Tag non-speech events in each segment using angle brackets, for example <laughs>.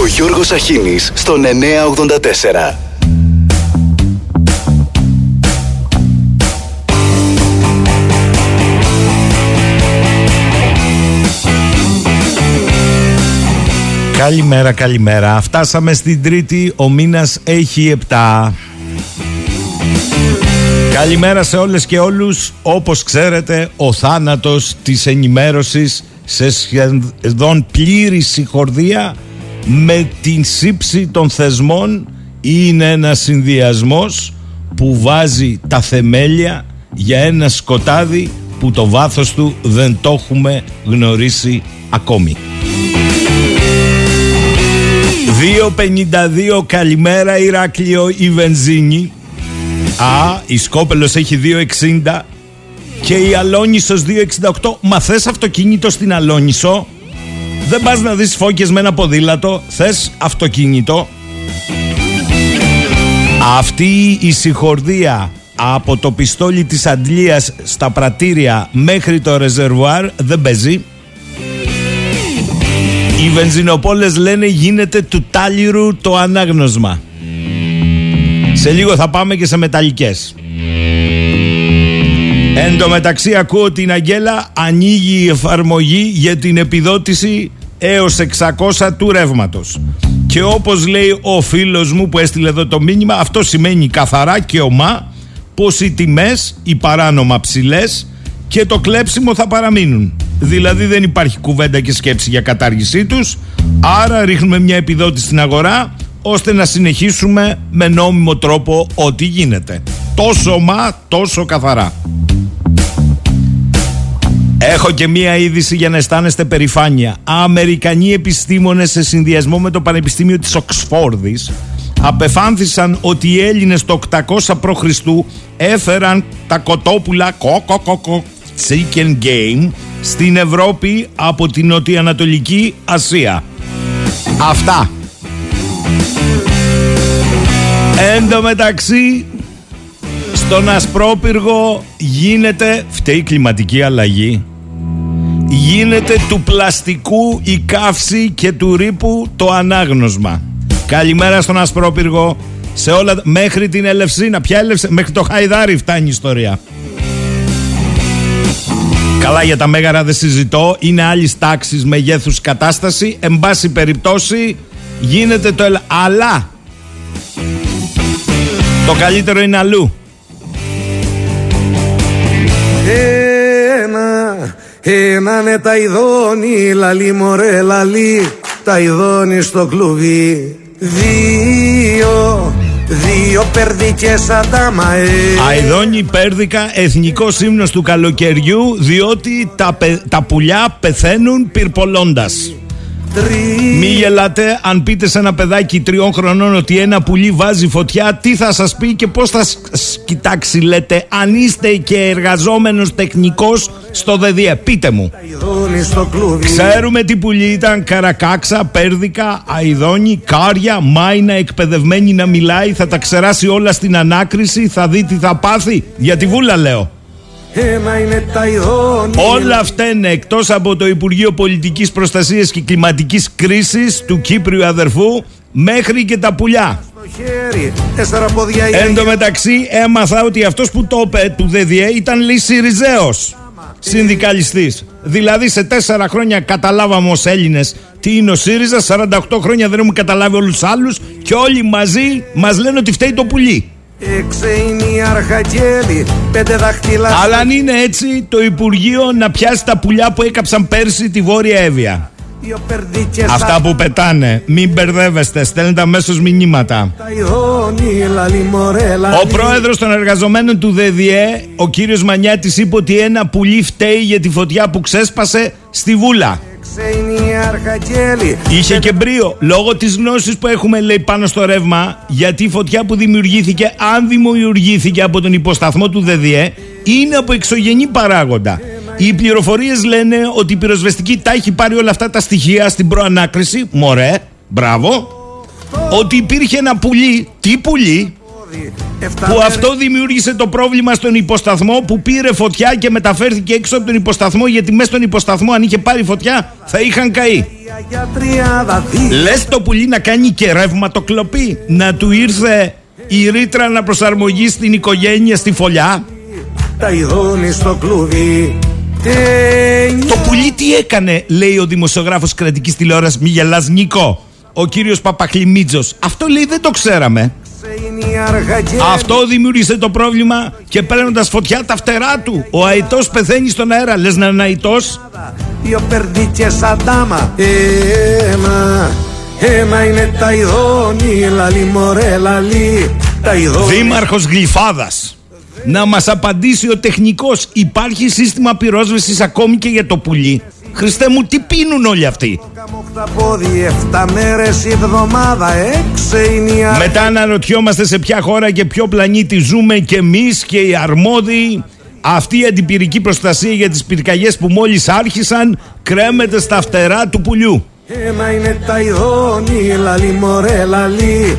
Ο Γιώργος Αχίνης στον 984. Καλημέρα, καλημέρα. Φτάσαμε στην Τρίτη, ο μήνας έχει 7. Καλημέρα σε όλες και όλους. Όπως ξέρετε, ο θάνατος της ενημέρωσης σε σχεδόν πλήρη συγχορδία με την σύψη των θεσμών είναι ένας συνδυασμός που βάζει τα θεμέλια για ένα σκοτάδι που το βάθος του δεν το έχουμε γνωρίσει ακόμη. 2.52 καλημέρα Ηράκλειο η Βενζίνη Α, η Σκόπελος έχει 2.60 και η Αλόνισος 2.68 Μα θες αυτοκίνητο στην Αλόνισο; Δεν πας να δεις φώκες με ένα ποδήλατο Θες αυτοκίνητο Αυτή η συγχορδία από το πιστόλι της Αντλίας στα πρατήρια μέχρι το ρεζερβουάρ δεν παίζει οι βενζινοπόλες λένε γίνεται του τάλιρου το ανάγνωσμα. Σε λίγο θα πάμε και σε μεταλλικές. Εν τω μεταξύ ακούω την Αγγέλα ανοίγει η εφαρμογή για την επιδότηση έως 600 του ρεύματος. Και όπως λέει ο φίλος μου που έστειλε εδώ το μήνυμα αυτό σημαίνει καθαρά και ομά πως οι τιμές, οι παράνομα ψηλές και το κλέψιμο θα παραμείνουν. Δηλαδή δεν υπάρχει κουβέντα και σκέψη για κατάργησή τους Άρα ρίχνουμε μια επιδότηση στην αγορά ώστε να συνεχίσουμε με νόμιμο τρόπο ό,τι γίνεται. Τόσο μα, τόσο καθαρά. Έχω και μία είδηση για να αισθάνεστε περηφάνεια. Αμερικανοί επιστήμονες σε συνδυασμό με το Πανεπιστήμιο της Οξφόρδης απεφάνθησαν ότι οι Έλληνες το 800 π.Χ. έφεραν τα κοτόπουλα κοκοκοκο chicken game στην Ευρώπη από την Νοτιοανατολική Ασία. Αυτά. Εν τω μεταξύ στον Ασπρόπυργο γίνεται φταίει κλιματική αλλαγή γίνεται του πλαστικού η καύση και του ρήπου το ανάγνωσμα καλημέρα στον Ασπρόπυργο σε όλα, μέχρι την Ελευσίνα ποια Ελευσίνα, μέχρι το Χαϊδάρι φτάνει η ιστορία Καλά για τα μέγαρα δεν συζητώ. Είναι άλλη τάξης μεγέθους κατάσταση. Εν πάση περιπτώσει γίνεται το ελα... Αλλά το καλύτερο είναι αλλού. Ένα, ένα ναι τα ειδώνει, λαλί μωρέ λαλί, τα ειδώνει στο κλουβί. Δύο, Δύο περδικέ αντάμαε. Αιδόνι πέρδικα, εθνικό ύμνο του καλοκαιριού, διότι τα, τα πουλιά πεθαίνουν πυρπολώντας. Μη γελάτε, αν πείτε σε ένα παιδάκι τριών χρονών ότι ένα πουλί βάζει φωτιά, τι θα σας πει και πώς θα κοιτάξει λέτε, αν είστε και εργαζόμενος τεχνικός στο ΔΕΔΙΕ. Πείτε μου. Ξέρουμε τι πουλί ήταν, καρακάξα, πέρδικα, αιδόνι, κάρια, μάινα, εκπαιδευμένη να μιλάει, θα τα ξεράσει όλα στην ανάκριση, θα δει τι θα πάθει. Για τη βούλα λέω. Ένα είναι τα Όλα αυτά είναι εκτός από το Υπουργείο Πολιτικής Προστασίας και Κλιματικής Κρίσης του Κύπριου αδερφού μέχρι και τα πουλιά. Εν τω μεταξύ έμαθα ότι αυτός που το είπε του ΔΔΕ ήταν λέει Σιριζέος συνδικαλιστής. Δηλαδή σε τέσσερα χρόνια καταλάβαμε ως Έλληνες τι είναι ο ΣΥΡΙΖΑ, 48 χρόνια δεν έχουμε καταλάβει όλους τους άλλους και όλοι μαζί μας λένε ότι φταίει το πουλί. Αλλά αν είναι έτσι, το Υπουργείο να πιάσει τα πουλιά που έκαψαν πέρσι τη Βόρεια Εύβοια. Αυτά που πετάνε, μην μπερδεύεστε, στέλνετε αμέσως μηνύματα. Ο πρόεδρος των εργαζομένων του ΔΔΕ, ο κύριος Μανιάτης, είπε ότι ένα πουλί φταίει για τη φωτιά που ξέσπασε στη Βούλα. Είχε και μπρίο λόγω της γνώσης που έχουμε λέει πάνω στο ρεύμα γιατί η φωτιά που δημιουργήθηκε αν δημιουργήθηκε από τον υποσταθμό του ΔΔΕ είναι από εξωγενή παράγοντα. Οι πληροφορίες λένε ότι η πυροσβεστική τα έχει πάρει όλα αυτά τα στοιχεία στην προανάκριση. Μωρέ, μπράβο. Ότι υπήρχε ένα πουλί. Τι πουλί. Που αυτό δημιούργησε το πρόβλημα στον υποσταθμό που πήρε φωτιά και μεταφέρθηκε έξω από τον υποσταθμό γιατί μέσα στον υποσταθμό αν είχε πάρει φωτιά θα είχαν καεί. Λες το πουλί να κάνει και ρεύματοκλοπή, να του ήρθε η ρήτρα να προσαρμογεί στην οικογένεια στη φωλιά; Τα ειδώνει στο κλουβί. Το πουλί τι έκανε, λέει ο δημοσιογράφος κρατικής τηλεόρασης Μη γελάς Νίκο, ο κύριος Παπαχλημίτζος. Αυτό λέει δεν το ξέραμε. Αυτό δημιούργησε το πρόβλημα και παίρνοντας φωτιά τα φτερά του. Ο αητό πεθαίνει στον αέρα. Λες να είναι αητό. είναι τα λαλί μωρέ λαλί. Δήμαρχος Γλυφάδας να μας απαντήσει ο τεχνικός υπάρχει σύστημα πυρόσβεσης ακόμη και για το πουλί Χριστέ μου τι πίνουν όλοι αυτοί; Μετά αναρωτιόμαστε σε ποια χώρα και ποιο πλανήτη ζούμε και εμείς και οι αρμόδιοι αυτή η αντιπυρική προστασία για τις πυρκαγιές που μόλις άρχισαν κρέμεται στα φτερά του πουλιού. είναι τα λαλί μωρέ λαλί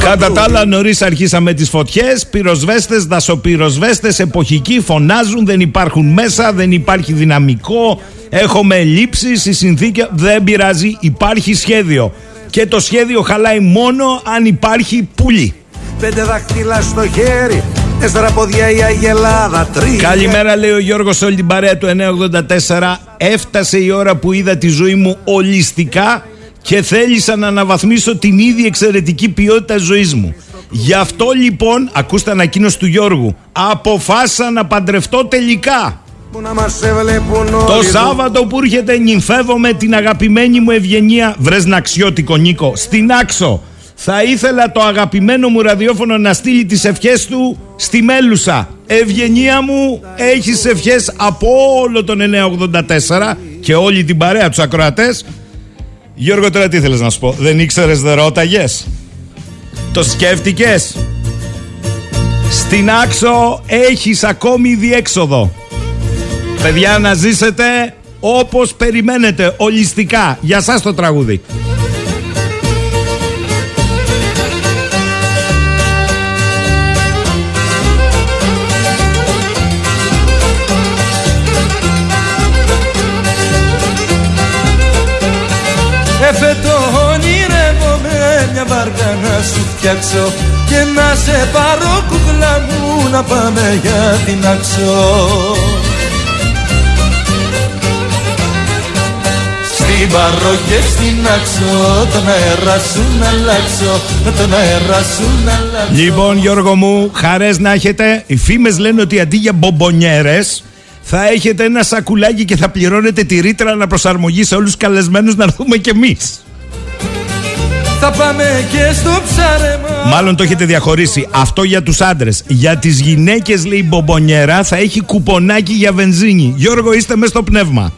Κατά τα άλλα, νωρίς αρχίσαμε τις φωτιές. Πυροσβέστες, δασοπυροσβέστες, εποχικοί φωνάζουν. Δεν υπάρχουν μέσα, δεν υπάρχει δυναμικό. Έχουμε ελλείψεις. Η συνθήκη δεν πειράζει. Υπάρχει σχέδιο. Και το σχέδιο χαλάει μόνο αν υπάρχει πουλί. Πέντε δάχτυλα στο χέρι, τέσσερα ποδιά η Αγελάδα. Τρία. Καλημέρα, λέει ο Γιώργος, όλη την παρέα του 984. Έφτασε η ώρα που είδα τη ζωή μου ολιστικά και θέλησα να αναβαθμίσω την ίδια εξαιρετική ποιότητα ζωής μου. Γι' αυτό λοιπόν, ακούστε ανακοίνωση του Γιώργου, αποφάσισα να παντρευτώ τελικά. Το Σάββατο που έρχεται νυμφεύομαι την αγαπημένη μου Ευγενία. Βρες να αξιώτικο Νίκο Στην Άξο. Θα ήθελα το αγαπημένο μου ραδιόφωνο να στείλει τις ευχές του στη Μέλουσα. Ευγενία μου έχεις ευχές από όλο τον 984 Και όλη την παρέα τους ακροατές Γιώργο τώρα τι θέλεις να σου πω; Δεν ήξερες δεν ρώταγες; Το σκέφτηκες; Στην Άξο έχεις ακόμη διέξοδο. Παιδιά να ζήσετε όπως περιμένετε ολιστικά. Για σας το τραγούδι να σου φτιάξω Και να σε πάρω κουκλά μου να πάμε για την άξο. Στην παρό και στην άξο Τον αέρα σου να αλλάξω Τον αέρα σου να αλλάξω. Λοιπόν Γιώργο μου χαρές να έχετε. Οι φήμες λένε ότι αντί για μπομπονιέρες θα έχετε ένα σακουλάκι και θα πληρώνετε τη ρήτρα να προσαρμογεί σε όλους τους καλεσμένους να έρθουμε κι εμείς. Θα πάμε και στο ψάρεμα. Μάλλον το έχετε διαχωρίσει. Αυτό για τους άντρες. Για τις γυναίκες λέει μπομπονιέρα θα έχει κουπονάκι για βενζίνη. Γιώργο είστε μέσα στο πνεύμα.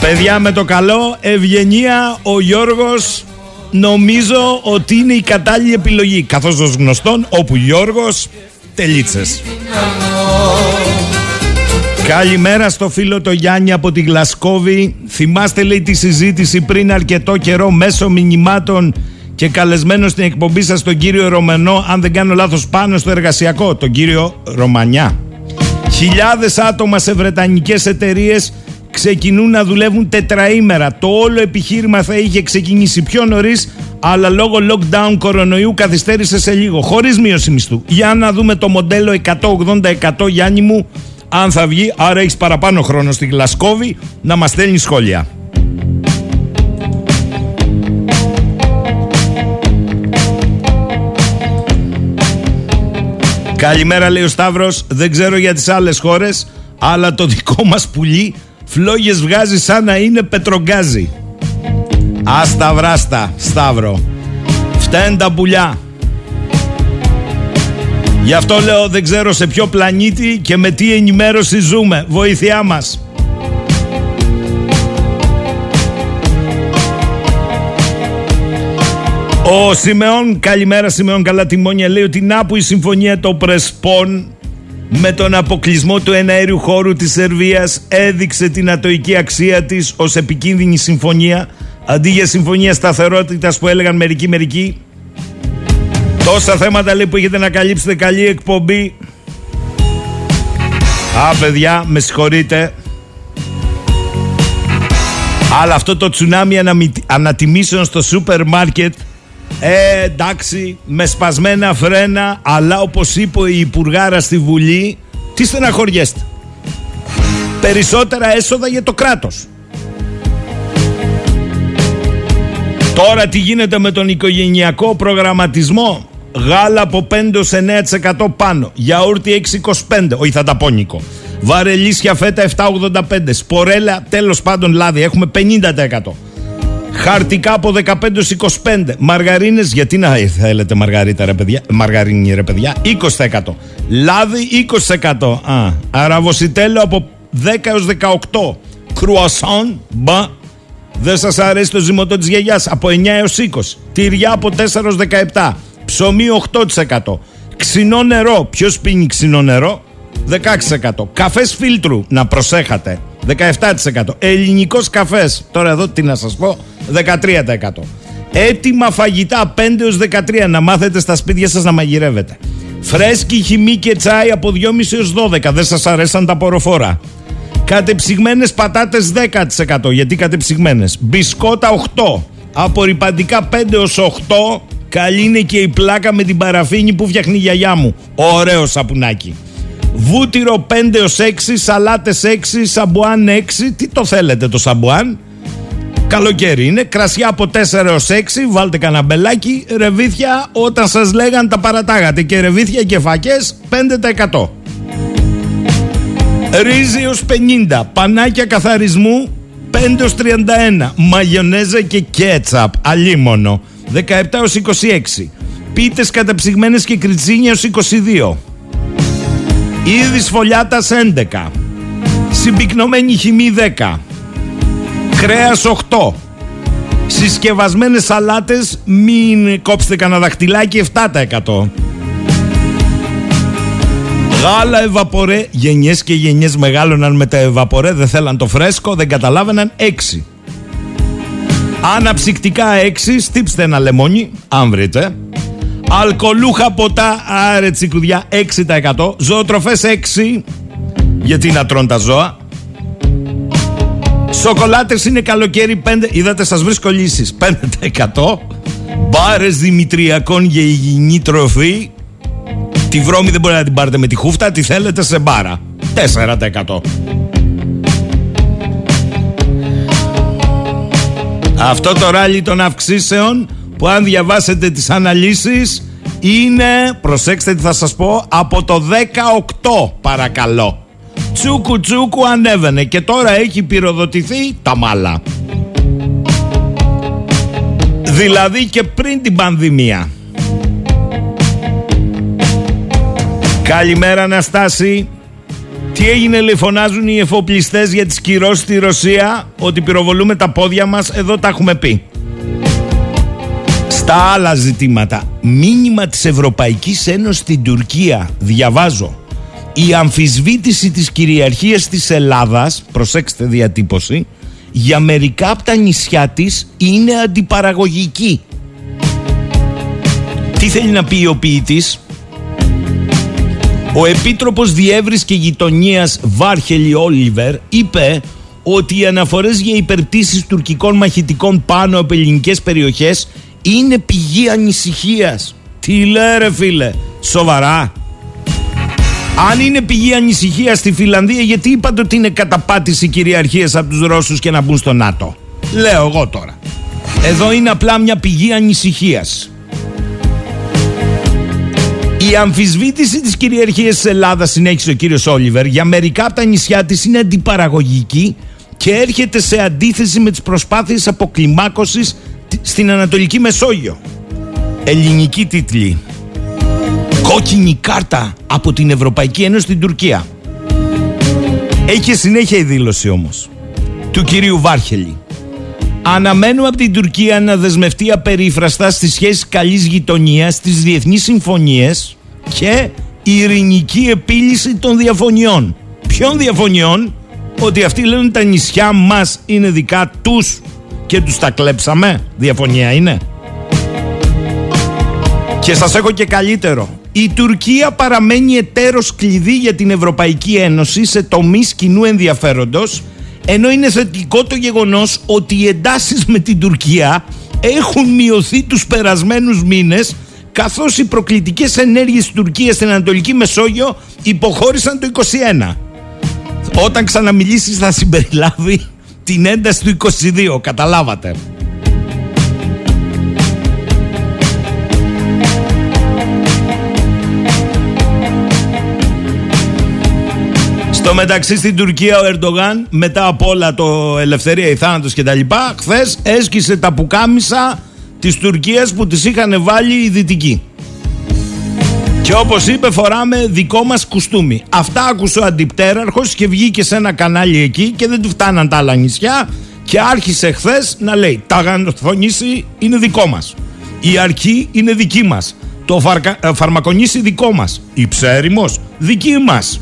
Παιδιά με το καλό, ευγενία, ο Γιώργος νομίζω ότι είναι η κατάλληλη επιλογή. Καθώς ως γνωστόν, όπου Γιώργος, τελίτσες. Καλημέρα στο φίλο το Γιάννη από τη Γλασκόβη. Θυμάστε λέει τη συζήτηση πριν αρκετό καιρό μέσω μηνυμάτων και καλεσμένο στην εκπομπή σας τον κύριο Ρωμανό, αν δεν κάνω λάθος πάνω στο εργασιακό, τον κύριο Ρωμανιά. Χιλιάδες άτομα σε βρετανικές εταιρείες ξεκινούν να δουλεύουν τετραήμερα. Το όλο επιχείρημα θα είχε ξεκινήσει πιο νωρίς, αλλά λόγω lockdown κορονοϊού καθυστέρησε σε λίγο, χωρίς μείωση μισθού. Για να δούμε το μοντέλο 180% Γιάννη μου, αν θα βγει, άρα έχεις παραπάνω χρόνο στη Γλασκόβη να μας στέλνεις σχόλια. Καλημέρα λέει ο Σταύρος, δεν ξέρω για τις άλλες χώρες, αλλά το δικό μας πουλί φλόγες βγάζει σαν να είναι πετρογκάζι. Άστα βράστα, Σταύρο. Φταίνουν τα πουλιά. Γι' αυτό λέω δεν ξέρω σε ποιο πλανήτη και με τι ενημέρωση ζούμε. Βοήθειά μας. Ο Σιμεών, καλημέρα Σιμεών, καλά τιμόνια, λέει ότι να που η συμφωνία των Πρεσπών με τον αποκλεισμό του εναέριου χώρου της Σερβίας έδειξε την ατοική αξία της ως επικίνδυνη συμφωνία αντί για συμφωνία σταθερότητας που έλεγαν μερικοί μερικοί Τόσα θέματα λέει που έχετε να καλύψετε καλή εκπομπή. Α, παιδιά, με συγχωρείτε. Αλλά αυτό το τσουνάμι ανατιμήσεων στο σούπερ μάρκετ ε, εντάξει, με σπασμένα φρένα, αλλά όπως είπε η Υπουργάρα στη Βουλή, τι στεναχωριέστε. Περισσότερα έσοδα για το κράτος. Τώρα τι γίνεται με τον οικογενειακό προγραμματισμό; Γάλα από 5 9% πάνω. Γιαούρτι 6,25. Όχι θα τα πόνικο. Βαρελίσια φέτα 7,85. Σπορέλα τέλος πάντων λάδι. Έχουμε 50%. Χαρτικά από 15 25. Μαργαρίνες, γιατί να θέλετε μαργαρίτα ρε παιδιά, μαργαρίνη ρε παιδιά, 20%. Λάδι 20%. Α, αραβοσιτέλο από 10 έως 18. Κρουασόν, μπα, δεν σας αρέσει το ζυμωτό της γιαγιάς, από 9 έως 20. Τυριά από 4 έως 17. Ψωμί 8%. Ξινό νερό, ποιος πίνει ξινό νερό, 16%. Καφές φίλτρου, να προσέχατε, 17%. Ελληνικός καφές, τώρα εδώ τι να σας πω, 13%. Έτοιμα φαγητά 5 έως 13 να μάθετε στα σπίτια σας να μαγειρεύετε. Φρέσκι χυμή και τσάι από 2,5 έως 12. Δεν σας αρέσαν τα ποροφόρα. Κατεψυγμένες πατάτες 10% γιατί κατεψυγμένες; Μπισκότα 8. Απορριπαντικά 5 έως 8. Καλή είναι και η πλάκα με την παραφίνη που φτιάχνει η γιαγιά μου. Ωραίο σαπουνάκι. Βούτυρο 5 έως 6, σαλάτες 6, σαμπουάν 6. Τι το θέλετε το σαμπουάν; Καλοκαίρι είναι, κρασιά από 4 έως 6, βάλτε κανένα μπελάκι, ρεβίθια όταν σας λέγαν τα παρατάγατε και ρεβίθια και φακές 5%. Ρύζι έως 50, πανάκια καθαρισμού 5 έως 31, μαγιονέζα και κέτσαπ, αλίμονο 17 έως 26, πίτες καταψυγμένες και κριτσίνια έως 22. Ήδη σφολιάτας 11, συμπυκνωμένη χυμή 10, κρέας 8. Συσκευασμένες σαλάτες μην κόψετε κανένα δαχτυλάκι 7%. Γάλα ευαπορέ, γενιές και γενιές μεγάλωναν με τα ευαπορέ, δεν θέλαν το φρέσκο, δεν καταλάβαιναν 6. Αναψυκτικά 6, στύψτε ένα λεμόνι, αν βρείτε. Αλκοολούχα ποτά, άρε τσικουδιά 6%. Ζωοτροφές 6, γιατί να τρώνε τα ζώα. Σοκολάτες είναι καλοκαίρι 5. Είδατε, σας βρίσκω λύσεις. 5%. Μπάρες Δημητριακών για υγιεινή τροφή. Τη βρώμη δεν μπορεί να την πάρετε με τη χούφτα. Τη θέλετε σε μπάρα. 4%. Αυτό το ράλι των αυξήσεων που αν διαβάσετε τις αναλύσεις είναι, προσέξτε τι θα σας πω, από το 18 παρακαλώ τσούκου τσούκου ανέβαινε και τώρα έχει πυροδοτηθεί τα μάλα. Δηλαδή και πριν την πανδημία. Καλημέρα Αναστάση. Τι έγινε λέει φωνάζουν οι εφοπλιστές για τις κυρώσεις στη Ρωσία; Ότι πυροβολούμε τα πόδια μας εδώ τα έχουμε πει. Στα άλλα ζητήματα μήνυμα της Ευρωπαϊκής Ένωσης στην Τουρκία διαβάζω η αμφισβήτηση της κυριαρχίας της Ελλάδας, προσέξτε διατύπωση, για μερικά από τα νησιά της είναι αντιπαραγωγική. Τι θέλει να πει ο ποιητής; Ο Επίτροπος Διεύρης και Γειτονίας Βάρχελη Όλιβερ είπε ότι οι αναφορές για υπερπτήσεις τουρκικών μαχητικών πάνω από ελληνικές περιοχές είναι πηγή ανησυχίας. Τι λέει φίλε, σοβαρά. Αν είναι πηγή ανησυχίας στη Φιλανδία, γιατί είπατε ότι είναι καταπάτηση κυριαρχία από τους Ρώσους και να μπουν στο ΝΑΤΟ; Λέω εγώ τώρα. Εδώ είναι απλά μια πηγή ανησυχίας. Η αμφισβήτηση της κυριαρχίας της Ελλάδας, συνέχισε ο κύριος Όλιβερ, για μερικά από τα νησιά της είναι αντιπαραγωγική και έρχεται σε αντίθεση με τις προσπάθειες αποκλιμάκωσης στην Ανατολική Μεσόγειο. Ελληνική τίτλη κόκκινη κάρτα από την Ευρωπαϊκή Ένωση στην Τουρκία. Έχει συνέχεια η δήλωση όμως του κυρίου Βάρχελη. Αναμένουμε από την Τουρκία να δεσμευτεί απερίφραστα στις σχέσεις καλής γειτονίας, στις διεθνείς συμφωνίες και ειρηνική επίλυση των διαφωνιών. Ποιων διαφωνιών; Ότι αυτοί λένε τα νησιά μας είναι δικά τους και τους τα κλέψαμε. Διαφωνία είναι. Και σας έχω και καλύτερο. Η Τουρκία παραμένει εταίρος κλειδί για την Ευρωπαϊκή Ένωση σε τομείς κοινού ενδιαφέροντος ενώ είναι θετικό το γεγονός ότι οι εντάσεις με την Τουρκία έχουν μειωθεί τους περασμένους μήνες καθώς οι προκλητικές ενέργειες της Τουρκίας στην Ανατολική Μεσόγειο υποχώρησαν το 21. Όταν ξαναμιλήσεις θα συμπεριλάβει την ένταση του 22, καταλάβατε. Στο μεταξύ στην Τουρκία ο Ερντογάν μετά από όλα το ελευθερία, η θάνατος και τα λοιπά χθες έσκησε τα πουκάμισα της Τουρκίας που τις είχαν βάλει οι δυτικοί. Και όπως είπε φοράμε δικό μας κουστούμι. Αυτά άκουσε ο αντιπτέραρχος και βγήκε σε ένα κανάλι εκεί και δεν του φτάναν τα άλλα νησιά και άρχισε χθες να λέει τα γανθονήσι είναι δικό μας. Η αρχή είναι δική μας. Το φαρκα... Ε, φαρμακονήσι δικό μας. Η ψέριμος δική μας.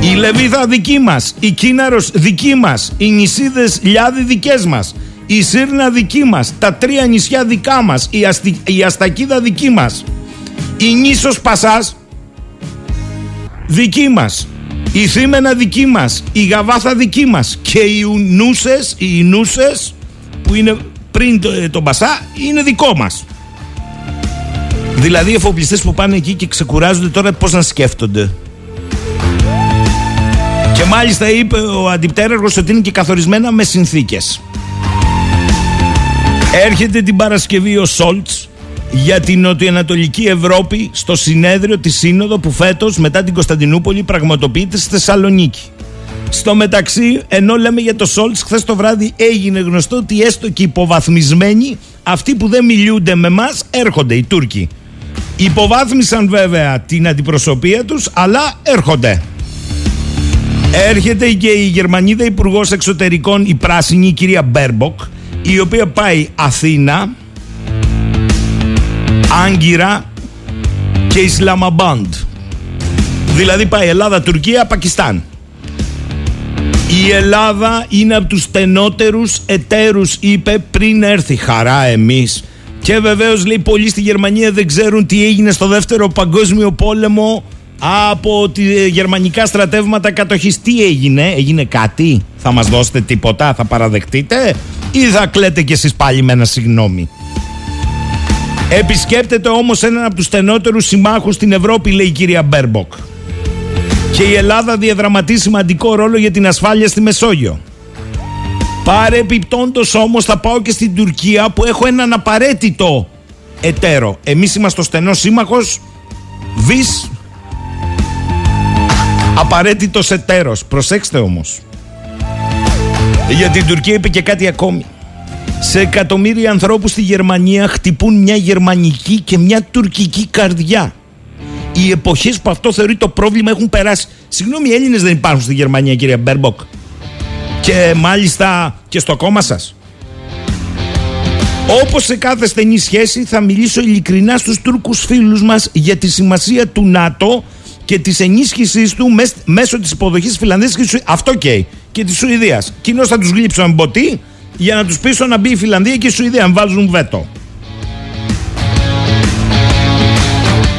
Η Λεβίδα δική μας, η Κίναρος δική μας, οι νησίδες Λιάδη δικές μας, η Σύρνα δική μας, τα τρία νησιά δικά μας, η, Αστι... η Αστακίδα δική μας, η νήσος Πασάς δική μας, η Θήμενα δική μας, η Γαβάθα δική μας και οι Νούσες, οι Νούσες που είναι πριν το, ε, τον Πασά είναι δικό μας. Δηλαδή οι εφοπλιστές που πάνε εκεί και ξεκουράζονται τώρα πώς να σκέφτονται; Και μάλιστα είπε ο αντιπτέρεργος ότι είναι και καθορισμένα με συνθήκες. Έρχεται την Παρασκευή ο Σόλτς για την Νοτιοανατολική Ευρώπη στο συνέδριο τη Σύνοδο που φέτος μετά την Κωνσταντινούπολη πραγματοποιείται στη Θεσσαλονίκη. Στο μεταξύ, ενώ λέμε για το Σόλτς, χθες το βράδυ έγινε γνωστό ότι έστω και υποβαθμισμένοι, αυτοί που δεν μιλούνται με εμάς, έρχονται οι Τούρκοι. Υποβάθμισαν βέβαια την αντιπροσωπεία τους, αλλά έρχονται. Έρχεται και η Γερμανίδα Υπουργός Εξωτερικών, η πράσινη, η κυρία Μπέρμποκ, η οποία πάει Αθήνα, Άγκυρα και Ισλαμαμπάντ. Δηλαδή πάει Ελλάδα, Τουρκία, Πακιστάν. Η Ελλάδα είναι από τους στενότερους εταίρους, είπε πριν έρθει χαρά εμείς. Και βεβαίως λέει πολλοί στη Γερμανία δεν ξέρουν τι έγινε στο δεύτερο παγκόσμιο πόλεμο από τη γερμανικά στρατεύματα κατοχής. Τι έγινε, έγινε κάτι, θα μας δώσετε τίποτα, θα παραδεχτείτε; Ή θα κλαίτε κι εσείς πάλι με ένα συγγνώμη. Επισκέπτεται όμως έναν από τους στενότερους συμμάχους στην Ευρώπη, λέει η κυρία Μπέρμποκ. Και η Ελλάδα διαδραματίζει σημαντικό ρόλο για την ασφάλεια στη Μεσόγειο. Παρεπιπτόντως όμως θα πάω και στην Τουρκία που έχω έναν απαραίτητο εταίρο. Εμείς είμαστε ο στενός σύμμαχος, βις απαραίτητος εταίρος. Προσέξτε όμως. Για την Τουρκία είπε και κάτι ακόμη. Σε εκατομμύρια ανθρώπους στη Γερμανία χτυπούν μια γερμανική και μια τουρκική καρδιά. Οι εποχές που αυτό θεωρείτο πρόβλημα έχουν περάσει. Συγγνώμη, οι Έλληνες δεν υπάρχουν στη Γερμανία, κυρία Μπέρμποκ. Και μάλιστα και στο κόμμα σας. Όπως σε κάθε στενή σχέση θα μιλήσω ειλικρινά στους Τούρκους φίλους μας για τη σημασία του ΝΑΤΟ και της ενίσχυσής του μέσω της υποδοχής τη Φιλανδίας και Αυτό και, και της Σουηδίας. Κοινώς θα τους γλύψω μποτί για να τους πείσω να μπει η Φιλανδία και η Σουηδία, αν βάζουν βέτο.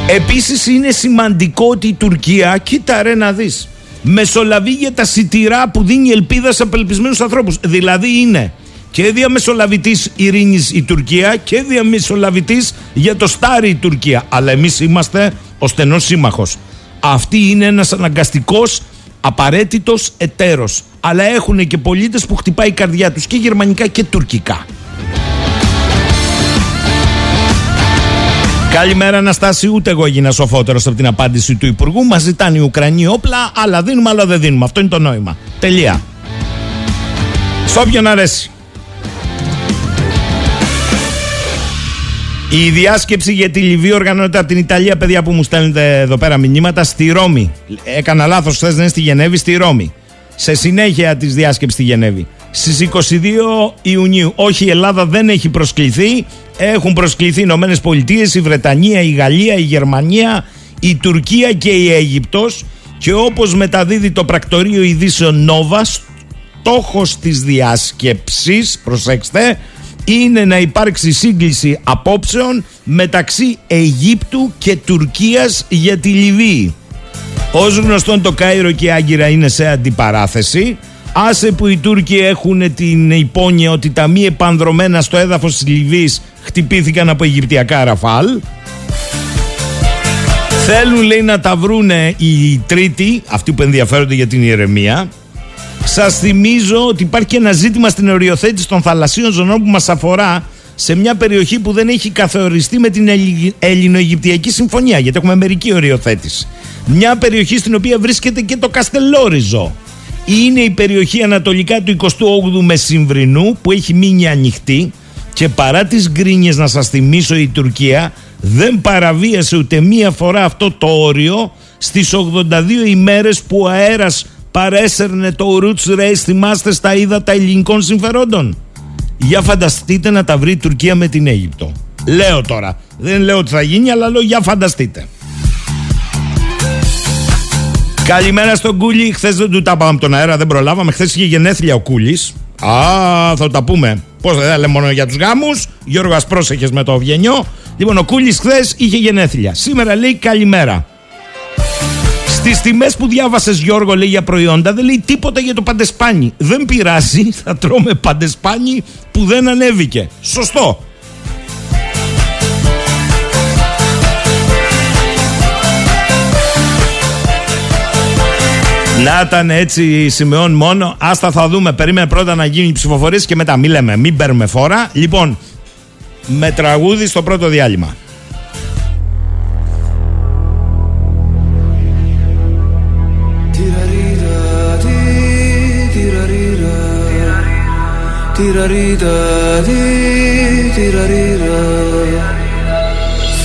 Επίσης είναι σημαντικό ότι η Τουρκία, κοίτα ρε να δεις, μεσολαβεί για τα σιτηρά που δίνει ελπίδα σε απελπισμένους ανθρώπους. Δηλαδή είναι και διαμεσολαβητής ειρήνης η Τουρκία και διαμεσολαβητής για το στάρι η Τουρκία. Αλλά εμείς είμαστε ο στενός σύμμαχος. Αυτή είναι ένας αναγκαστικός απαραίτητος εταίρος. Αλλά έχουν και πολίτες που χτυπάει η καρδιά τους και γερμανικά και τουρκικά. Καλημέρα Αναστάση, ούτε εγώ έγινα σοφότερος από την απάντηση του Υπουργού. Μας ζητάνε οι Ουκρανοί όπλα, αλλά δίνουμε, αλλά δεν δίνουμε. Αυτό είναι το νόημα. Τελεία. Στο όποιον αρέσει. Η διάσκεψη για τη Λιβύη οργανώνεται από την Ιταλία, παιδιά που μου στέλνετε εδώ πέρα μηνύματα, στη Ρώμη. Έκανα λάθος χθες, δεν είναι στη Γενέβη, στη Ρώμη. Σε συνέχεια της διάσκεψης στη Γενέβη. Στις 22 Ιουνίου. Όχι, η Ελλάδα δεν έχει προσκληθεί. Έχουν προσκληθεί οι Ηνωμένες Πολιτείες, η Βρετανία, η Γαλλία, η Γερμανία, η Τουρκία και η Αίγυπτος και όπως μεταδίδει το πρακτορείο ειδήσεων Νόβα, στόχος της διάσκεψης, προσέξτε, είναι να υπάρξει σύγκληση απόψεων μεταξύ Αιγύπτου και Τουρκίας για τη Λιβύη. Ως γνωστόν το Κάιρο και η Άγκυρα είναι σε αντιπαράθεση. Άσε που οι Τούρκοι έχουν την υπόνοια ότι τα μη επανδρομένα στο έδαφος της Λιβύης χτυπήθηκαν από Αιγυπτιακά ραφάλ. Θέλουν λέει να τα βρούνε οι τρίτοι, αυτοί που ενδιαφέρονται για την ηρεμία. Σας θυμίζω ότι υπάρχει και ένα ζήτημα στην οριοθέτηση των θαλασσίων ζωνών που μας αφορά σε μια περιοχή που δεν έχει καθοριστεί με την Ελληνοαιγυπτιακή Συμφωνία, γιατί έχουμε μερική οριοθέτηση. Μια περιοχή στην οποία βρίσκεται και το Καστελόριζο. Είναι η περιοχή ανατολικά του 28ου Μεσημβρινού που έχει μείνει ανοιχτή και παρά τις γκρίνιες να σας θυμίσω η Τουρκία δεν παραβίασε ούτε μία φορά αυτό το όριο στις 82 ημέρες που ο αέρας παρέσαιρνε το Roots Race θυμάστε στα ύδατα ελληνικών συμφερόντων. Για φανταστείτε να τα βρει η Τουρκία με την Αίγυπτο. Λέω τώρα. Δεν λέω ότι θα γίνει, αλλά λέω για φανταστείτε. Καλημέρα στον Κούλι. Χθες δεν του τα πάμε από τον αέρα, δεν προλάβαμε. Χθες είχε γενέθλια ο Κούλης. Α, θα τα πούμε. Πώς δεν λέμε μόνο για τους γάμους. Γιώργος, πρόσεχες με το Ευγενιό. Λοιπόν, ο Κούλης χθες είχε γενέθλια. Σήμερα λέει καλημέρα. Στις τιμές που διάβασες, Γιώργο, λέει για προϊόντα, δεν λέει τίποτα για το παντεσπάνι. Δεν πειράζει, θα τρώμε παντεσπάνι που δεν ανέβηκε. Σωστό. Να ήταν έτσι σημειών μόνο. Άστα θα δούμε. Περίμενε πρώτα να γίνει η ψηφοφορία και μετά. Μην λέμε, μην παίρνουμε φόρα. Λοιπόν, με τραγούδι στο πρώτο διάλειμμα.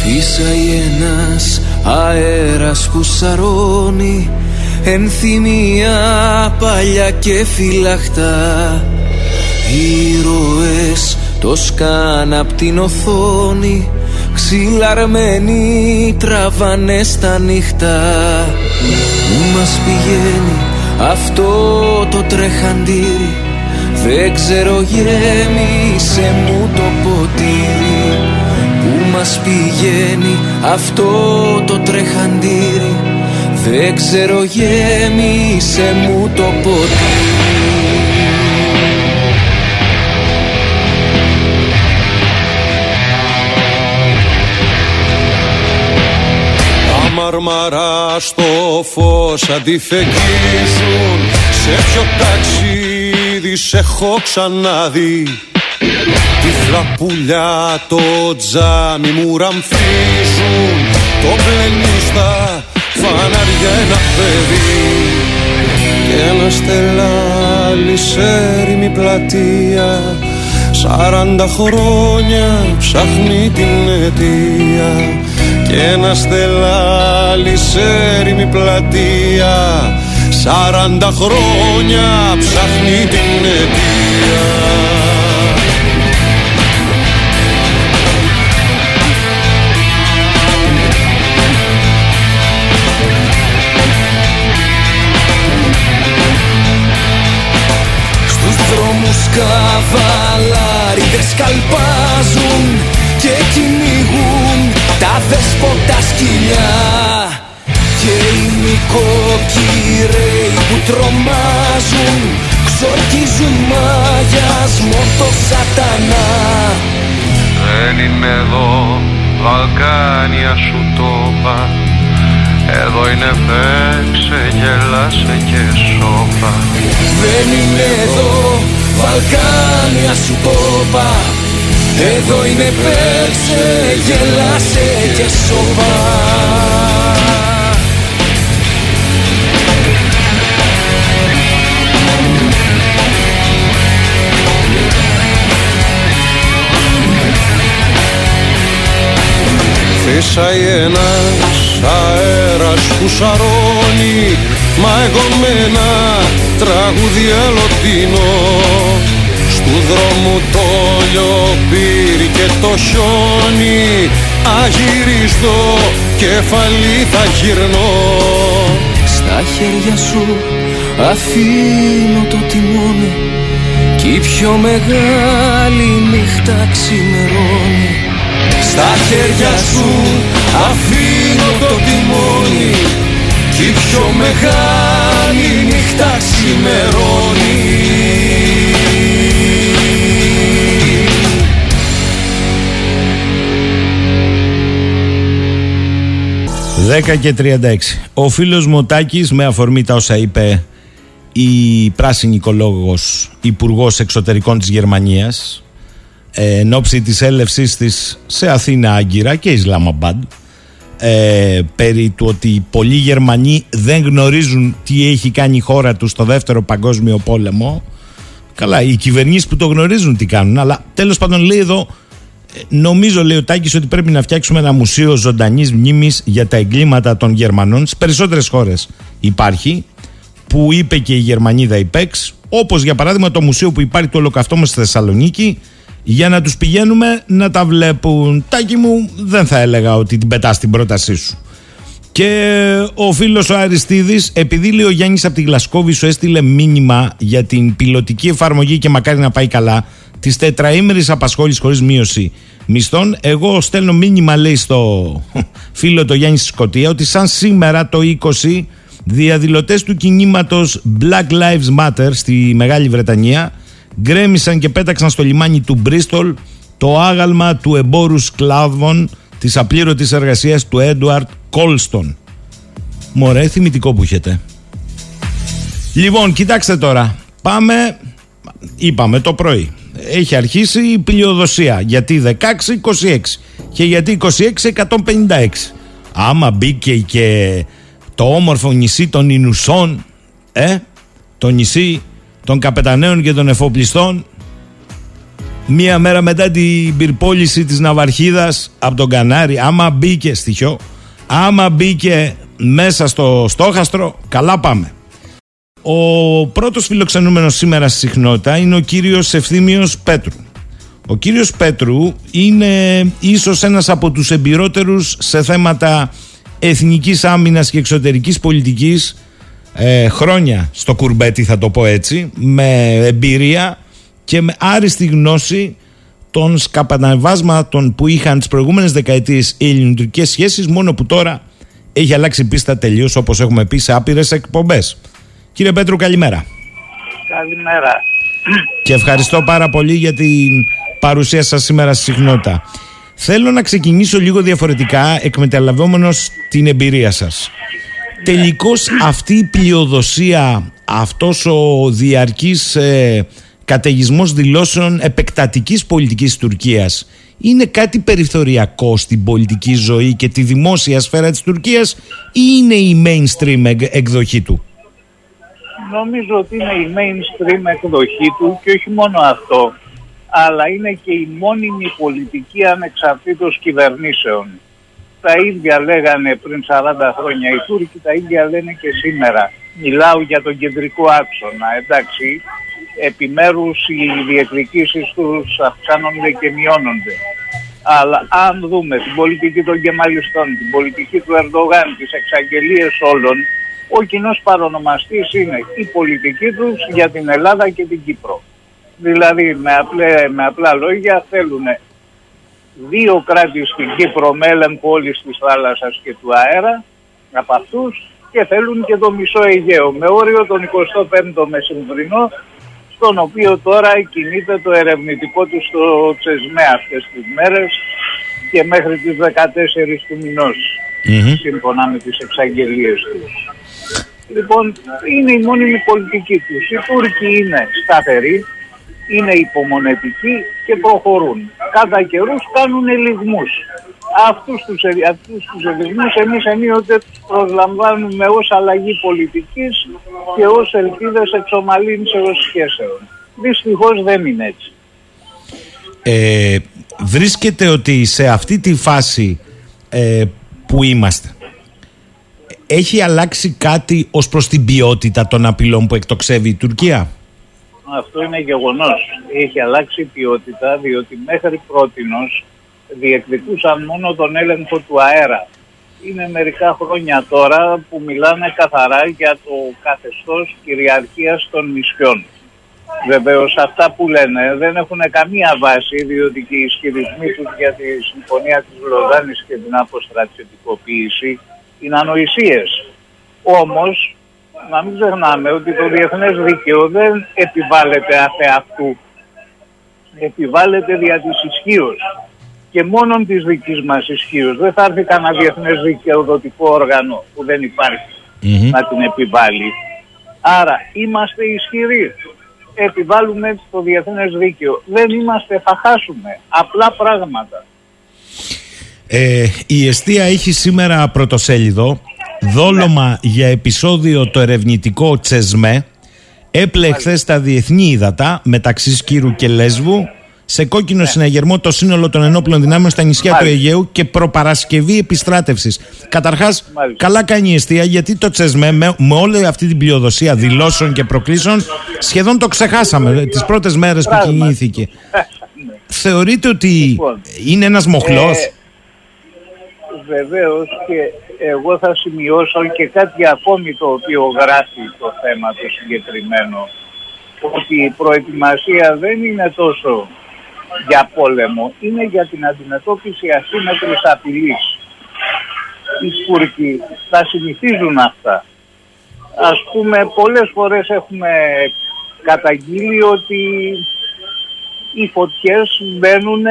Φύσαει ένας αέρας που σαρώνει ενθυμία παλιά και φυλαχτά Ήρωες το σκάν απ' την οθόνη Ξυλαρμένοι τραβάνε στα νύχτα Πού μας πηγαίνει αυτό το τρεχαντήρι Δεν ξέρω γέμισε μου το ποτήρι Πού μας πηγαίνει αυτό το τρεχαντήρι. Δεν ξέρω γέμισε μου το ποτήρι. Τα μαρμαρά στο φως αντιφεγγίζουν. Σε ποιο ταξίδι σε έχω ξαναδεί. Τυφλά πουλιά το τζάμι μου ραμφίζουν. Το πλενίστα φανάρια ένα παιδί. Και ένα στελάλι σε έρημη πλατεία. Σαράντα χρόνια ψάχνει την αιτία. Και ένα στελάλι σε έρημη πλατεία Σαράντα χρόνια ψάχνει την αιτία. Καβαλάριδες καλπάζουν και κυνηγούν τα δέσποτα σκυλιά και οι νοικοκυρέοι που τρομάζουν ξορκίζουν μαγιασμό το σατανά. Δεν είναι εδώ Βαλκάνια σου το εδώ είναι παίξε, γέλασε και σώπα. Δεν είναι εδώ Βαλκάνια σου το Εδώ είναι παίξε, γέλασε και σώπα Φύσαει ένας αέρας που σαρώνει Μα εγώ με ένα τραγούδι αλωτίνο Στου δρόμου το λιοπύρι και το χιόνι Αγυρίζω κεφαλή θα γυρνώ. Στα χέρια σου αφήνω το τιμόνι Κι η πιο μεγάλη νύχτα χέρια σου αφήνω το τιμόνι Κι η πιο μεγάλη νύχτα ξημερώνει 10 και 36. Ο φίλος Μοτάκης με αφορμή τα όσα είπε η πράσινη οικολόγος υπουργός Εξωτερικών της Γερμανίας ε, εν ώψη της έλευσής της σε Αθήνα Άγκυρα και Ισλαμαμπάντ ε, περί του ότι πολλοί Γερμανοί δεν γνωρίζουν τι έχει κάνει η χώρα τους στο δεύτερο παγκόσμιο πόλεμο καλά οι κυβερνήσεις που το γνωρίζουν τι κάνουν αλλά τέλος πάντων λέει εδώ Νομίζω, λέει ο Τάκης, ότι πρέπει να φτιάξουμε ένα μουσείο ζωντανής μνήμης για τα εγκλήματα των Γερμανών. Στις περισσότερες χώρες υπάρχει, που είπε και η Γερμανίδα Ιπέξ, όπως για παράδειγμα το μουσείο που υπάρχει του Ολοκαυτώμα στη Θεσσαλονίκη, για να τους πηγαίνουμε να τα βλέπουν. Τάκη μου, δεν θα έλεγα ότι την πετάς την πρότασή σου. Και ο φίλος ο Αριστίδης, επειδή λέει ο Γιάννης από τη Γλασκόβη σου έστειλε μήνυμα για την πιλωτική εφαρμογή και μακάρι να πάει καλά, της τετραήμερης απασχόλησης χωρίς μείωση μισθών. Εγώ στέλνω μήνυμα, λέει στο <laughs> φίλο το Γιάννη Σκοτία, ότι σαν σήμερα το 20 διαδηλωτές του κινήματος Black Lives Matter στη Μεγάλη Βρετανία γκρέμισαν και πέταξαν στο λιμάνι του Μπρίστολ το άγαλμα του εμπόρου σκλάβων της απλήρωτης εργασίας του Έντουαρτ Κόλστον. Μωρέ, θυμητικό που έχετε. Λοιπόν, κοιτάξτε τώρα. Πάμε, είπαμε το πρωί έχει αρχίσει η πλειοδοσία. Γιατί 16-26 και γιατί 26-156. Άμα μπήκε και το όμορφο νησί των Ινουσών, ε, το νησί των καπεταναίων και των εφοπλιστών, μία μέρα μετά την πυρπόληση της Ναυαρχίδας από τον Κανάρι, άμα μπήκε στοιχείο, άμα μπήκε μέσα στο στόχαστρο, καλά πάμε. Ο πρώτος φιλοξενούμενος σήμερα στη συχνότητα είναι ο κύριος Ευθύμιος Πέτρου. Ο κύριος Πέτρου είναι ίσως ένας από τους εμπειρότερους σε θέματα εθνικής άμυνας και εξωτερικής πολιτικής ε, χρόνια στο κουρμπέτι θα το πω έτσι με εμπειρία και με άριστη γνώση των σκαπαναβάσματων που είχαν τις προηγούμενες δεκαετίες οι ελληνικές σχέσεις μόνο που τώρα έχει αλλάξει πίστα τελείως όπως έχουμε πει σε άπειρες εκπομπές. Κύριε Πέτρου, καλημέρα. Καλημέρα. Και ευχαριστώ πάρα πολύ για την παρουσία σας σήμερα στη συχνότητα. Θέλω να ξεκινήσω λίγο διαφορετικά, εκμεταλλευόμενος την εμπειρία σας. Τελικώς αυτή η πλειοδοσία, αυτός ο διαρκής ε, καταιγισμός δηλώσεων επεκτατικής πολιτικής Τουρκίας είναι κάτι περιθωριακό στην πολιτική ζωή και τη δημόσια σφαίρα της Τουρκίας ή είναι η mainstream εκδοχή του; Νομίζω ότι είναι η mainstream εκδοχή του και όχι μόνο αυτό, αλλά είναι και η μόνιμη πολιτική ανεξαρτήτως κυβερνήσεων. Τα ίδια λέγανε πριν 40 χρόνια οι Τούρκοι, τα ίδια λένε και σήμερα. Μιλάω για τον κεντρικό άξονα, εντάξει. Επιμέρους οι διεκδικήσεις τους αυξάνονται και μειώνονται. Αλλά αν δούμε την πολιτική των Κεμαλιστών, την πολιτική του Ερντογάν, τις εξαγγελίες όλων, ο κοινός παρονομαστής είναι η πολιτική τους για την Ελλάδα και την Κύπρο. Δηλαδή με, απλέ, με απλά λόγια θέλουν δύο κράτη στην Κύπρο με έλεγχο όλης της θάλασσας και του αέρα από αυτούς και θέλουν και το μισό Αιγαίο με όριο τον 25ο μεσημβρινό στον οποίο τώρα κινείται το ερευνητικό του στο Τσεσμέ αυτές τις μέρες και μέχρι τις 14 του μηνός σύμφωνα με τις εξαγγελίες τους. Λοιπόν, είναι η μόνιμη πολιτική τους. Οι Τούρκοι είναι σταθεροί, είναι υπομονετικοί και προχωρούν. Κατά καιρούς κάνουν ελιγμούς. Αυτούς τους, αυτούς τους ελιγμούς εμείς ενίοτε τους προσλαμβάνουμε ως αλλαγή πολιτικής και ως ελπίδες εξομαλύνσεως σχέσεων. Δυστυχώς δεν είναι έτσι. Ε, βρίσκεται ότι σε αυτή τη φάση ε, που είμαστε έχει αλλάξει κάτι ως προς την ποιότητα των απειλών που εκτοξεύει η Τουρκία; Αυτό είναι γεγονός. Έχει αλλάξει η ποιότητα διότι μέχρι πρότινος διεκδικούσαν μόνο τον έλεγχο του αέρα. Είναι μερικά χρόνια τώρα που μιλάνε καθαρά για το καθεστώς κυριαρχίας των νησιών. Βεβαίως αυτά που λένε δεν έχουν καμία βάση διότι και οι ισχυρισμοί τους για τη συμφωνία της Λοζάνης και την αποστρατιωτικοποίηση είναι ανοησίες. Όμως να μην ξεχνάμε ότι το διεθνές δίκαιο δεν επιβάλλεται αυτού. Επιβάλλεται δια της ισχύως και μόνον της δικής μας ισχύως. Δεν θα έρθει κανένα διεθνές δικαιοδοτικό όργανο που δεν υπαρχει να την επιβάλλει. Άρα είμαστε ισχυροί. Επιβάλλουμε το διεθνές δίκαιο. Δεν είμαστε, θα χάσουμε. Απλά πράγματα. Ε, η Εστία έχει σήμερα πρωτοσέλιδο δόλωμα για επεισόδιο το ερευνητικό Τσεσμέ έπλε χθες τα διεθνή ύδατα μεταξύ Σκύρου και Λέσβου σε κόκκινο ναι. συναγερμό το σύνολο των ενόπλων δυνάμεων στα νησιά του Αιγαίου και προπαρασκευή επιστράτευσης. Καταρχάς, καλά κάνει η αιστεία γιατί το Τσεσμέ με, με όλη αυτή την πλειοδοσία δηλώσεων και προκλήσεων σχεδόν το ξεχάσαμε τις πρώτες μέρες που κινήθηκε. <laughs> Θεωρείτε ότι λοιπόν, είναι ένας μοχλός; Ε, Βεβαίως και εγώ θα σημειώσω και κάτι ακόμη το οποίο γράφει το θέμα το συγκεκριμένο ότι η προετοιμασία δεν είναι τόσο για πόλεμο, είναι για την αντιμετώπιση ασύμμετρης απειλής. Οι Τούρκοι τα συνηθίζουν αυτά. Ας πούμε πολλές φορές έχουμε καταγγείλει ότι οι φωτιές μπαίνουν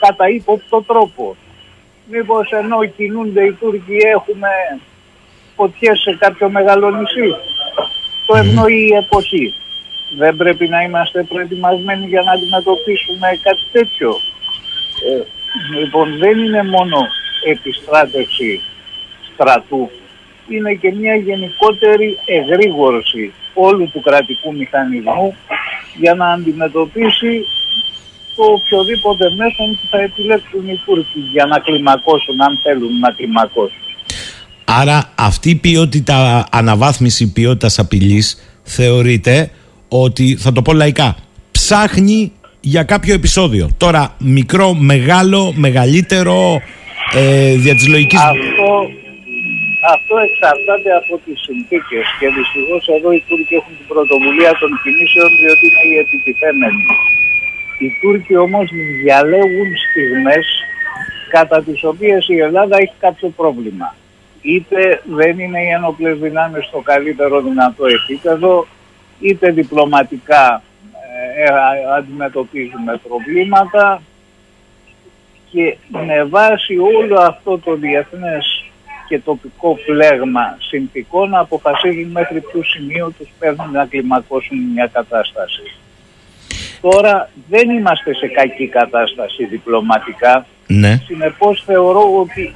κατά ύποπτο τρόπο μήπως ενώ κινούνται οι Τούρκοι έχουμε φωτιές σε κάποιο μεγάλο νησί; Το ευνοεί η εποχή. Δεν πρέπει να είμαστε προετοιμασμένοι για να αντιμετωπίσουμε κάτι τέτοιο. Ε, λοιπόν, δεν είναι μόνο επιστράτευση στρατού. Είναι και μια γενικότερη εγρήγορση όλου του κρατικού μηχανισμού για να αντιμετωπίσει το οποιοδήποτε μέσο που θα επιλέξουν οι Τούρκοι για να κλιμακώσουν, αν θέλουν να κλιμακώσουν. Άρα αυτή η ποιότητα, αναβάθμιση ποιότητας απειλής θεωρείται ότι, θα το πω λαϊκά, ψάχνει για κάποιο επεισόδιο. Τώρα, μικρό, μεγάλο, μεγαλύτερο, ε, δια της λογικής... Αυτό, αυτό εξαρτάται από τις συνθήκες και δυστυχώς εδώ οι Τούρκοι έχουν την πρωτοβουλία των κινήσεων διότι είναι οι επιτυχημένοι. Οι Τούρκοι όμως διαλέγουν στιγμές κατά τις οποίες η Ελλάδα έχει κάποιο πρόβλημα. Είτε δεν είναι οι ένοπλες δυνάμεις στο καλύτερο δυνατό επίπεδο, είτε διπλωματικά ε, αντιμετωπίζουμε προβλήματα και με βάση όλο αυτό το διεθνές και τοπικό πλέγμα συνθηκών αποφασίζουν μέχρι ποιο σημείο τους παίρνουν να κλιμακώσουν μια κατάσταση. Τώρα δεν είμαστε σε κακή κατάσταση διπλωματικά. Ναι. Συνεπώς θεωρώ ότι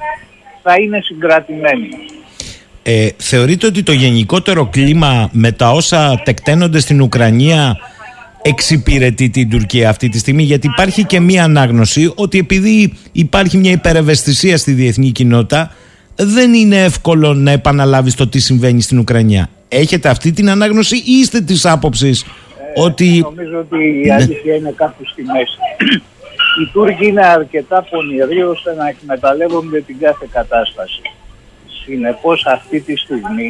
θα είναι συγκρατημένοι. Ε, θεωρείτε ότι το γενικότερο κλίμα με τα όσα τεκταίνονται στην Ουκρανία εξυπηρετεί την Τουρκία αυτή τη στιγμή; Γιατί υπάρχει και μία ανάγνωση ότι επειδή υπάρχει μια υπερευαισθησία στη διεθνή κοινότητα δεν είναι εύκολο να επαναλάβεις το τι συμβαίνει στην Ουκρανία. Έχετε αυτή την ανάγνωση ή είστε της άποψης ότι... Νομίζω ότι η ναι. αλήθεια είναι κάπου στη μέση. Οι Τούρκοι είναι αρκετά πονηροί ώστε να εκμεταλλεύονται την κάθε κατάσταση. Συνεπώς αυτή τη στιγμή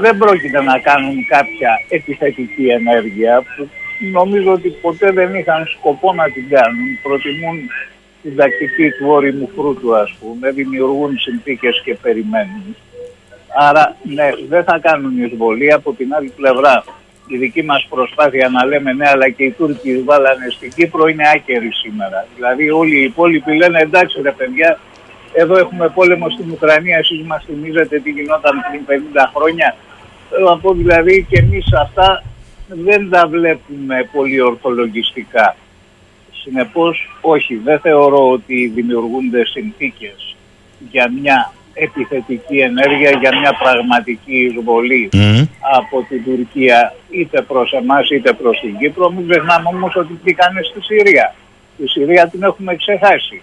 δεν πρόκειται να κάνουν κάποια επιθετική ενέργεια που νομίζω ότι ποτέ δεν είχαν σκοπό να την κάνουν. Προτιμούν την τακτική του όριμου φρούτου ας πούμε, δημιουργούν συνθήκες και περιμένουν. Άρα ναι, δεν θα κάνουν εισβολή από την άλλη πλευρά η δική μας προσπάθεια να λέμε ναι αλλά και οι Τούρκοι βάλανε στην Κύπρο είναι άκερη σήμερα. Δηλαδή όλοι οι υπόλοιποι λένε εντάξει ρε παιδιά εδώ έχουμε πόλεμο στην Ουκρανία εσείς μας θυμίζετε τι γινόταν πριν 50 χρόνια. Θέλω να πω δηλαδή και εμείς αυτά δεν τα βλέπουμε πολύ ορθολογιστικά. Συνεπώς όχι δεν θεωρώ ότι δημιουργούνται συνθήκες για μια επιθετική ενέργεια για μια πραγματική εισβολή από την Τουρκία είτε προς εμάς είτε προς την Κύπρο. Μην ξεχνάμε όμως ότι πήγανε στη Συρία. Τη Συρία την έχουμε ξεχάσει.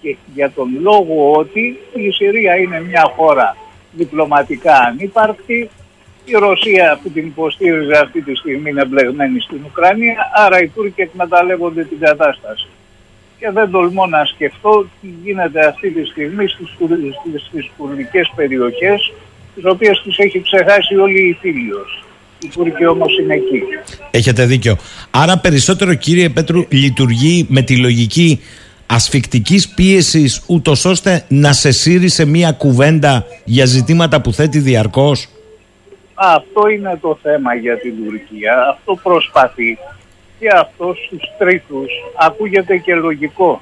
Και για τον λόγο ότι η Συρία είναι μια χώρα διπλωματικά ανύπαρκτη, η Ρωσία που την υποστήριζε αυτή τη στιγμή είναι μπλεγμένη στην Ουκρανία, άρα οι Τούρκοι εκμεταλλεύονται την κατάσταση και δεν τολμώ να σκεφτώ τι γίνεται αυτή τη στιγμή στις, στις, στις κουρδικές περιοχές τις οποίες τις έχει ξεχάσει όλη η Φίλιος. Οι Τούρκοι όμως είναι εκεί. Έχετε δίκιο. Άρα περισσότερο κύριε Πέτρου λειτουργεί με τη λογική ασφικτικής πίεσης ούτως ώστε να σε σύρει σε μία κουβέντα για ζητήματα που θέτει διαρκώς; Αυτό είναι το θέμα για την Τουρκία. Αυτό προσπαθεί και αυτός στους τρίτους ακούγεται και λογικό.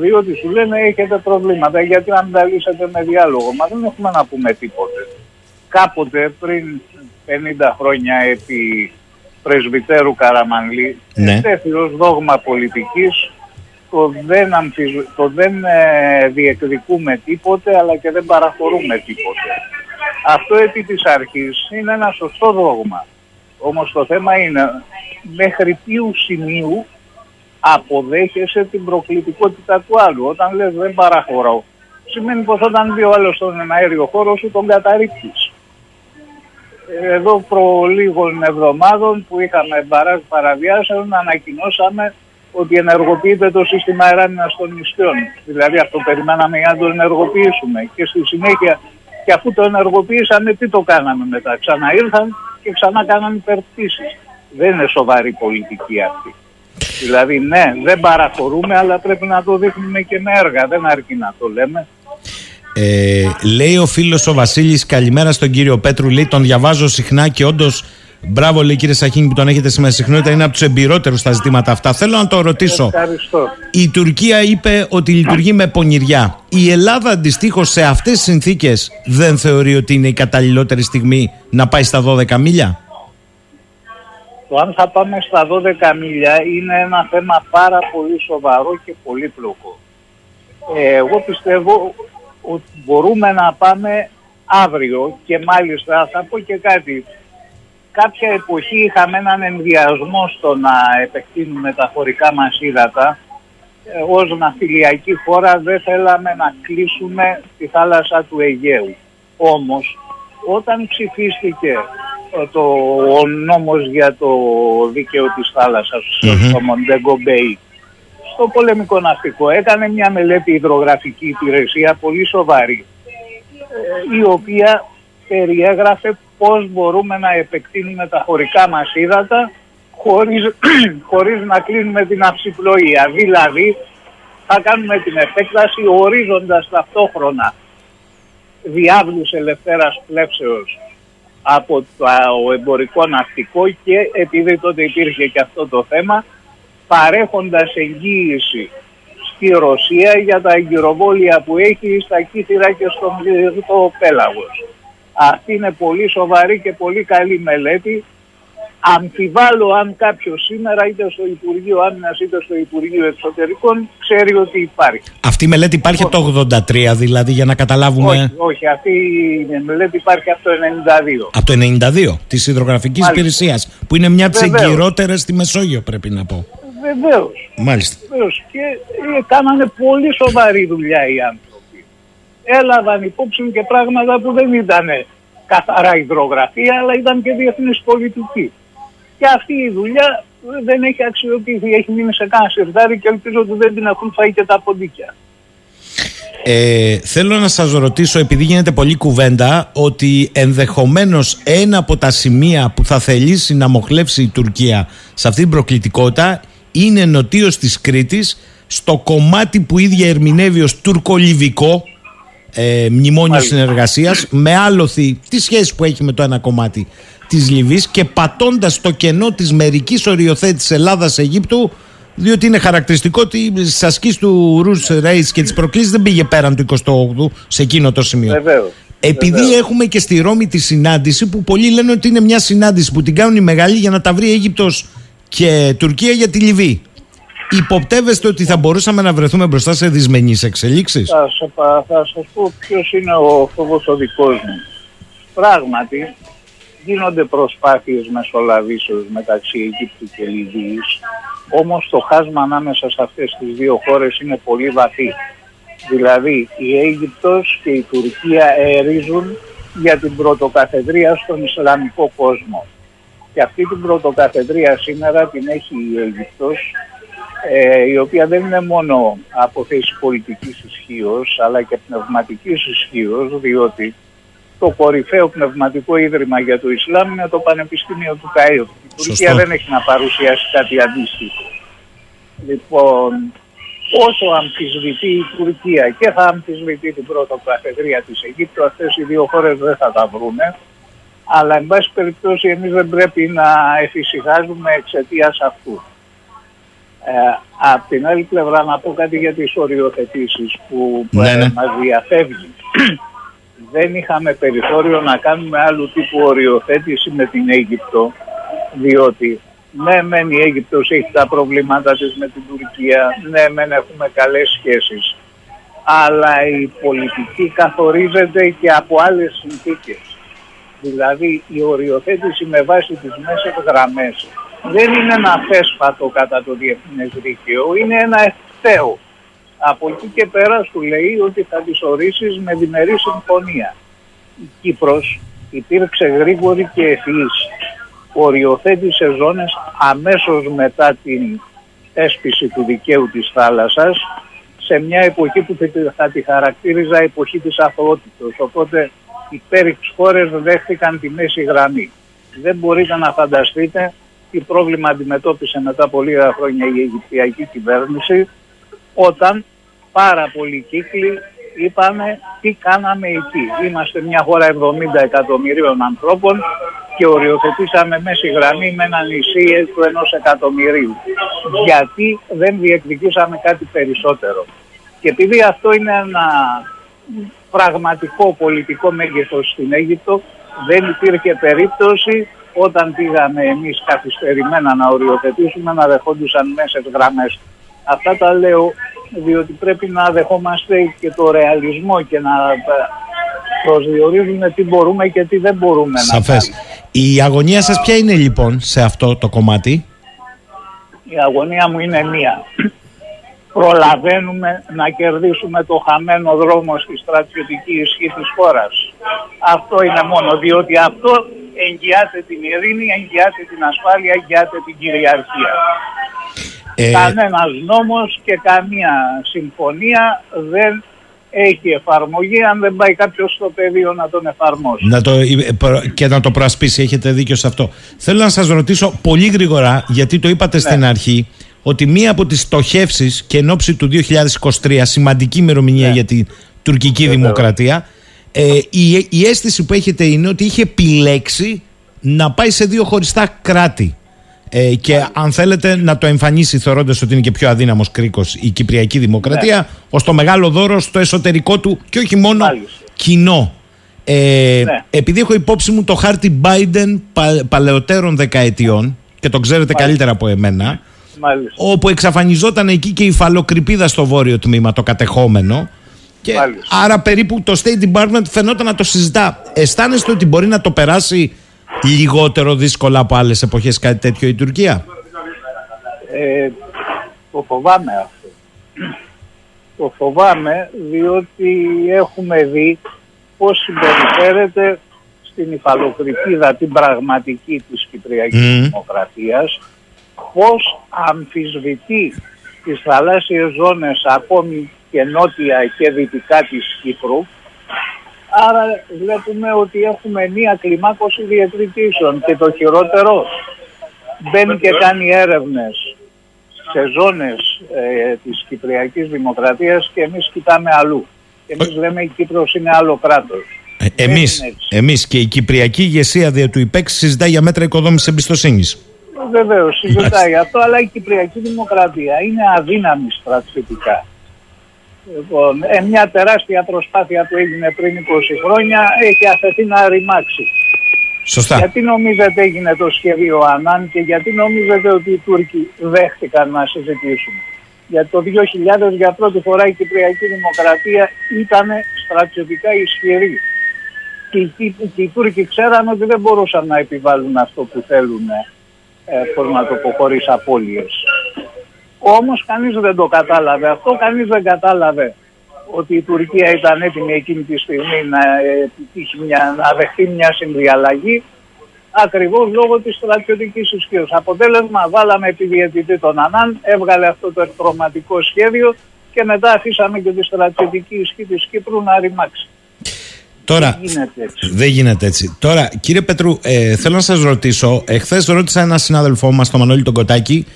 Διότι σου λένε έχετε προβλήματα γιατί αν τα λύσετε με διάλογο. Μα δεν έχουμε να πούμε τίποτε. Κάποτε πριν 50 χρόνια επί πρεσβυτέρου Καραμανλή Ναι. τέθη ως δόγμα πολιτικής το δεν, αμφιζ... το δεν ε, διεκδικούμε τίποτε αλλά και δεν παραχωρούμε τίποτε. Αυτό επί της αρχής είναι ένα σωστό δόγμα. Όμως το θέμα είναι μέχρι ποιου σημείου αποδέχεσαι την προκλητικότητα του άλλου; Όταν λες δεν παραχωρώ, σημαίνει πως όταν μπει ο άλλος στον αέριο χώρο σου τον καταρρύπτεις. Εδώ προ λίγων εβδομάδων που είχαμε μπαράζ παραβιάσεων ανακοινώσαμε ότι ενεργοποιείται το σύστημα αεράμινας των νησιών. Δηλαδή αυτό περιμέναμε για να το ενεργοποιήσουμε. Και στη συνέχεια, και αφού το ενεργοποιήσαμε, τι το κάναμε μετά; Ξαναήρθαν και ξανά κάναμε υπερπτήσεις. Δεν είναι σοβαρή πολιτική αυτή. Δηλαδή ναι, δεν παραχωρούμε, αλλά πρέπει να το δείχνουμε και με έργα. Δεν αρκεί να το λέμε. Ε, λέει ο φίλος ο Βασίλης καλημέρα στον κύριο Πέτρου λέει τον διαβάζω συχνά και όντως μπράβο λέει κύριε Σαχίνη που τον έχετε σήμερα συχνότητα είναι από τους εμπειρότερους στα ζητήματα αυτά θέλω να το ρωτήσω Ευχαριστώ. η Τουρκία είπε ότι λειτουργεί με πονηριά η Ελλάδα αντιστοίχως σε αυτές τις συνθήκες δεν θεωρεί ότι είναι η καταλληλότερη στιγμή να πάει στα 12 μίλια; Το αν θα πάμε στα 12 μίλια είναι ένα θέμα πάρα πολύ σοβαρό και πολύπλοκο. Ε, εγώ πιστεύω ότι μπορούμε να πάμε αύριο και μάλιστα θα πω και κάτι. Κάποια εποχή είχαμε έναν ενδιασμό στο να επεκτείνουμε τα χωρικά μας ύδατα. Ε, ως ναυτιλιακή χώρα δεν θέλαμε να κλείσουμε τη θάλασσα του Αιγαίου. Όμως όταν ψηφίστηκε ε, το, ο νόμος για το δίκαιο της θάλασσας Μμμ. στο Μοντέγκο Μπέι στο πολεμικό ναυτικό έκανε μια μελέτη υδρογραφική υπηρεσία πολύ σοβαρή ε, η οποία περιέγραφε πώς μπορούμε να επεκτείνουμε τα χωρικά μας ύδατα χωρίς, <clears throat> χωρίς να κλείνουμε την αυσιπλοεία. Δηλαδή θα κάνουμε την επέκταση ορίζοντας ταυτόχρονα διάβλους ελευθέρας πλεύσεως από το εμπορικό ναυτικό και επειδή τότε υπήρχε και αυτό το θέμα παρέχοντας εγγύηση στη Ρωσία για τα εγκυροβόλια που έχει στα Κύθυρα και στον στο Πέλαγος. Αυτή είναι πολύ σοβαρή και πολύ καλή μελέτη. Αμφιβάλλω αν κάποιος σήμερα είτε στο Υπουργείο Άμυνας είτε στο Υπουργείο Εξωτερικών ξέρει ότι υπάρχει. αυτή η μελέτη υπάρχει από το 83 δηλαδή για να καταλάβουμε Όχι, όχι, αυτή η μελέτη υπάρχει από το 92. από το 92 της υδρογραφικής Μάλιστα. υπηρεσίας που είναι μια από τις Βεβαίως. εγκυρότερες στη Μεσόγειο πρέπει να πω Βεβαίως. μάλιστα Βεβαίως. Και ε, κάνανε πολύ σοβαρή δουλειά οι άνθρωποι. Έλαβαν υπόψη και πράγματα που δεν ήταν καθαρά υδρογραφία, αλλά ήταν και διεθνής πολιτική. Και αυτή η δουλειά ε, δεν έχει αξιοποιηθεί, έχει μείνει σε κάνα σιρτάρι και ελπίζω ότι δεν την έχουν φάει και τα ποντίκια. Ε, θέλω να σας ρωτήσω, επειδή γίνεται πολλή κουβέντα, ότι ενδεχομένως ένα από τα σημεία που θα θελήσει να μοχλεύσει η Τουρκία σε αυτή την προκλητικότητα είναι νοτίως της Κρήτης, στο κομμάτι που ίδια ερμηνεύει ως τουρκολιβικό ε, μνημόνιο Μάλιστα. συνεργασίας, με άλοθη τη σχέση που έχει με το ένα κομμάτι της Λιβύης και πατώντας το κενό της μερικής οριοθέτησης Ελλάδας-Αιγύπτου διότι είναι χαρακτηριστικό ότι στις ασκήσεις του Ρους Ρέιτς και τις προκλήσεις δεν πήγε πέραν του 28ου σε εκείνο το σημείο. Βεβαίως. Επειδή Βεβαίως. έχουμε και στη Ρώμη τη συνάντηση που πολλοί λένε ότι είναι μια συνάντηση που την κάνουν οι μεγάλοι για να τα βρει Αίγυπτος και Τουρκία για τη Λιβύη. Υποπτεύεστε ότι θα μπορούσαμε να βρεθούμε μπροστά σε δυσμενείς εξελίξεις; Θα, σε, πα- θα σας πω ποιος είναι ο φόβος ο δικός μου. Πράγματι, γίνονται προσπάθειες μεσολαβήσεως μεταξύ Αιγύπτου και Λιβύης, όμως το χάσμα ανάμεσα σε αυτές τις δύο χώρες είναι πολύ βαθύ. Δηλαδή, η Αίγυπτος και η Τουρκία ερίζουν για την πρωτοκαθεδρία στον Ισλαμικό κόσμο. Και αυτή την πρωτοκαθεδρία σήμερα την έχει η Αίγυπτος ε, η οποία δεν είναι μόνο από θέση πολιτικής ισχύως, αλλά και πνευματικής ισχύως, διότι το κορυφαίο πνευματικό ίδρυμα για το Ισλάμ είναι το Πανεπιστήμιο του Καΐρου. Η Τουρκία δεν έχει να παρουσιάσει κάτι αντίστοιχο. Λοιπόν, όσο αμφισβητεί η Τουρκία και θα αμφισβητεί την πρώτη καθεδρία της Αιγύπτου, αυτές οι δύο χώρες δεν θα τα βρούνε. Αλλά, εν πάση περιπτώσει, εμείς δεν πρέπει να εφησυχάζουμε εξαιτίας αυτού. Ε, απ' την άλλη πλευρά να πω κάτι για τις οριοθετήσεις που Ναι, ναι. ε, μας διαφεύγει. δεν είχαμε περιθώριο να κάνουμε άλλου τύπου οριοθέτηση με την Αίγυπτο διότι ναι μεν η Αίγυπτος έχει τα προβλήματα της με την Τουρκία ναι μεν έχουμε καλές σχέσεις αλλά η πολιτική καθορίζεται και από άλλες συνθήκες δηλαδή η οριοθέτηση με βάση τις μέσες γραμμές δεν είναι ένα θέσπατο κατά το διεθνές δίκαιο, είναι ένα ευθέο. Από εκεί και πέρα σου λέει ότι θα τις ορίσεις με διμερή συμφωνία. Η Κύπρος υπήρξε γρήγορη και ευφυής. Οριοθέτησε ζώνες αμέσως μετά την έσπιση του δικαίου της θάλασσας σε μια εποχή που θα τη χαρακτήριζα εποχή της αθωότητος. Οπότε οι πέριξ χώρες δέχτηκαν τη μέση γραμμή. Δεν μπορείτε να φανταστείτε τι πρόβλημα αντιμετώπισε μετά από λίγα χρόνια η Αιγυπτιακή κυβέρνηση όταν πάρα πολλοί κύκλοι είπαμε τι κάναμε εκεί; Είμαστε μια χώρα 70 εκατομμυρίων ανθρώπων και οριοθετήσαμε μέση γραμμή με ένα νησί του ενός εκατομμυρίου. Γιατί δεν διεκδικήσαμε κάτι περισσότερο. Και επειδή αυτό είναι ένα πραγματικό πολιτικό μέγεθος στην Αίγυπτο, δεν υπήρχε περίπτωση όταν πήγαμε εμείς καθυστερημένα να οριοθετήσουμε να δεχόντουσαν μέσες γραμμές. Αυτά τα λέω διότι πρέπει να δεχόμαστε και το ρεαλισμό και να προσδιορίζουμε τι μπορούμε και τι δεν μπορούμε Σαφές. να κάνουμε. Η αγωνία σας ποια είναι λοιπόν σε αυτό το κομμάτι; Η αγωνία μου είναι μία. Προλαβαίνουμε να κερδίσουμε το χαμένο δρόμο στη στρατιωτική ισχύ της χώρας. Αυτό είναι μόνο, διότι αυτό εγγυάται την ειρήνη, εγγυάται την ασφάλεια, εγγυάται την κυριαρχία. Ε, Κανένας νόμος και καμία συμφωνία δεν έχει εφαρμογή αν δεν πάει κάποιος στο πεδίο να τον εφαρμόσει. να το, ε, προ- και να το προασπίσει, έχετε δίκιο σε αυτό. Θέλω να σας ρωτήσω πολύ γρήγορα, γιατί το είπατε στην αρχή, ότι μία από τις στοχεύσεις και εν ώψη του 2023, σημαντική ημερομηνία για την τουρκική δημοκρατία, ε, η, η αίσθηση που έχετε είναι ότι είχε επιλέξει να πάει σε δύο χωριστά κράτη. Ε, και αν θέλετε να το εμφανίσει θεωρώντας ότι είναι και πιο αδύναμος κρίκος η Κυπριακή Δημοκρατία ως το μεγάλο δώρο στο εσωτερικό του και όχι μόνο Μάλιστα. κοινό. Ε, Ναι. Επειδή έχω υπόψη μου το χάρτη Biden πα, παλαιότερων δεκαετιών και το ξέρετε καλύτερα από εμένα Μάλιστα. όπου εξαφανιζόταν εκεί και η φαλοκρηπίδα στο βόρειο τμήμα, το κατεχόμενο. Και Μάλιστα. άρα περίπου το State Department φαινόταν να το συζητά. Αισθάνεστε ότι μπορεί να το περάσει λιγότερο δύσκολα από άλλες εποχές κάτι τέτοιο η Τουρκία; Ε, το φοβάμαι αυτό. Το φοβάμαι διότι έχουμε δει πώς συμπεριφέρεται στην υφαλοκρηπίδα την πραγματική της Κυπριακής Μμμ. Δημοκρατίας πώς αμφισβητεί τις θαλάσσιες ζώνες ακόμη και νότια και δυτικά της Κύπρου Άρα βλέπουμε ότι έχουμε μία κλιμάκωση διεκδικήσεων και το χειρότερο μπαίνει και κάνει έρευνες σε ζώνες ε, της Κυπριακής Δημοκρατίας και εμείς κοιτάμε αλλού. Και εμείς λέμε η Κύπρος είναι άλλο κράτος. Ε, εμείς, είναι έτσι. εμείς και η Κυπριακή ηγεσία δια του ΙΠΕΞ συζητάει για μέτρα οικοδόμησης εμπιστοσύνης. Βεβαίως, συζητάει αυτό, αλλά η Κυπριακή Δημοκρατία είναι αδύναμη στρατιωτικά. Λοιπόν, ε, μια τεράστια προσπάθεια που έγινε πριν 20 χρόνια έχει αφαιθεί να ρημάξει. Σωστά. Γιατί νομίζετε έγινε το σχέδιο Ανάν και γιατί νομίζετε ότι οι Τούρκοι δέχτηκαν να συζητήσουν; Γιατί το 2000 για πρώτη φορά η Κυπριακή Δημοκρατία ήταν στρατιωτικά ισχυρή. Και οι, Κύπ- και οι Τούρκοι ξέραν ότι δεν μπορούσαν να επιβάλλουν αυτό που θέλουν, ε, πώς να το πω, χωρίς απώλειες. Όμως κανείς δεν το κατάλαβε αυτό, κανείς δεν κατάλαβε ότι η Τουρκία ήταν έτοιμη εκείνη τη στιγμή να, ε, επιτύχει μια, να δεχτεί μια συνδιαλλαγή ακριβώς λόγω της στρατιωτικής ισχύως. Αποτέλεσμα βάλαμε επιδιαιτητή τον Ανάν, έβγαλε αυτό το εκτροματικό σχέδιο και μετά αφήσαμε και τη στρατιωτική ισχύ της Κύπρου να ρημάξει. Τώρα, Δεν γίνεται έτσι. δεν γίνεται έτσι. Τώρα, κύριε Πετρού, ε, θέλω να σας ρωτήσω. Εχθές ρώτησα έναν συνάδελφό μας, τον Μανώλη τον Κοτάκη,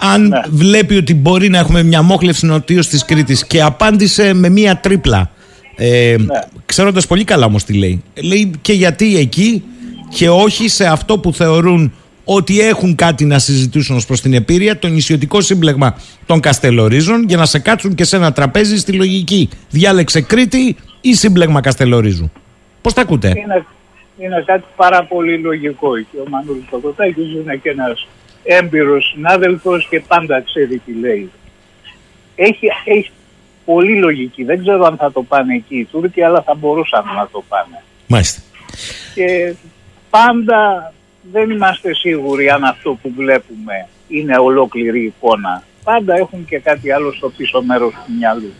αν Ναι. βλέπει ότι μπορεί να έχουμε μια μόχλευση νοτίως της Κρήτης και απάντησε με μια τρίπλα. Ε, Ναι. Ξέροντας πολύ καλά όμως τι λέει. Λέει και γιατί εκεί και όχι σε αυτό που θεωρούν ότι έχουν κάτι να συζητήσουν ως προς την επίρρεια, το νησιωτικό σύμπλεγμα των Καστελορίζων για να σε κάτσουν και σε ένα τραπέζι στη λογική. Διάλεξε Κρήτη ή σύμπλεγμα Καστελορίζου. Πώς τα ακούτε; Είναι, είναι κάτι πάρα πολύ λογικό και ο Μανούλης Κοκοτάκης είναι και ένας έμπειρος συνάδελφος και πάντα ξέρει τι λέει. Έχει, έχει πολύ λογική. Δεν ξέρω αν θα το πάνε εκεί οι Τούρκοι, αλλά θα μπορούσαν να το πάνε. Μάλιστα. Και πάντα δεν είμαστε σίγουροι αν αυτό που βλέπουμε είναι ολόκληρη εικόνα. Πάντα έχουν και κάτι άλλο στο πίσω μέρος του μυαλού.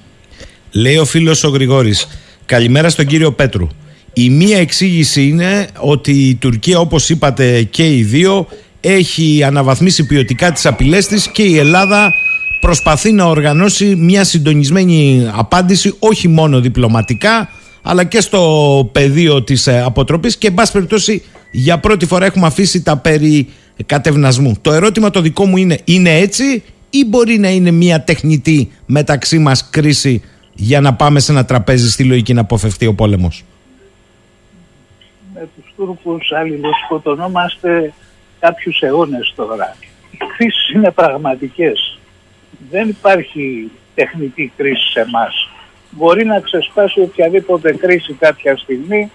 Λέει ο φίλος ο Γρηγόρης. Καλημέρα στον κύριο Πέτρου. Η μία εξήγηση είναι ότι η Τουρκία, όπως είπατε και οι δύο, έχει αναβαθμίσει ποιοτικά τις απειλές της και η Ελλάδα προσπαθεί να οργανώσει μια συντονισμένη απάντηση, όχι μόνο διπλωματικά, αλλά και στο πεδίο της ε, αποτροπής και εν πάση περιπτώσει για πρώτη φορά έχουμε αφήσει τα περί κατευνασμού. Το ερώτημα το δικό μου είναι, είναι έτσι ή μπορεί να είναι μια τεχνητή μεταξύ μας κρίση για να πάμε σε ένα τραπέζι στη λογική να αποφευθεί ο πόλεμος; με τους Τούρκους αλληλοσκοτωνόμαστε κάποιους αιώνες τώρα. Οι κρίσεις είναι πραγματικές. Δεν υπάρχει τεχνητή κρίση σε εμάς. Μπορεί να ξεσπάσει οποιαδήποτε κρίση κάποια στιγμή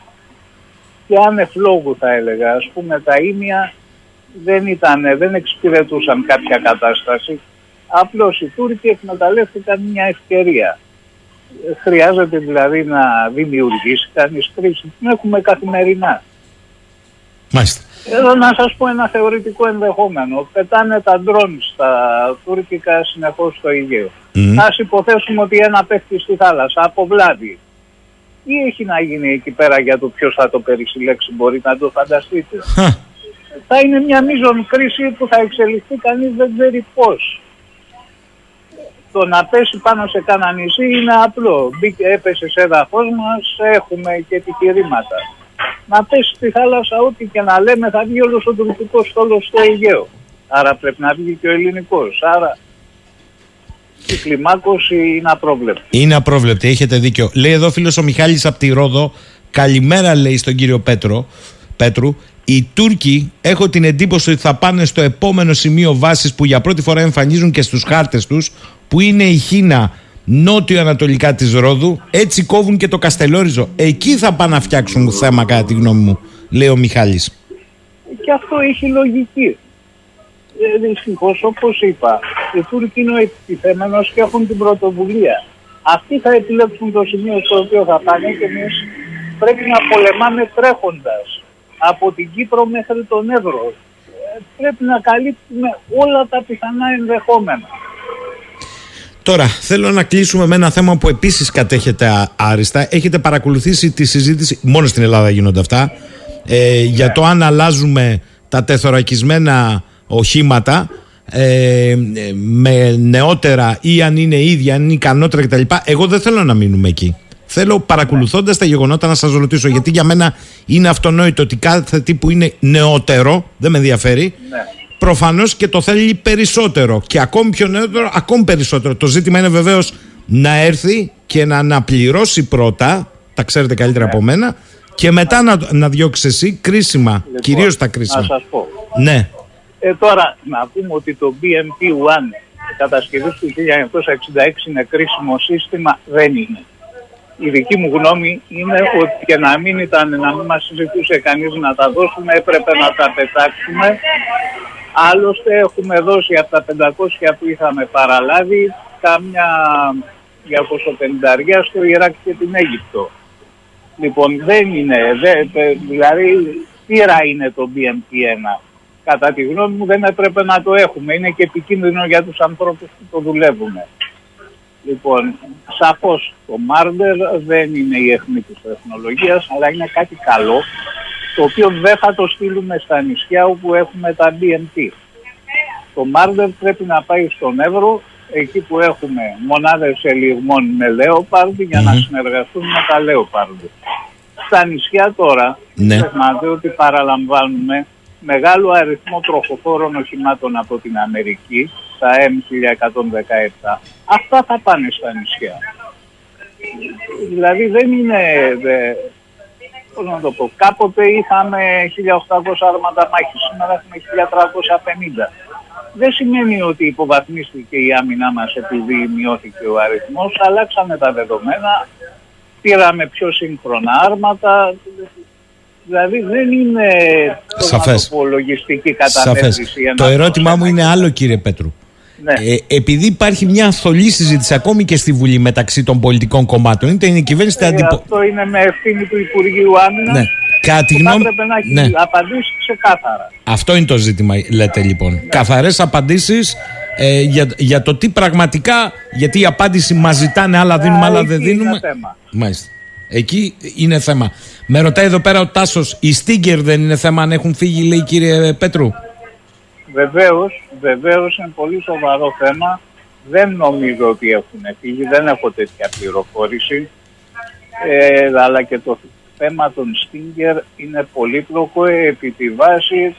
και άνευ λόγου θα έλεγα. Ας πούμε τα ίμια δεν, ήταν, δεν εξυπηρετούσαν κάποια κατάσταση. Απλώς οι Τούρκοι εκμεταλλεύτηκαν μια ευκαιρία. Ε, Χρειάζεται δηλαδή να δημιουργήσει κανείς κρίση. Την έχουμε καθημερινά. Μάλιστα. Εδώ να σας πω ένα θεωρητικό ενδεχόμενο. Πετάνε τα ντρόν στα τουρκικά συνεχώς στο Αιγαίο. Μμμ. Ας υποθέσουμε ότι ένα πέφτει στη θάλασσα από βλάβη. Τι έχει να γίνει εκεί πέρα για το ποιος θα το περισυλλέξει, μπορείτε να το φανταστείτε; Χα, Θα είναι μια μείζον κρίση που θα εξελιχθεί κανείς δεν ξέρει πώς. Το να πέσει πάνω σε κάνα νησί είναι απλό. Μπήκε, έπεσε σε έδαφος μας, έχουμε και επιχειρήματα. Να πέσει στη θάλασσα ό,τι και να λέμε θα βγει όλος ο τουρκικός στόλος στο Αιγαίο. Άρα πρέπει να βγει και ο ελληνικός. Άρα η κλιμάκωση είναι απρόβλεπτη. Είναι απρόβλεπτη, έχετε δίκιο. Λέει εδώ φίλος ο Μιχάλης από τη Ρόδο, καλημέρα λέει στον κύριο Πέτρο, Πέτρου. Οι Τούρκοι έχω την εντύπωση ότι θα πάνε στο επόμενο σημείο βάσης που για πρώτη φορά εμφανίζουν και στους χάρτες τους που είναι η Χίνα νότιο-ανατολικά της Ρόδου έτσι κόβουν και το Καστελόριζο εκεί θα πάνε να φτιάξουν θέμα κατά τη γνώμη μου λέει ο Μιχάλης Και αυτό έχει λογική. Ε, Δυστυχώς, όπως είπα, οι Τούρκοι είναι ο επιτιθέμενος και έχουν την πρωτοβουλία. Αυτοί θα επιλέξουν το σημείο στο οποίο θα πάνε και εμείς πρέπει να πολεμάμε τρέχοντας από την Κύπρο μέχρι τον Εύρο. Ε, Πρέπει να καλύπτουμε όλα τα πιθανά ενδεχόμενα. Τώρα, θέλω να κλείσουμε με ένα θέμα που επίσης κατέχετε α- άριστα. Έχετε παρακολουθήσει τη συζήτηση, μόνο στην Ελλάδα γίνονται αυτά, ε, για το αν αλλάζουμε τα τεθωρακισμένα οχήματα ε, ε, με νεότερα ή αν είναι ίδια, αν είναι ικανότερα κτλ. Εγώ δεν θέλω να μείνουμε εκεί. Θέλω παρακολουθώντας τα γεγονότα να σας ρωτήσω, γιατί για μένα είναι αυτονόητο ότι κάθε τι που είναι νεότερο, δεν με ενδιαφέρει, Ναι. Προφανώς και το θέλει περισσότερο και ακόμη πιο νεότερο, ακόμη περισσότερο. Το ζήτημα είναι βεβαίως να έρθει και να αναπληρώσει πρώτα, τα ξέρετε καλύτερα από μένα, και μετά να, να διώξεις εσύ κρίσιμα, Λοιπόν, κυρίως τα Να κρίσιμα. σας πω. Ναι, Ε, τώρα, να πούμε ότι το BMP-1 κατασκευή του 1966 είναι κρίσιμο σύστημα, δεν είναι. Η δική μου γνώμη είναι ότι και να μην ήταν, να μην μας συζητούσε κανείς να τα δώσουμε, έπρεπε να τα πετάξουμε. Άλλωστε έχουμε δώσει από τα 500 που είχαμε παραλάβει κάμια 250 στο Ιράκ και την Αίγυπτο. Λοιπόν, δεν είναι, δε, ε, δηλαδή πείρα είναι το BMP-1. Κατά τη γνώμη μου δεν έπρεπε να το έχουμε. Είναι και επικίνδυνο για τους ανθρώπους που το δουλεύουν. Λοιπόν, σαφώς το Marder δεν είναι η αιχμή της τεχνολογίας, αλλά είναι κάτι καλό, το οποίο δεν θα το στείλουμε στα νησιά όπου έχουμε τα BMP. Το Marder πρέπει να πάει στον Εύρο, εκεί που έχουμε μονάδες ελιγμών με Leopard για να συνεργαστούν με τα Leopard. Στα νησιά τώρα, Ναι. ξεχνάτε ότι παραλαμβάνουμε μεγάλο αριθμό τροχοφόρων οχημάτων από την Αμερική, τα M1117. Αυτά θα πάνε στα νησιά. Δηλαδή δεν είναι... Δε, πώς να το πω, κάποτε είχαμε 1800 άρματα μάχης, σήμερα έχουμε 1350. Δεν σημαίνει ότι υποβαθμίστηκε η άμυνά μας επειδή μειώθηκε ο αριθμός, αλλάξαμε τα δεδομένα, πήραμε πιο σύγχρονα άρματα, δηλαδή δεν είναι πώς να Σαφές. το πω, λογιστική Σαφές. καταμέτρηση. ένα Το ερώτημά μου θέμα. είναι άλλο κύριε Πέτρου. Ναι. Ε, επειδή υπάρχει μια θολή συζήτηση ακόμη και στη Βουλή μεταξύ των πολιτικών κομμάτων, είτε είναι η κυβέρνηση είτε Ε, αντιπο... Αυτό είναι με ευθύνη του Υπουργείου Άμυνας Ναι. Κατά τη που θα γνώμη... έπρεπε να έχει Ναι. απαντήσει ξεκάθαρα. Αυτό είναι το ζήτημα, λέτε λοιπόν. Ναι. Καθαρές απαντήσεις ε, για, για το τι πραγματικά, γιατί η απάντηση μας ζητάνε, άλλα δίνουμε, άλλα εκεί δεν είναι δίνουμε. θέμα. Μάλιστα. Εκεί είναι θέμα. Με ρωτάει εδώ πέρα ο Τάσος, οι Στίγκερ δεν είναι θέμα αν έχουν φύγει, λέει κύριε Πέτρου; Βεβαίως, βεβαίως είναι πολύ σοβαρό θέμα. Δεν νομίζω ότι έχουν φύγει, δεν έχω τέτοια πληροφόρηση. Ε, αλλά και το θέμα των Stinger είναι πολύπλοκο επί τη βάση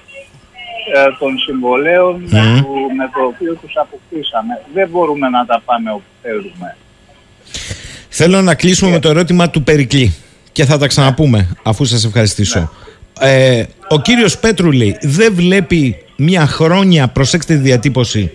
ε, των συμβολέων με, Μμμ. το, με το οποίο τους αποκτήσαμε. Δεν μπορούμε να τα πάμε όπου θέλουμε. Θέλω να κλείσουμε με το ερώτημα του Περικλή και θα τα ξαναπούμε αφού σας ευχαριστήσω. Ε, ο κύριος Πέτρου λέει δεν βλέπει μια χρόνια, προσέξτε τη διατύπωση,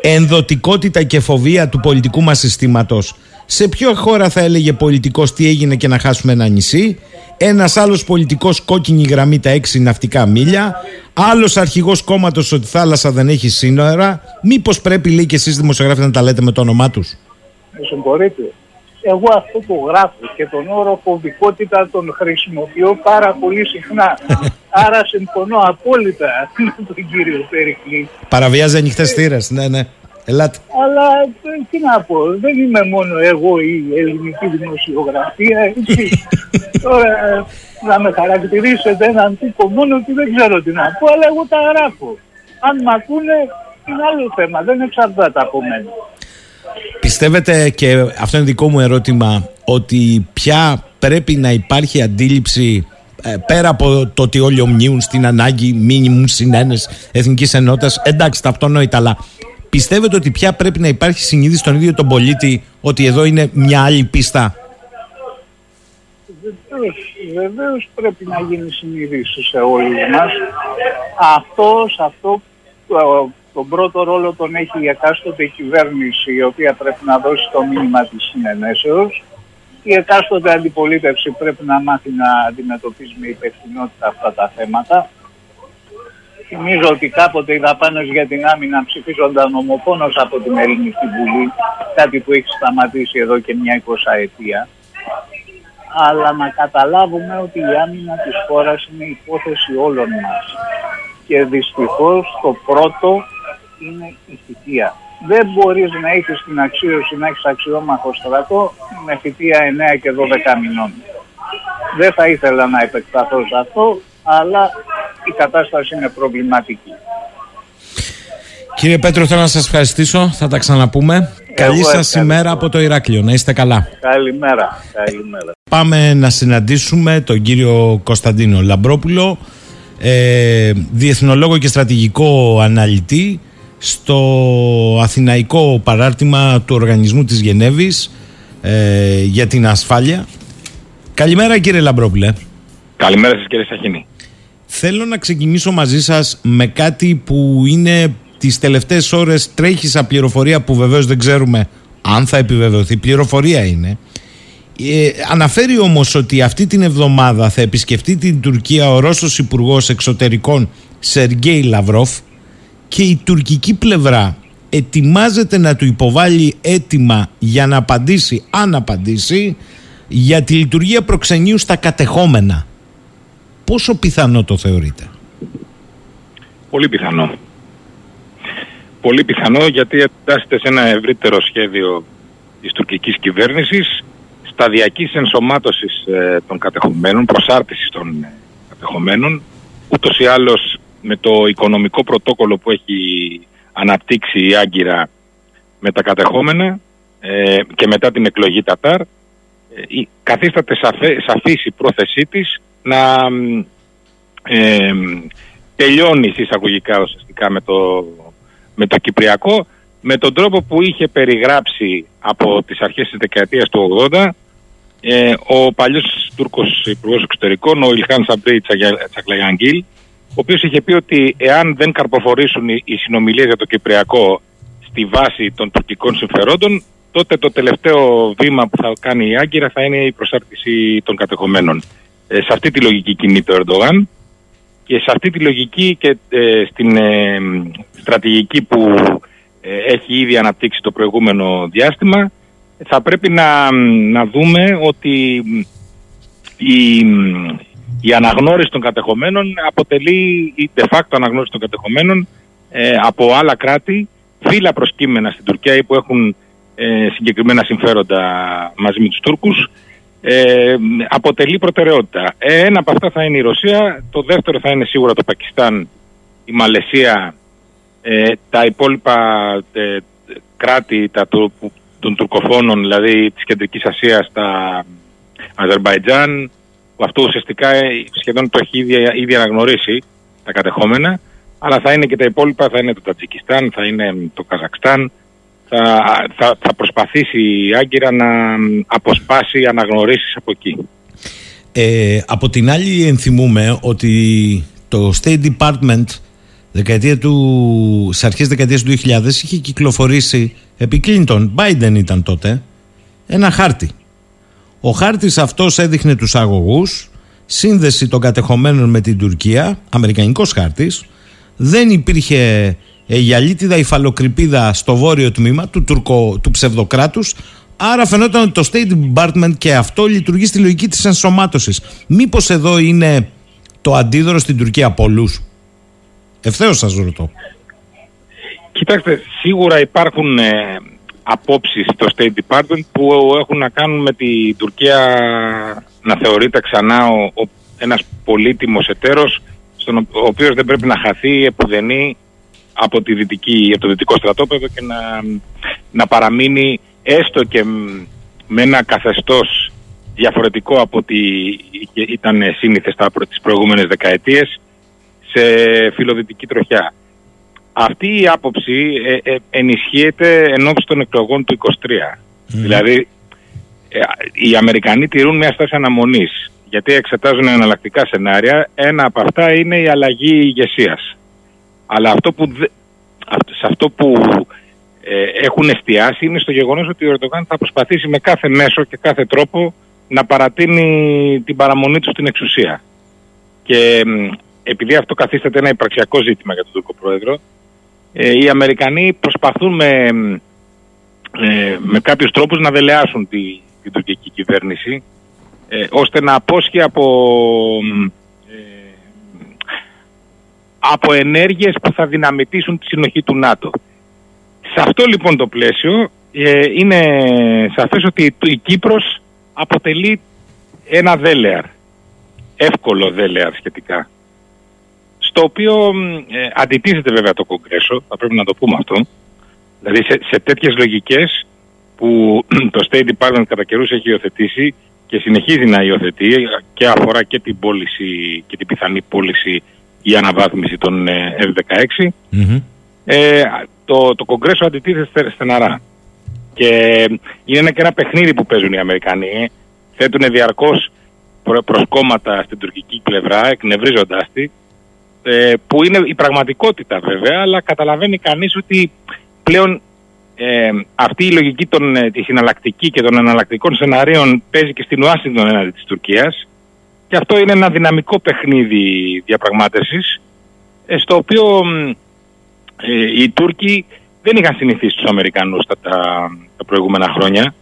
ενδοτικότητα και φοβία του πολιτικού μας συστήματος. Σε ποια χώρα θα έλεγε πολιτικός τι έγινε και να χάσουμε ένα νησί; Ένας άλλος πολιτικός κόκκινη γραμμή τα έξι ναυτικά μίλια. Άλλος αρχηγός κόμματος ότι η θάλασσα δεν έχει σύνορα. Μήπως πρέπει λέει και εσείς δημοσιογράφοι να τα λέτε με το όνομά τους; Με συγχωρείτε. Εγώ αυτό το γράφω και τον όρο φοβικότητα τον χρησιμοποιώ πάρα πολύ συχνά. Άρα συμφωνώ απόλυτα με τον κύριο Περικλή. Παραβιάζει ανοιχτές θύρες. Ναι, ναι. Ελάτε. Αλλά ε, τι να πω, δεν είμαι μόνο εγώ η ελληνική δημοσιογραφία, έτσι. <laughs> Τώρα ε, να με χαρακτηρίσετε έναν τύπο μόνο ότι δεν ξέρω τι να πω, αλλά εγώ τα γράφω. Αν μ' ακούνε, είναι άλλο θέμα, δεν εξαρτάται από μένα. Πιστεύετε και αυτό είναι δικό μου ερώτημα ότι πια πρέπει να υπάρχει αντίληψη ε, πέρα από το ότι όλοι ομνύουν στην ανάγκη μήνυμου συνένεση εθνικής ενότητας; Εντάξει, τα αυτονόητα, αλλά πιστεύετε ότι πια πρέπει να υπάρχει συνείδηση στον ίδιο τον πολίτη ότι εδώ είναι μια άλλη πίστα; Βεβαίως, βεβαίως πρέπει να γίνει συνειδήση σε όλους μας. Αυτό, σε αυτό το, τον πρώτο ρόλο τον έχει η εκάστοτε κυβέρνηση η οποία πρέπει να δώσει το μήνυμα της συνενέσεως. Η εκάστοτε αντιπολίτευση πρέπει να μάθει να αντιμετωπίζει με υπευθυνότητα αυτά τα θέματα. Θυμίζω ότι κάποτε οι δαπάνες για την άμυνα ψηφίζονταν ομοφόνος από την Ελληνική Βουλή, κάτι που έχει σταματήσει εδώ και μια εικοσαετία αλλά να καταλάβουμε ότι η άμυνα της χώρας είναι υπόθεση όλων μας. Και δυστυχώς το πρώτο είναι η θητεία. Δεν μπορείς να έχεις την αξίωση να έχεις αξιόμαχο στρατό με θητεία 9 και 12 μηνών. Δεν θα ήθελα να επεκταθώ σε αυτό, αλλά η κατάσταση είναι προβληματική. Κύριε Πέτρο, θέλω να σας ευχαριστήσω. Θα τα ξαναπούμε. Καλή σας ευχαριστώ. ημέρα από το Ηράκλειο. Να είστε καλά. Καλημέρα. Καλημέρα. Πάμε να συναντήσουμε τον κύριο Κωνσταντίνο Λαμπρόπουλο, ε, διεθνολόγο και στρατηγικό αναλυτή στο αθηναϊκό παράρτημα του Οργανισμού της Γενέβης ε, για την ασφάλεια. Καλημέρα κύριε Λαμπρόπουλε. Καλημέρα σας κύριε Σαχίνη. Θέλω να ξεκινήσω μαζί σας με κάτι που είναι τις τελευταίες ώρες τρέχει σαν πληροφορία που βεβαίως δεν ξέρουμε αν θα επιβεβαιωθεί. Πληροφορία είναι. Ε, αναφέρει όμως ότι αυτή την εβδομάδα θα επισκεφτεί την Τουρκία ο Ρώσος Υπουργός Εξωτερικών Σεργέη Λαυρόφ και η τουρκική πλευρά ετοιμάζεται να του υποβάλει έτοιμα για να απαντήσει, αν απαντήσει, για τη λειτουργία προξενείου στα κατεχόμενα. Πόσο πιθανό το θεωρείτε; Πολύ πιθανό. Πολύ πιθανό γιατί εντάσσεται σε ένα ευρύτερο σχέδιο της τουρκικής κυβέρνησης σταδιακής ενσωμάτωσης ε, των κατεχομένων, προσάρτησης των ε, κατεχομένων, ούτως ή άλλως με το οικονομικό πρωτόκολλο που έχει αναπτύξει η Άγκυρα με τα κατεχόμενα ε, και μετά την εκλογή Τατάρ ε, καθίσταται σαφέ, σαφής η πρόθεσή της να ε, τελειώνει εισαγωγικά ουσιαστικά με το, με το Κυπριακό με τον τρόπο που είχε περιγράψει από τις αρχές της δεκαετίας του 80 ε, ο παλιός Τούρκος Υπουργός Εξωτερικών, ο Ιλχάν Σαμπρί Τσακλαγιάνγκιλ, ο οποίος είχε πει ότι εάν δεν καρποφορήσουν οι, οι συνομιλίες για το Κυπριακό στη βάση των τουρκικών συμφερόντων, τότε το τελευταίο βήμα που θα κάνει η Άγκυρα θα είναι η προσάρτηση των κατεχομένων. Ε, σε αυτή τη λογική κινείται ο Ερντογάν και σε αυτή τη λογική και ε, στην ε, στρατηγική που ε, έχει ήδη αναπτύξει το προηγούμενο διάστημα θα πρέπει να, να δούμε ότι η, η αναγνώριση των κατεχομένων αποτελεί η de facto αναγνώριση των κατεχομένων από άλλα κράτη φύλλα προσκύμενα στην Τουρκία ή που έχουν ε, συγκεκριμένα συμφέροντα μαζί με τους Τούρκους ε, αποτελεί προτεραιότητα. Ε, ένα από αυτά θα είναι η Ρωσία, το δεύτερο θα είναι σίγουρα το Πακιστάν, η Μαλαισία, ε, τα υπόλοιπα ε, κράτη τα, των τουρκοφώνων, δηλαδή της Κεντρικής Ασίας, τα Αζερμπαϊτζάν, που αυτό ουσιαστικά σχεδόν το έχει ήδη, ήδη αναγνωρίσει τα κατεχόμενα, αλλά θα είναι και τα υπόλοιπα, θα είναι το Τατζικιστάν, θα είναι το Καζακστάν, θα, θα, θα προσπαθήσει η Άγκυρα να αποσπάσει αναγνωρίσεις από εκεί. Ε, από την άλλη ενθυμούμε ότι το State Department δεκαετία του, σε αρχές δεκαετίας του 2000 είχε κυκλοφορήσει επί Κλίντον, Biden ήταν τότε, ένα χάρτη. Ο χάρτης αυτός έδειχνε τους αγωγούς, σύνδεση των κατεχομένων με την Τουρκία, αμερικανικός χάρτης, δεν υπήρχε ε, γυαλίτιδα υφαλοκρηπίδα στο βόρειο τμήμα του, τουρκο, του ψευδοκράτους Άρα φαινόταν ότι το State Department και αυτό λειτουργεί στη λογική της ενσωμάτωσης. Μήπως εδώ είναι το αντίδωρο στην Τουρκία από όλους; Ευθέως σας ρωτώ. Κοιτάξτε, σίγουρα υπάρχουν ε, απόψεις στο State Department που έχουν να κάνουν με την Τουρκία να θεωρείται ξανά ο, ο, ένας πολύτιμος εταίρος στον ο οποίος δεν πρέπει να χαθεί επουδενή από, τη δυτική, από το δυτικό στρατόπεδο και να, να παραμείνει έστω και με ένα καθεστώς διαφορετικό από ό,τι ήταν σύνηθες τις προηγούμενες δεκαετίες σε φιλοδυτική τροχιά. Αυτή η άποψη ε, ε, ενισχύεται εν των εκλογών του 23. Δηλαδή ε, οι Αμερικανοί τηρούν μια στάση αναμονής γιατί εξετάζουν εναλλακτικά σενάρια. Ένα από αυτά είναι η αλλαγή ηγεσίας. Αλλά αυτό που, σε αυτό που ε, έχουν εστιάσει είναι στο γεγονός ότι ο Ερντογάν θα προσπαθήσει με κάθε μέσο και κάθε τρόπο να παρατείνει την παραμονή του στην εξουσία. Και επειδή αυτό καθίσταται ένα υπαρξιακό ζήτημα για τον Τούρκο Πρόεδρο, ε, οι Αμερικανοί προσπαθούν με, ε, με κάποιους τρόπους να δελεάσουν τη, την τουρκική κυβέρνηση ε, ώστε να απόσχει από, ε, από ενέργειες που θα δυναμητήσουν τη συνοχή του ΝΑΤΟ. Σε αυτό λοιπόν το πλαίσιο ε, είναι σαφές ότι η Κύπρος αποτελεί ένα δέλεαρ, εύκολο δέλεαρ σχετικά, στο οποίο ε, αντιτίθεται βέβαια το Κογκρέσο, θα πρέπει να το πούμε αυτό, δηλαδή σε, σε τέτοιες λογικές που το State Department κατά καιρούς έχει υιοθετήσει και συνεχίζει να υιοθετεί και αφορά και την πώληση και την πιθανή πώληση ή αναβάθμιση των ε, F-16. Ε, το, το Κογκρέσο αντιτίθεται στεναρά. Και είναι και ένα παιχνίδι που παίζουν οι Αμερικανοί. Θέτουν διαρκώς προσκόμματα στην τουρκική πλευρά, εκνευρίζοντάς τη, ε, που είναι η πραγματικότητα βέβαια, αλλά καταλαβαίνει κανείς ότι πλέον ε, αυτή η λογική των, ε, της συναλλακτική και των εναλλακτικών σενάριων παίζει και στην Ουάσιγκτον έναντι της Τουρκίας. Και αυτό είναι ένα δυναμικό παιχνίδι διαπραγμάτευσης ε, στο οποίο ε, οι Τούρκοι δεν είχαν συνηθίσει τους Αμερικανούς τα, τα, προηγούμενα χρόνια.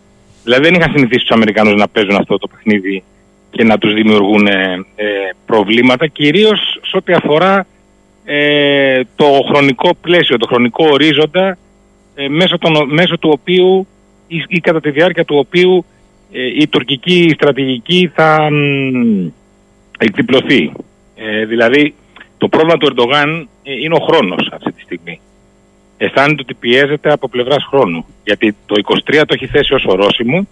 Δηλαδή δεν είχαν συνηθίσει τους Αμερικανούς να παίζουν αυτό το παιχνίδι και να τους δημιουργούν προβλήματα κυρίως σε ό,τι αφορά το χρονικό πλαίσιο, το χρονικό ορίζοντα ε, μέσω, μέσω του οποίου ή, ή, κατά τη διάρκεια του οποίου ε, η τουρκική στρατηγική θα εκδιπλωθεί. Ε, δηλαδή το πρόβλημα του Ερντογάν ε, είναι ο χρόνος αυτή τη στιγμή. Αισθάνεται ότι πιέζεται από πλευράς χρόνου. Γιατί το 23 το έχει θέσει ως ορόσημο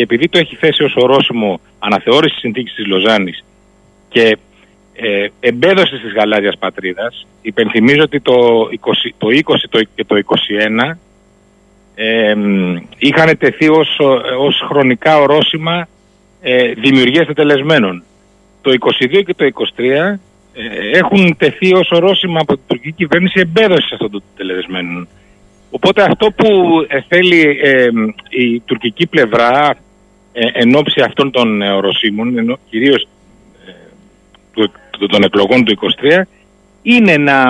και και επειδή το έχει θέσει ως ορόσημο αναθεώρηση της συνθήκης της Λοζάνης και ε, εμπέδωση της γαλάζιας πατρίδας, υπενθυμίζω ότι το 20, το 20 και το 21 ε, είχαν τεθεί ως, ως χρονικά ορόσημα ε, δημιουργίας τετελεσμένων. Το 22 και το 23 ε, έχουν τεθεί ως ορόσημα από την τουρκική κυβέρνηση εμπέδωσης αυτών των τετελεσμένων. Οπότε αυτό που ε, θέλει ε, η τουρκική πλευρά ε, εν ώψη αυτών των οροσίμων, ενώ, κυρίως των εκλογών του 23, είναι να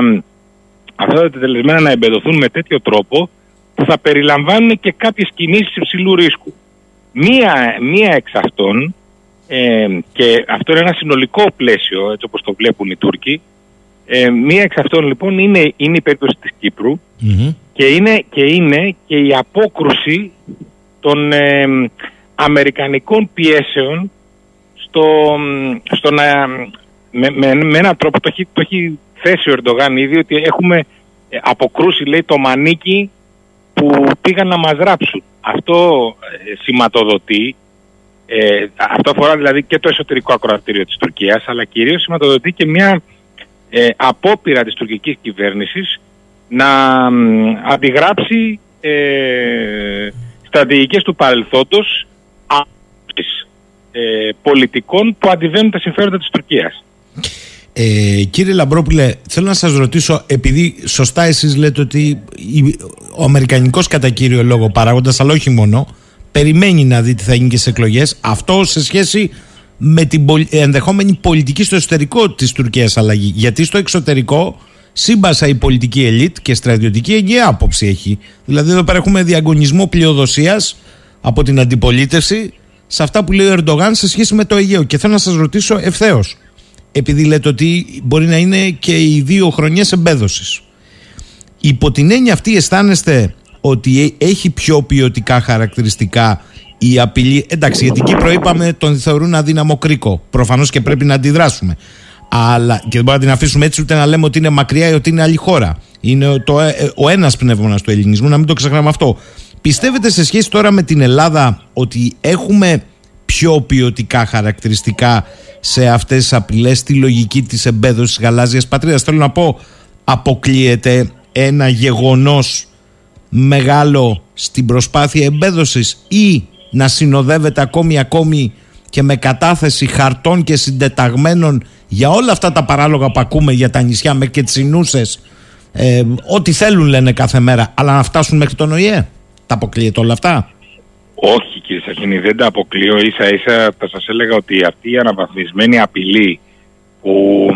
αυτά τα τετελεσμένα να εμπεδοθούν με τέτοιο τρόπο που θα περιλαμβάνουν και κάποιες κινήσεις υψηλού ρίσκου. Μία, μία εξ αυτών, και αυτό είναι ένα συνολικό πλαίσιο, έτσι όπως το βλέπουν οι Τούρκοι, μία εξ αυτών λοιπόν είναι, είναι η περίπτωση της κυπρου και είναι, και είναι και η απόκρουση των αμερικανικών πιέσεων στο, στο να, με, με, με έναν τρόπο το έχει, το έχει θέσει ο Ερντογάν ήδη ότι έχουμε ε, αποκρούσει λέει το μανίκι που πήγαν να μας ράψουν. Αυτό ε, σηματοδοτεί, ε, αυτό αφορά δηλαδή και το εσωτερικό ακροατήριο της Τουρκίας αλλά κυρίως σηματοδοτεί και μια ε, απόπειρα της τουρκικής κυβέρνησης να αντιγράψει ε, στρατηγικές του παρελθόντος ε, πολιτικών που αντιβαίνουν τα συμφέροντα της Τουρκίας. Ε, κύριε Λαμπρόπουλε, θέλω να σας ρωτήσω, επειδή σωστά εσείς λέτε ότι ο Αμερικανικός κατά κύριο λόγο παράγοντας, αλλά όχι μόνο, περιμένει να δει τι θα γίνει και σε εκλογές, αυτό σε σχέση με την ενδεχόμενη πολιτική στο εσωτερικό της Τουρκίας αλλαγή. Γιατί στο εξωτερικό σύμπασα η πολιτική ελίτ και στρατιωτική εγγυά άποψη έχει. Δηλαδή εδώ πέρα έχουμε διαγωνισμό πλειοδοσίας από την αντιπολίτευση σε αυτά που λέει ο Ερντογάν σε σχέση με το Αιγαίο. Και θέλω να σας ρωτήσω ευθέως, επειδή λέτε ότι μπορεί να είναι και οι δύο χρονιές εμπέδωσης. Υπό την έννοια αυτή αισθάνεστε ότι έχει πιο ποιοτικά χαρακτηριστικά η απειλή; Εντάξει, για την Κύπρο είπαμε τον θεωρούν αδύναμο κρίκο. Προφανώς και πρέπει να αντιδράσουμε. Αλλά και δεν μπορούμε να την αφήσουμε έτσι ούτε να λέμε ότι είναι μακριά ή ότι είναι άλλη χώρα. Είναι το, ε, ο ένας πνεύμονας του ελληνισμού, να μην το ξεχνάμε αυτό. Πιστεύετε σε σχέση τώρα με την Ελλάδα ότι έχουμε πιο ποιοτικά χαρακτηριστικά σε αυτές τις απειλές στη λογική της εμπέδωσης γαλάζιας πατρίδας; Θέλω να πω, αποκλείεται ένα γεγονός μεγάλο στην προσπάθεια εμπέδωσης ή να συνοδεύεται ακόμη ακόμη και με κατάθεση χαρτών και συντεταγμένων για όλα αυτά τα παράλογα που ακούμε για τα νησιά με και τις συνούσες ε, ό,τι θέλουν λένε κάθε μέρα αλλά να φτάσουν μέχρι τον ΟΗΕ; Τα αποκλείεται όλα αυτά; Όχι κύριε Σαχίνη, δεν τα αποκλείω. Ίσα ίσα θα σας έλεγα ότι αυτή η αναβαθμισμένη απειλή που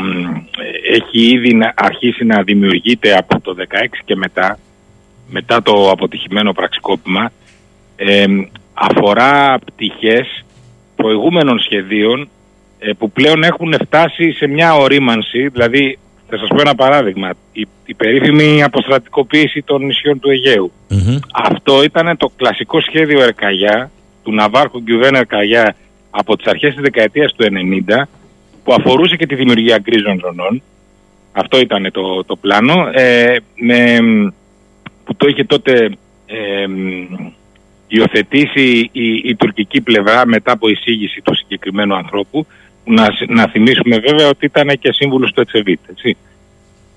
έχει ήδη αρχίσει να δημιουργείται από το 16 και μετά, μετά το αποτυχημένο πραξικόπημα, ε, αφορά πτυχές προηγούμενων σχεδίων ε, που πλέον έχουν φτάσει σε μια ορίμανση, δηλαδή θα σας πω ένα παράδειγμα. Η, η περίφημη αποστρατικοποίηση των νησιών του αιγαιου Αυτό ήταν το κλασικό σχέδιο Ερκαγιά, του Ναβάρχου Γκιουβέν Ερκαγιά από τις αρχές της δεκαετίας του 90 που αφορούσε και τη δημιουργία γκρίζων ζωνών. Αυτό ήταν το, το πλάνο. Ε, με, που το είχε τότε ε, υιοθετήσει η, η τουρκική πλευρά μετά από εισήγηση του συγκεκριμένου ανθρώπου να, να θυμίσουμε βέβαια ότι ήταν και σύμβουλος του Ετσεβίτ, έτσι,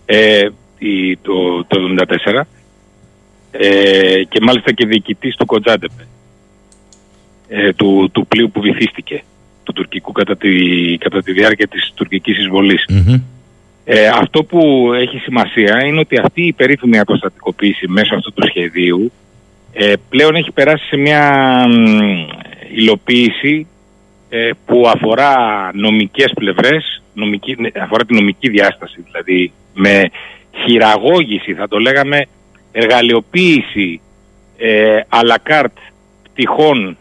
ε, το, το 1974 ε, και μάλιστα και διοικητής του Κοντζάντεπε, ε, του, του πλοίου που βυθίστηκε, του τουρκικού κατά τη, κατά τη διάρκεια της τουρκικής Ε, αυτό που έχει σημασία είναι ότι αυτή η περίφημη αποστατικοποίηση μέσω αυτού του σχεδίου ε, πλέον έχει περάσει σε μια υλοποίηση ε, που αφορά νομικές πλευρές, νομική, αφορά τη νομική διάσταση, δηλαδή με χειραγώγηση, θα το λέγαμε, εργαλειοποίηση ε, à la carte πτυχών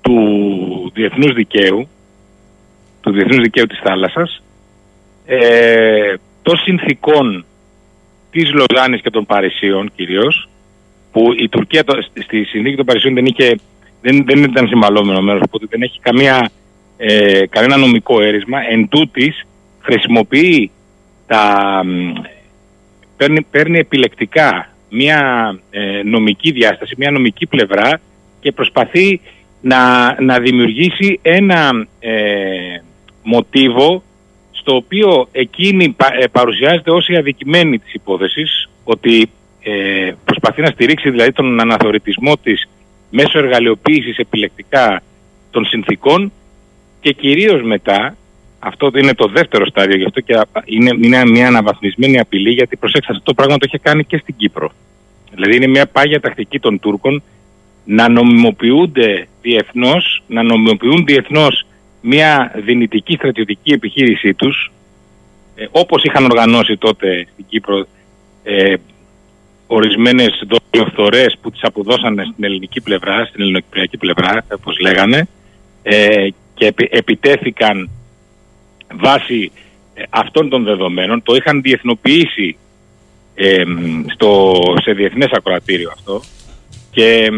του διεθνούς δικαίου, του διεθνούς δικαίου της θάλασσας, ε, των συνθήκων της Λοζάνης και των Παρισίων κυρίως, που η Τουρκία στη συνθήκη των Παρισίων δεν είχε δεν, δεν ήταν συμβαλόμενο μέρος, οπότε δεν έχει καμία, ε, κανένα νομικό έρισμα. Εν τούτης, χρησιμοποιεί τα, παίρνει, παίρνει επιλεκτικά μια ε, νομική διάσταση, μια νομική πλευρά και προσπαθεί να, να δημιουργήσει ένα ε, μοτίβο στο οποίο εκείνη ε, παρουσιάζεται ως η αδικημένη της υπόθεσης ότι ε, προσπαθεί να στηρίξει δηλαδή τον αναθωρητισμό της μέσω εργαλειοποίησης επιλεκτικά των συνθήκων και κυρίως μετά, αυτό είναι το δεύτερο στάδιο, γι' αυτό και είναι, είναι μια αναβαθμισμένη απειλή, γιατί προσέξτε, αυτό το πράγμα το είχε κάνει και στην Κύπρο. Δηλαδή είναι μια πάγια τακτική των Τούρκων να νομιμοποιούνται διεθνώς, να νομιμοποιούν διεθνώς μια δυνητική στρατιωτική επιχείρησή τους, ε, όπως είχαν οργανώσει τότε στην Κύπρο ε, ορισμένες δολοφθορές που τις αποδώσανε στην ελληνική πλευρά, στην ελληνοκυπριακή πλευρά, όπως λέγανε, ε, και επιτέθηκαν βάσει ε, αυτών των δεδομένων, το είχαν διεθνοποιήσει ε, στο, σε διεθνές ακροατήριο αυτό και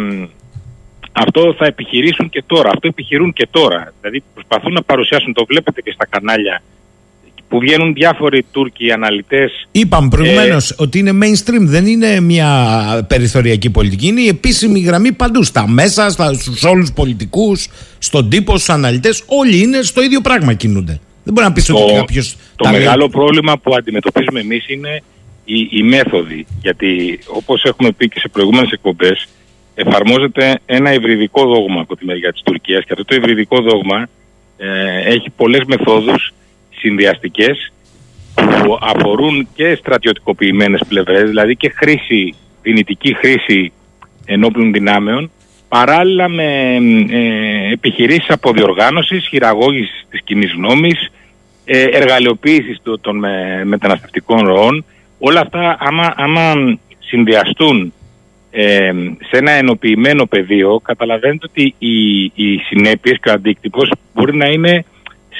αυτό θα επιχειρήσουν και τώρα, αυτό επιχειρούν και τώρα. Δηλαδή προσπαθούν να παρουσιάσουν, το βλέπετε και στα κανάλια που βγαίνουν διάφοροι Τούρκοι αναλυτές. Είπαμε προηγουμένως ε, ότι είναι mainstream, δεν είναι μια περιθωριακή πολιτική. Είναι η επίσημη γραμμή παντού. Στα μέσα, στους όλους τους πολιτικούς, στον τύπο, στους αναλυτές. Όλοι είναι στο ίδιο πράγμα κινούνται. Δεν μπορεί να πεις ότι κάποιος. Το μεγάλο πρόβλημα που αντιμετωπίζουμε εμείς είναι οι, οι μέθοδοι. Γιατί όπως έχουμε πει και σε προηγούμενες εκπομπές, εφαρμόζεται ένα υβριδικό δόγμα από τη μεριά της Τουρκίας και αυτό το υβριδικό δόγμα ε, έχει πολλές μεθόδους συνδυαστικές που αφορούν και στρατιωτικοποιημένες πλευρές, δηλαδή και χρήση, δυνητική χρήση ενόπλων δυνάμεων, παράλληλα με ε, επιχειρήσεις αποδιοργάνωσης, χειραγώγησης της κοινή γνώμης, ε, εργαλειοποίησης των με, μεταναστευτικών ροών. Όλα αυτά άμα, άμα συνδυαστούν ε, σε ένα ενοποιημένο πεδίο, καταλαβαίνετε ότι οι, οι συνέπειες και ο αντίκτυπος μπορεί να είναι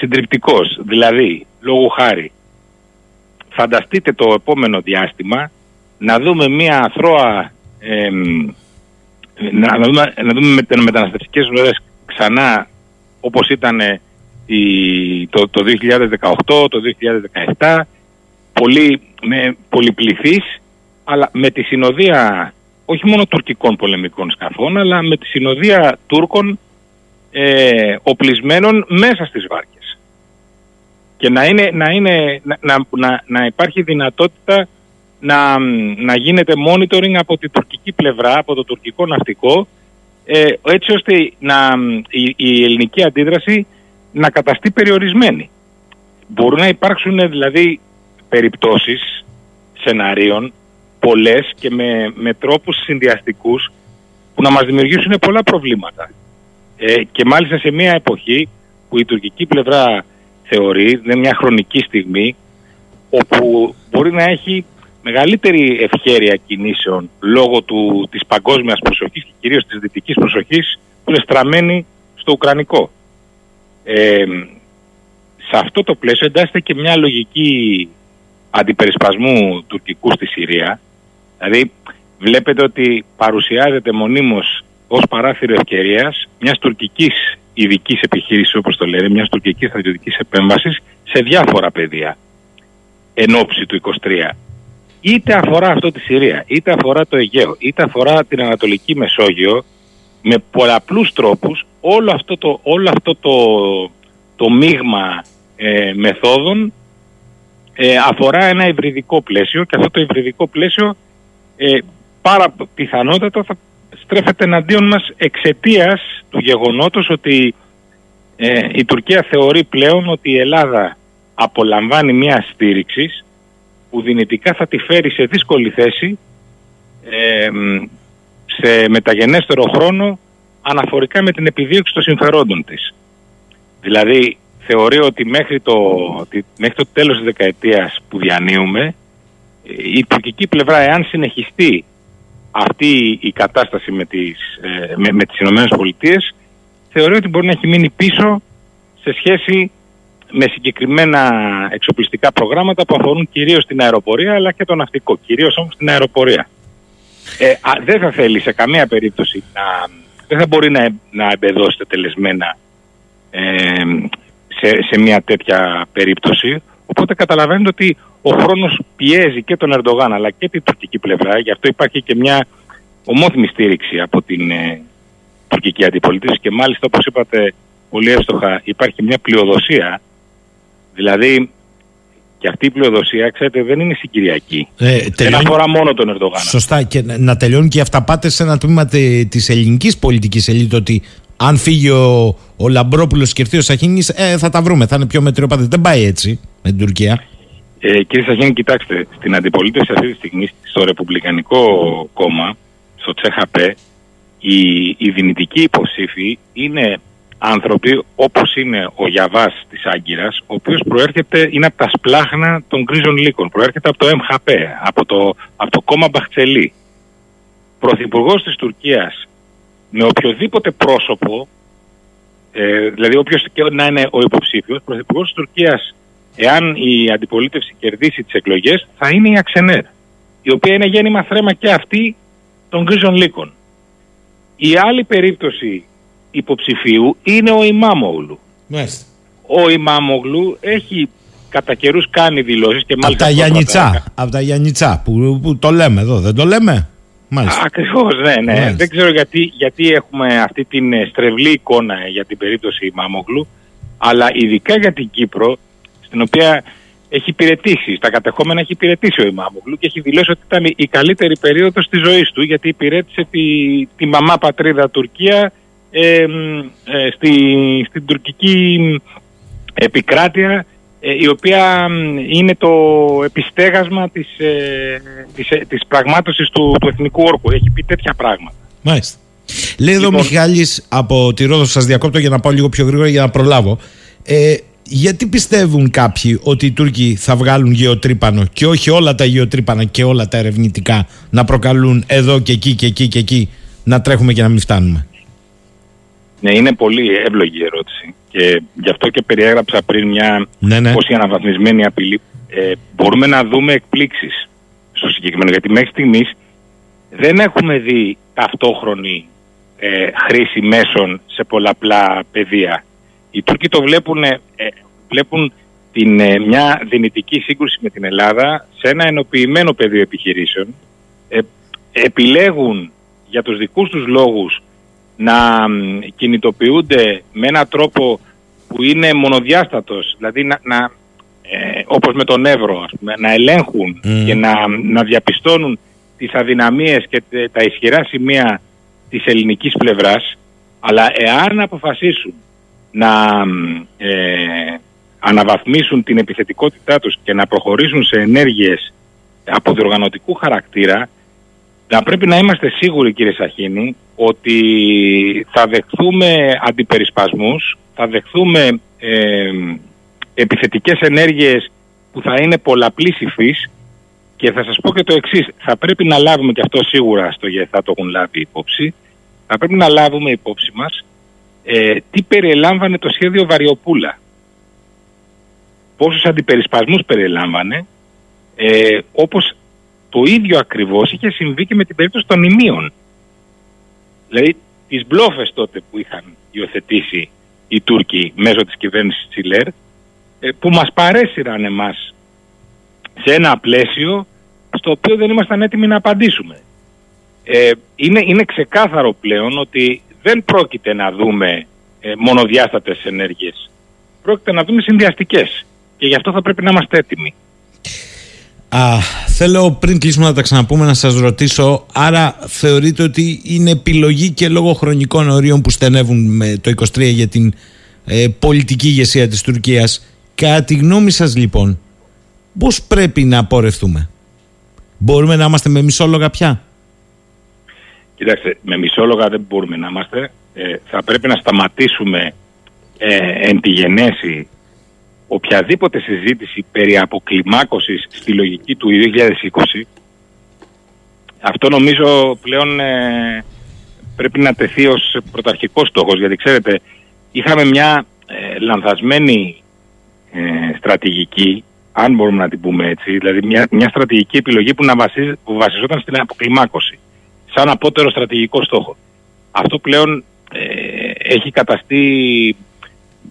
συντριπτικός. Δηλαδή, λόγω χάρη, φανταστείτε το επόμενο διάστημα να δούμε μια αθρώα να, δούμε, να δούμε με, μεταναστευτικές ροές ξανά όπως ήταν το, το 2018, το 2017 πολύ, με πολυπληθής αλλά με τη συνοδεία όχι μόνο τουρκικών πολεμικών σκαφών αλλά με τη συνοδεία Τούρκων ε, οπλισμένων μέσα στις βάρκες και να, είναι, να, είναι, να, να, να υπάρχει δυνατότητα να, να γίνεται monitoring από την τουρκική πλευρά, από το τουρκικό ναυτικό, ε, έτσι ώστε να, η, η, ελληνική αντίδραση να καταστεί περιορισμένη. Μπορούν να υπάρξουν δηλαδή περιπτώσεις σεναρίων, πολλές και με, με τρόπους συνδυαστικούς που να μας δημιουργήσουν πολλά προβλήματα. Ε, και μάλιστα σε μια εποχή που η τουρκική πλευρά θεωρεί, είναι μια χρονική στιγμή όπου μπορεί να έχει μεγαλύτερη ευχέρεια κινήσεων λόγω του, της παγκόσμιας προσοχής και κυρίως της δυτικής προσοχής που είναι στραμμένη στο Ουκρανικό. Ε, σε αυτό το πλαίσιο εντάσσεται και μια λογική αντιπερισπασμού τουρκικού στη Συρία. Δηλαδή βλέπετε ότι παρουσιάζεται μονίμως ως παράθυρο ευκαιρίας μιας τουρκικής ειδικής επιχείρησης, όπως το λένε, μιας τουρκικής στρατιωτικής επέμβασης σε διάφορα πεδία εν ώψη του 23. Είτε αφορά αυτό τη Συρία, είτε αφορά το Αιγαίο, είτε αφορά την Ανατολική Μεσόγειο, με πολλαπλούς τρόπους όλο αυτό το, όλο αυτό το, το μείγμα ε, μεθόδων ε, αφορά ένα υβριδικό πλαίσιο και αυτό το υβριδικό πλαίσιο ε, πάρα πιθανότατα θα στρέφεται εναντίον μας εξαιτίας του γεγονότος ότι ε, η Τουρκία θεωρεί πλέον ότι η Ελλάδα απολαμβάνει μια στήριξη που δυνητικά θα τη φέρει σε δύσκολη θέση ε, σε μεταγενέστερο χρόνο αναφορικά με την επιδίωξη των συμφερόντων της. Δηλαδή θεωρεί ότι μέχρι το, μέχρι το τέλος της δεκαετίας που διανύουμε η τουρκική πλευρά εάν συνεχιστεί αυτή η κατάσταση με τις, ε, με, με τις Ηνωμένες Πολιτείες θεωρεί ότι μπορεί να έχει μείνει πίσω σε σχέση με συγκεκριμένα εξοπλιστικά προγράμματα που αφορούν κυρίως την αεροπορία αλλά και το ναυτικό, κυρίως όμως την αεροπορία. Ε, δεν θα θέλει σε καμία περίπτωση να, δεν θα μπορεί να, να εμπεδώσει τελεσμένα ε, σε, σε μια τέτοια περίπτωση. Οπότε καταλαβαίνετε ότι ο χρόνος πιέζει και τον Ερντογάν αλλά και την τουρκική πλευρά. Γι' αυτό υπάρχει και μια ομόθυμη στήριξη από την ε, τουρκική αντιπολίτευση και μάλιστα όπως είπατε πολύ εύστοχα υπάρχει μια πλειοδοσία δηλαδή και αυτή η πλειοδοσία, ξέρετε, δεν είναι συγκυριακή. Ε, δεν αφορά μόνο τον Ερντογάν. Σωστά. Και να τελειώνουν και οι αυταπάτες σε ένα τμήμα της ελληνικής πολιτικής ελίτ ότι αν φύγει ο, ο Λαμπρόπουλος και έρθει ο Σαχίνης, ε, θα τα βρούμε. Θα είναι πιο μετριοπαθής. Δεν πάει έτσι με την Τουρκία. Ε, κύριε Σαχίνη, κοιτάξτε, στην αντιπολίτευση αυτή τη στιγμή στο Ρεπουμπλικανικό κόμμα, στο ΤΖΕΧΑΠΕ, οι, οι δυνητικοί υποψήφοι είναι άνθρωποι όπως είναι ο Γιαβάς της Άγκυρας, ο οποίος προέρχεται, είναι από τα σπλάχνα των γκρίζων λύκων, προέρχεται από το ΜΧΠ, από το, από το κόμμα Μπαχτσελή. Πρωθυπουργός της Τουρκίας με οποιοδήποτε πρόσωπο, ε, δηλαδή όποιος και να είναι ο υποψήφιος, πρωθυπουργός της Τουρκίας, εάν η αντιπολίτευση κερδίσει τις εκλογές, θα είναι η Αξενέρ, η οποία είναι γέννημα θρέμα και αυτή των γκρίζων λύκων. Η άλλη περίπτωση υποψηφίου είναι ο Ιμάμογλου. Μάλιστα. Ο Ιμάμογλου έχει κατά καιρούς κάνει δηλώσεις και μάλιστα. Από τα Γιάννητσά. Από τα Γιάννητσά που, που το λέμε εδώ, δεν το λέμε; Ακριβώς, ναι, ναι. Δεν ξέρω γιατί, γιατί έχουμε αυτή την ε, στρεβλή εικόνα για την περίπτωση Ιμάμογλου, αλλά ειδικά για την Κύπρο, στην οποία έχει υπηρετήσει, στα κατεχόμενα έχει υπηρετήσει ο Ιμάμογλου και έχει δηλώσει ότι ήταν η καλύτερη περίοδος της ζωής του, γιατί υπηρέτησε τη, τη μαμά πατρίδα Τουρκία ε, στη, στην τουρκική επικράτεια ε, η οποία είναι το επιστέγασμα της, ε, της, ε, της πραγμάτωσης του, του εθνικού όρκου. Έχει πει τέτοια πράγματα. Μάλιστα. Λέει εδώ λοιπόν, Μιχάλης από τη Ρόδο, σας διακόπτω για να πάω λίγο πιο γρήγορα για να προλάβω. Ε, γιατί πιστεύουν κάποιοι ότι οι Τούρκοι θα βγάλουν γεωτρύπανο και όχι όλα τα γεωτρύπανα και όλα τα ερευνητικά να προκαλούν εδώ και εκεί και εκεί και εκεί να τρέχουμε και να μην φτάνουμε; Ναι, είναι πολύ εύλογη η ερώτηση. Και γι' αυτό και περιέγραψα πριν μια ναι, ναι. πώς η αναβαθμισμένη απειλή. Ε, μπορούμε να δούμε εκπλήξεις στο συγκεκριμένο. Γιατί μέχρι στιγμής δεν έχουμε δει ταυτόχρονη ε, χρήση μέσων σε πολλαπλά πεδία. Οι Τούρκοι το βλέπουν, ε, βλέπουν την, ε, μια δυνητική σύγκρουση με την Ελλάδα σε ένα ενοποιημένο πεδίο επιχειρήσεων. Ε, επιλέγουν για τους δικούς τους λόγους να κινητοποιούνται με έναν τρόπο που είναι μονοδιάστατος, δηλαδή να, να ε, όπως με τον Εύρο, να ελέγχουν και να, να διαπιστώνουν τις αδυναμίες και τα ισχυρά σημεία της ελληνικής πλευράς, αλλά εάν αποφασίσουν να ε, αναβαθμίσουν την επιθετικότητά τους και να προχωρήσουν σε ενέργειες αποδιοργανωτικού χαρακτήρα, να πρέπει να είμαστε σίγουροι κύριε Σαχίνη ότι θα δεχθούμε αντιπερισπασμούς, θα δεχθούμε ε, επιθετικές ενέργειες που θα είναι πολλαπλής υφής και θα σας πω και το εξής, θα πρέπει να λάβουμε και αυτό σίγουρα στο ΓΕ θα το έχουν λάβει υπόψη, θα πρέπει να λάβουμε υπόψη μας ε, τι περιελάμβανε το σχέδιο Βαριοπούλα. Πόσους αντιπερισπασμούς περιελάμβανε, ε, όπως το ίδιο ακριβώς είχε συμβεί και με την περίπτωση των ημείων. Δηλαδή τις μπλόφες τότε που είχαν υιοθετήσει οι Τούρκοι μέσω της κυβέρνησης Τσιλέρ ε, που μας παρέσυραν εμάς σε ένα πλαίσιο στο οποίο δεν ήμασταν έτοιμοι να απαντήσουμε. Ε, είναι, είναι ξεκάθαρο πλέον ότι δεν πρόκειται να δούμε ε, μονοδιάστατες ενέργειες. Πρόκειται να δούμε συνδυαστικές και γι' αυτό θα πρέπει να είμαστε έτοιμοι. Α, θέλω πριν κλείσουμε να τα ξαναπούμε να σας ρωτήσω άρα θεωρείτε ότι είναι επιλογή και λόγω χρονικών ορίων που στενεύουν με το 23 για την ε, πολιτική ηγεσία της Τουρκίας κατά τη γνώμη σας λοιπόν πώς πρέπει να απορρευτούμε μπορούμε να είμαστε με μισόλογα πια; Κοιτάξτε, με μισόλογα δεν μπορούμε να είμαστε. Ε, θα πρέπει να σταματήσουμε ε, εν τη γενέση οποιαδήποτε συζήτηση περί αποκλιμάκωσης στη λογική του 2020 αυτό νομίζω πλέον ε, πρέπει να τεθεί ως πρωταρχικός στόχος γιατί ξέρετε είχαμε μια ε, λανθασμένη ε, στρατηγική αν μπορούμε να την πούμε έτσι δηλαδή μια, μια στρατηγική επιλογή που, να βασίζ, που βασιζόταν στην αποκλιμάκωση σαν απότερο στρατηγικό στόχο. Αυτό πλέον έχει καταστεί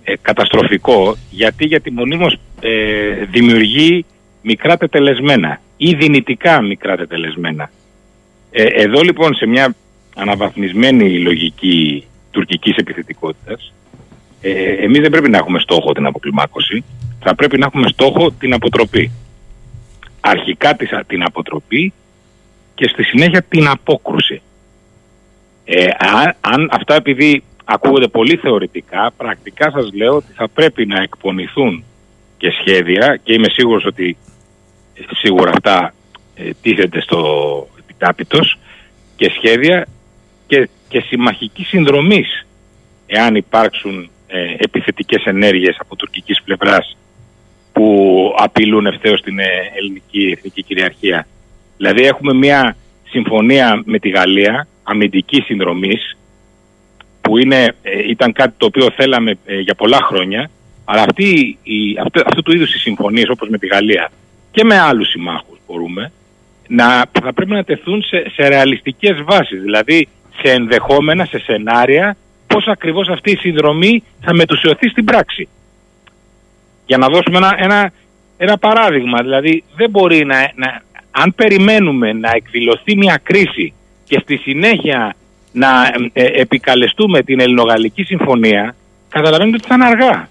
ε, καταστροφικό γιατί, γιατί μονίμως ε, δημιουργεί μικρά τετελεσμένα ή δυνητικά μικρά τετελεσμένα. Ε, εδώ λοιπόν σε μια αναβαθμισμένη λογική εμείς δεν πρέπει να έχουμε στόχο την αποκλιμάκωση, θα πρέπει να έχουμε στόχο την αποτροπή. Αρχικά την αποτροπή και στη συνέχεια την απόκρουση. Ε, αν, αν αυτά επειδή ακούγονται πολύ θεωρητικά, πρακτικά σας λέω ότι θα πρέπει να εκπονηθούν και σχέδια και είμαι σίγουρος ότι ε, σίγουρα αυτά ε, τίθενται στο επιτάπητος και σχέδια και, και συμμαχική συνδρομής εάν υπάρξουν ε, επιθετικές ενέργειες από τουρκικής πλευράς που απειλούν ευθέως την ε, ελληνική εθνική κυριαρχία. Δηλαδή έχουμε μια συμφωνία με τη Γαλλία αμυντική συνδρομής που είναι, ε, ήταν κάτι το οποίο θέλαμε ε, για πολλά χρόνια αλλά αυτή, η, αυτό, αυτού του είδους οι συμφωνίες όπως με τη Γαλλία και με άλλους συμμάχους μπορούμε να, θα πρέπει να τεθούν σε, σε ρεαλιστικές βάσεις δηλαδή σε ενδεχόμενα, σε σενάρια πώς ακριβώς αυτή η συνδρομή θα μετουσιωθεί στην πράξη. Για να δώσουμε ένα, ένα, ένα παράδειγμα, δηλαδή δεν μπορεί να, να, αν περιμένουμε να εκδηλωθεί μια κρίση και στη συνέχεια να ε, επικαλεστούμε την Ελληνογαλλική Συμφωνία, καταλαβαίνετε ότι θα είναι αργά.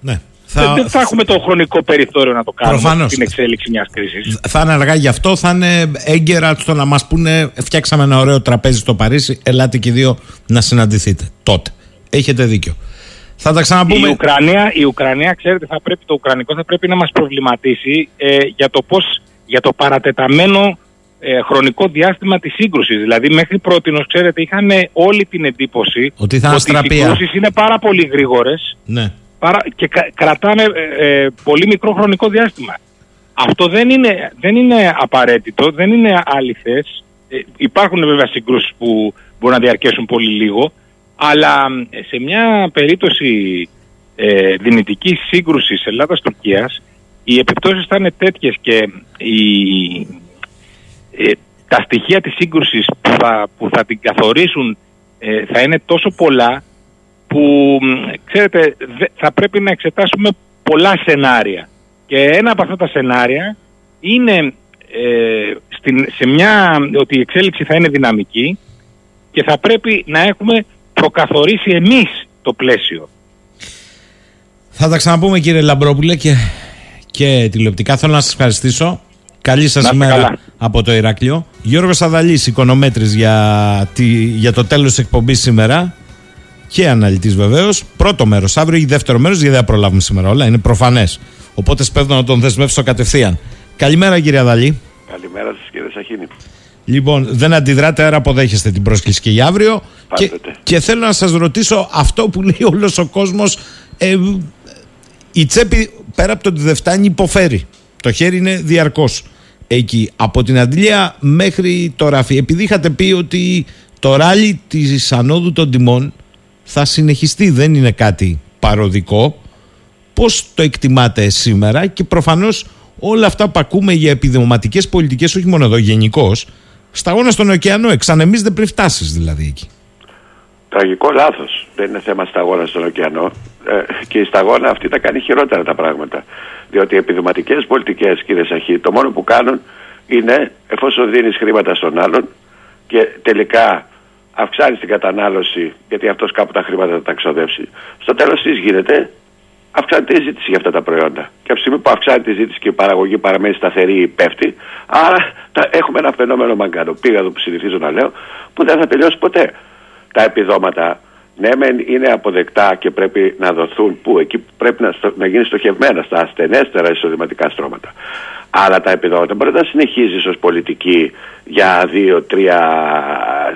Ναι. Θα... Δεν θα έχουμε το χρονικό περιθώριο να το κάνουμε Προφανώς. στην εξέλιξη μιας κρίσης. Θα είναι αργά γι' αυτό, θα είναι έγκαιρα στο να μας πούνε: Φτιάξαμε ένα ωραίο τραπέζι στο Παρίσι, ελάτε και οι δύο να συναντηθείτε. Τότε. Έχετε δίκιο. Θα τα ξαναπούμε. Η Ουκρανία, η Ουκρανία, ξέρετε, θα πρέπει, το Ουκρανικό θα πρέπει να μας προβληματίσει ε, για το πώς για το παρατεταμένο ε, χρονικό διάστημα της σύγκρουσης. Δηλαδή μέχρι πρώτη, ξέρετε, είχαν όλη την εντύπωση ότι, θα ότι οι σύγκρουσεις είναι πάρα πολύ γρήγορες ναι. και κρατάνε ε, ε, πολύ μικρό χρονικό διάστημα. Αυτό δεν είναι, δεν είναι απαραίτητο, δεν είναι αληθές. Ε, υπάρχουν βέβαια συγκρούσεις που μπορούν να διαρκέσουν πολύ λίγο, αλλά σε μια περίπτωση ε, δυνητικής σύγκρουσης Ελλάδας-Τουρκίας οι επιπτώσεις θα είναι τέτοιες και ε, τα στοιχεία της σύγκρουσης που θα, που θα την καθορίσουν ε, θα είναι τόσο πολλά που ξέρετε θα πρέπει να εξετάσουμε πολλά σενάρια και ένα από αυτά τα σενάρια είναι ε, στην, σε μια, ότι η εξέλιξη θα είναι δυναμική και θα πρέπει να έχουμε προκαθορίσει εμείς το πλαίσιο. Θα τα ξαναπούμε κύριε Λαμπρόπουλε και και τηλεοπτικά. Θέλω να σας ευχαριστήσω. Καλή σας ημέρα από το Ηράκλειο. Γιώργος Αδαλής, οικονομέτρης για, τη, για το τέλος της εκπομπής σήμερα και αναλυτής βεβαίως. Πρώτο μέρος, αύριο ή δεύτερο μέρος, γιατί δεν προλάβουμε σήμερα όλα, είναι προφανές. Οπότε σπέβδω να τον δεσμεύσω κατευθείαν. Καλημέρα κύριε Αδαλή. Καλημέρα σας κύριε Σαχίνη. Λοιπόν, δεν αντιδράτε, άρα αποδέχεστε την πρόσκληση και για αύριο. Και, και, θέλω να σας ρωτήσω αυτό που λέει όλος ο κόσμος. Ε, η τσέπη πέρα από το ότι δεν φτάνει υποφέρει. Το χέρι είναι διαρκώς εκεί. Από την Αντλία μέχρι το ράφι. Επειδή είχατε πει ότι το ράλι της ανόδου των τιμών θα συνεχιστεί, δεν είναι κάτι παροδικό. Πώς το εκτιμάτε σήμερα και προφανώς όλα αυτά που ακούμε για επιδημοματικές πολιτικές, όχι μόνο εδώ γενικώς, σταγόνα στον ωκεανό, εξανεμίζεται πριν φτάσεις δηλαδή εκεί. Τραγικό λάθος. Δεν είναι θέμα σταγόνα στον ωκεανό. Ε, και η σταγόνα αυτή τα κάνει χειρότερα τα πράγματα. Διότι οι επιδοματικές πολιτικές, κύριε Σαχή, το μόνο που κάνουν είναι εφόσον δίνεις χρήματα στον άλλον και τελικά αυξάνεις την κατανάλωση, γιατί αυτός κάπου τα χρήματα θα τα ξοδέψει. Στο τέλος τι γίνεται, αυξάνεται η ζήτηση για αυτά τα προϊόντα. Και από τη στιγμή που αυξάνεται η ζήτηση και η παραγωγή παραμένει σταθερή ή πέφτει, άρα τα, έχουμε ένα φαινόμενο μαγκάνο, πήγα που συνηθίζω να λέω, που δεν θα τελειώσει ποτέ τα επιδόματα ναι, μεν είναι αποδεκτά και πρέπει να δοθούν που εκεί πρέπει να, να γίνει στοχευμένα στα ασθενέστερα εισοδηματικά στρώματα. Αλλά τα επιδόματα μπορεί να συνεχίζει ως πολιτική για δύο-τρία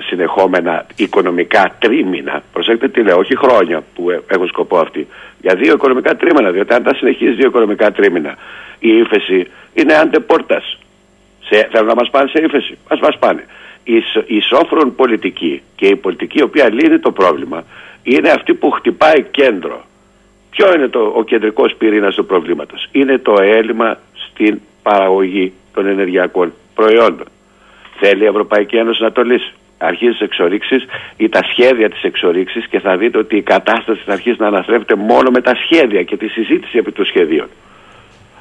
συνεχόμενα οικονομικά τρίμηνα. Προσέξτε τι λέω, όχι χρόνια που ε, έχω σκοπό αυτή. Για δύο οικονομικά τρίμηνα. Διότι αν τα συνεχίζει δύο οικονομικά τρίμηνα, η ύφεση είναι αντεπόρτας. Θέλουν να μας πάνε σε ύφεση. Α μας πάνε η σόφρον πολιτική και η πολιτική η οποία λύνει το πρόβλημα είναι αυτή που χτυπάει κέντρο. Ποιο είναι το, ο κεντρικός πυρήνας του προβλήματος; Είναι το έλλειμμα στην παραγωγή των ενεργειακών προϊόντων. Θέλει η Ευρωπαϊκή Ένωση να το λύσει. Αρχίζει τις εξορίξεις ή τα σχέδια της εξορίξη και θα δείτε ότι η κατάσταση θα αρχίσει να αναστρέφεται μόνο με τα σχέδια και τη συζήτηση επί των σχεδίων.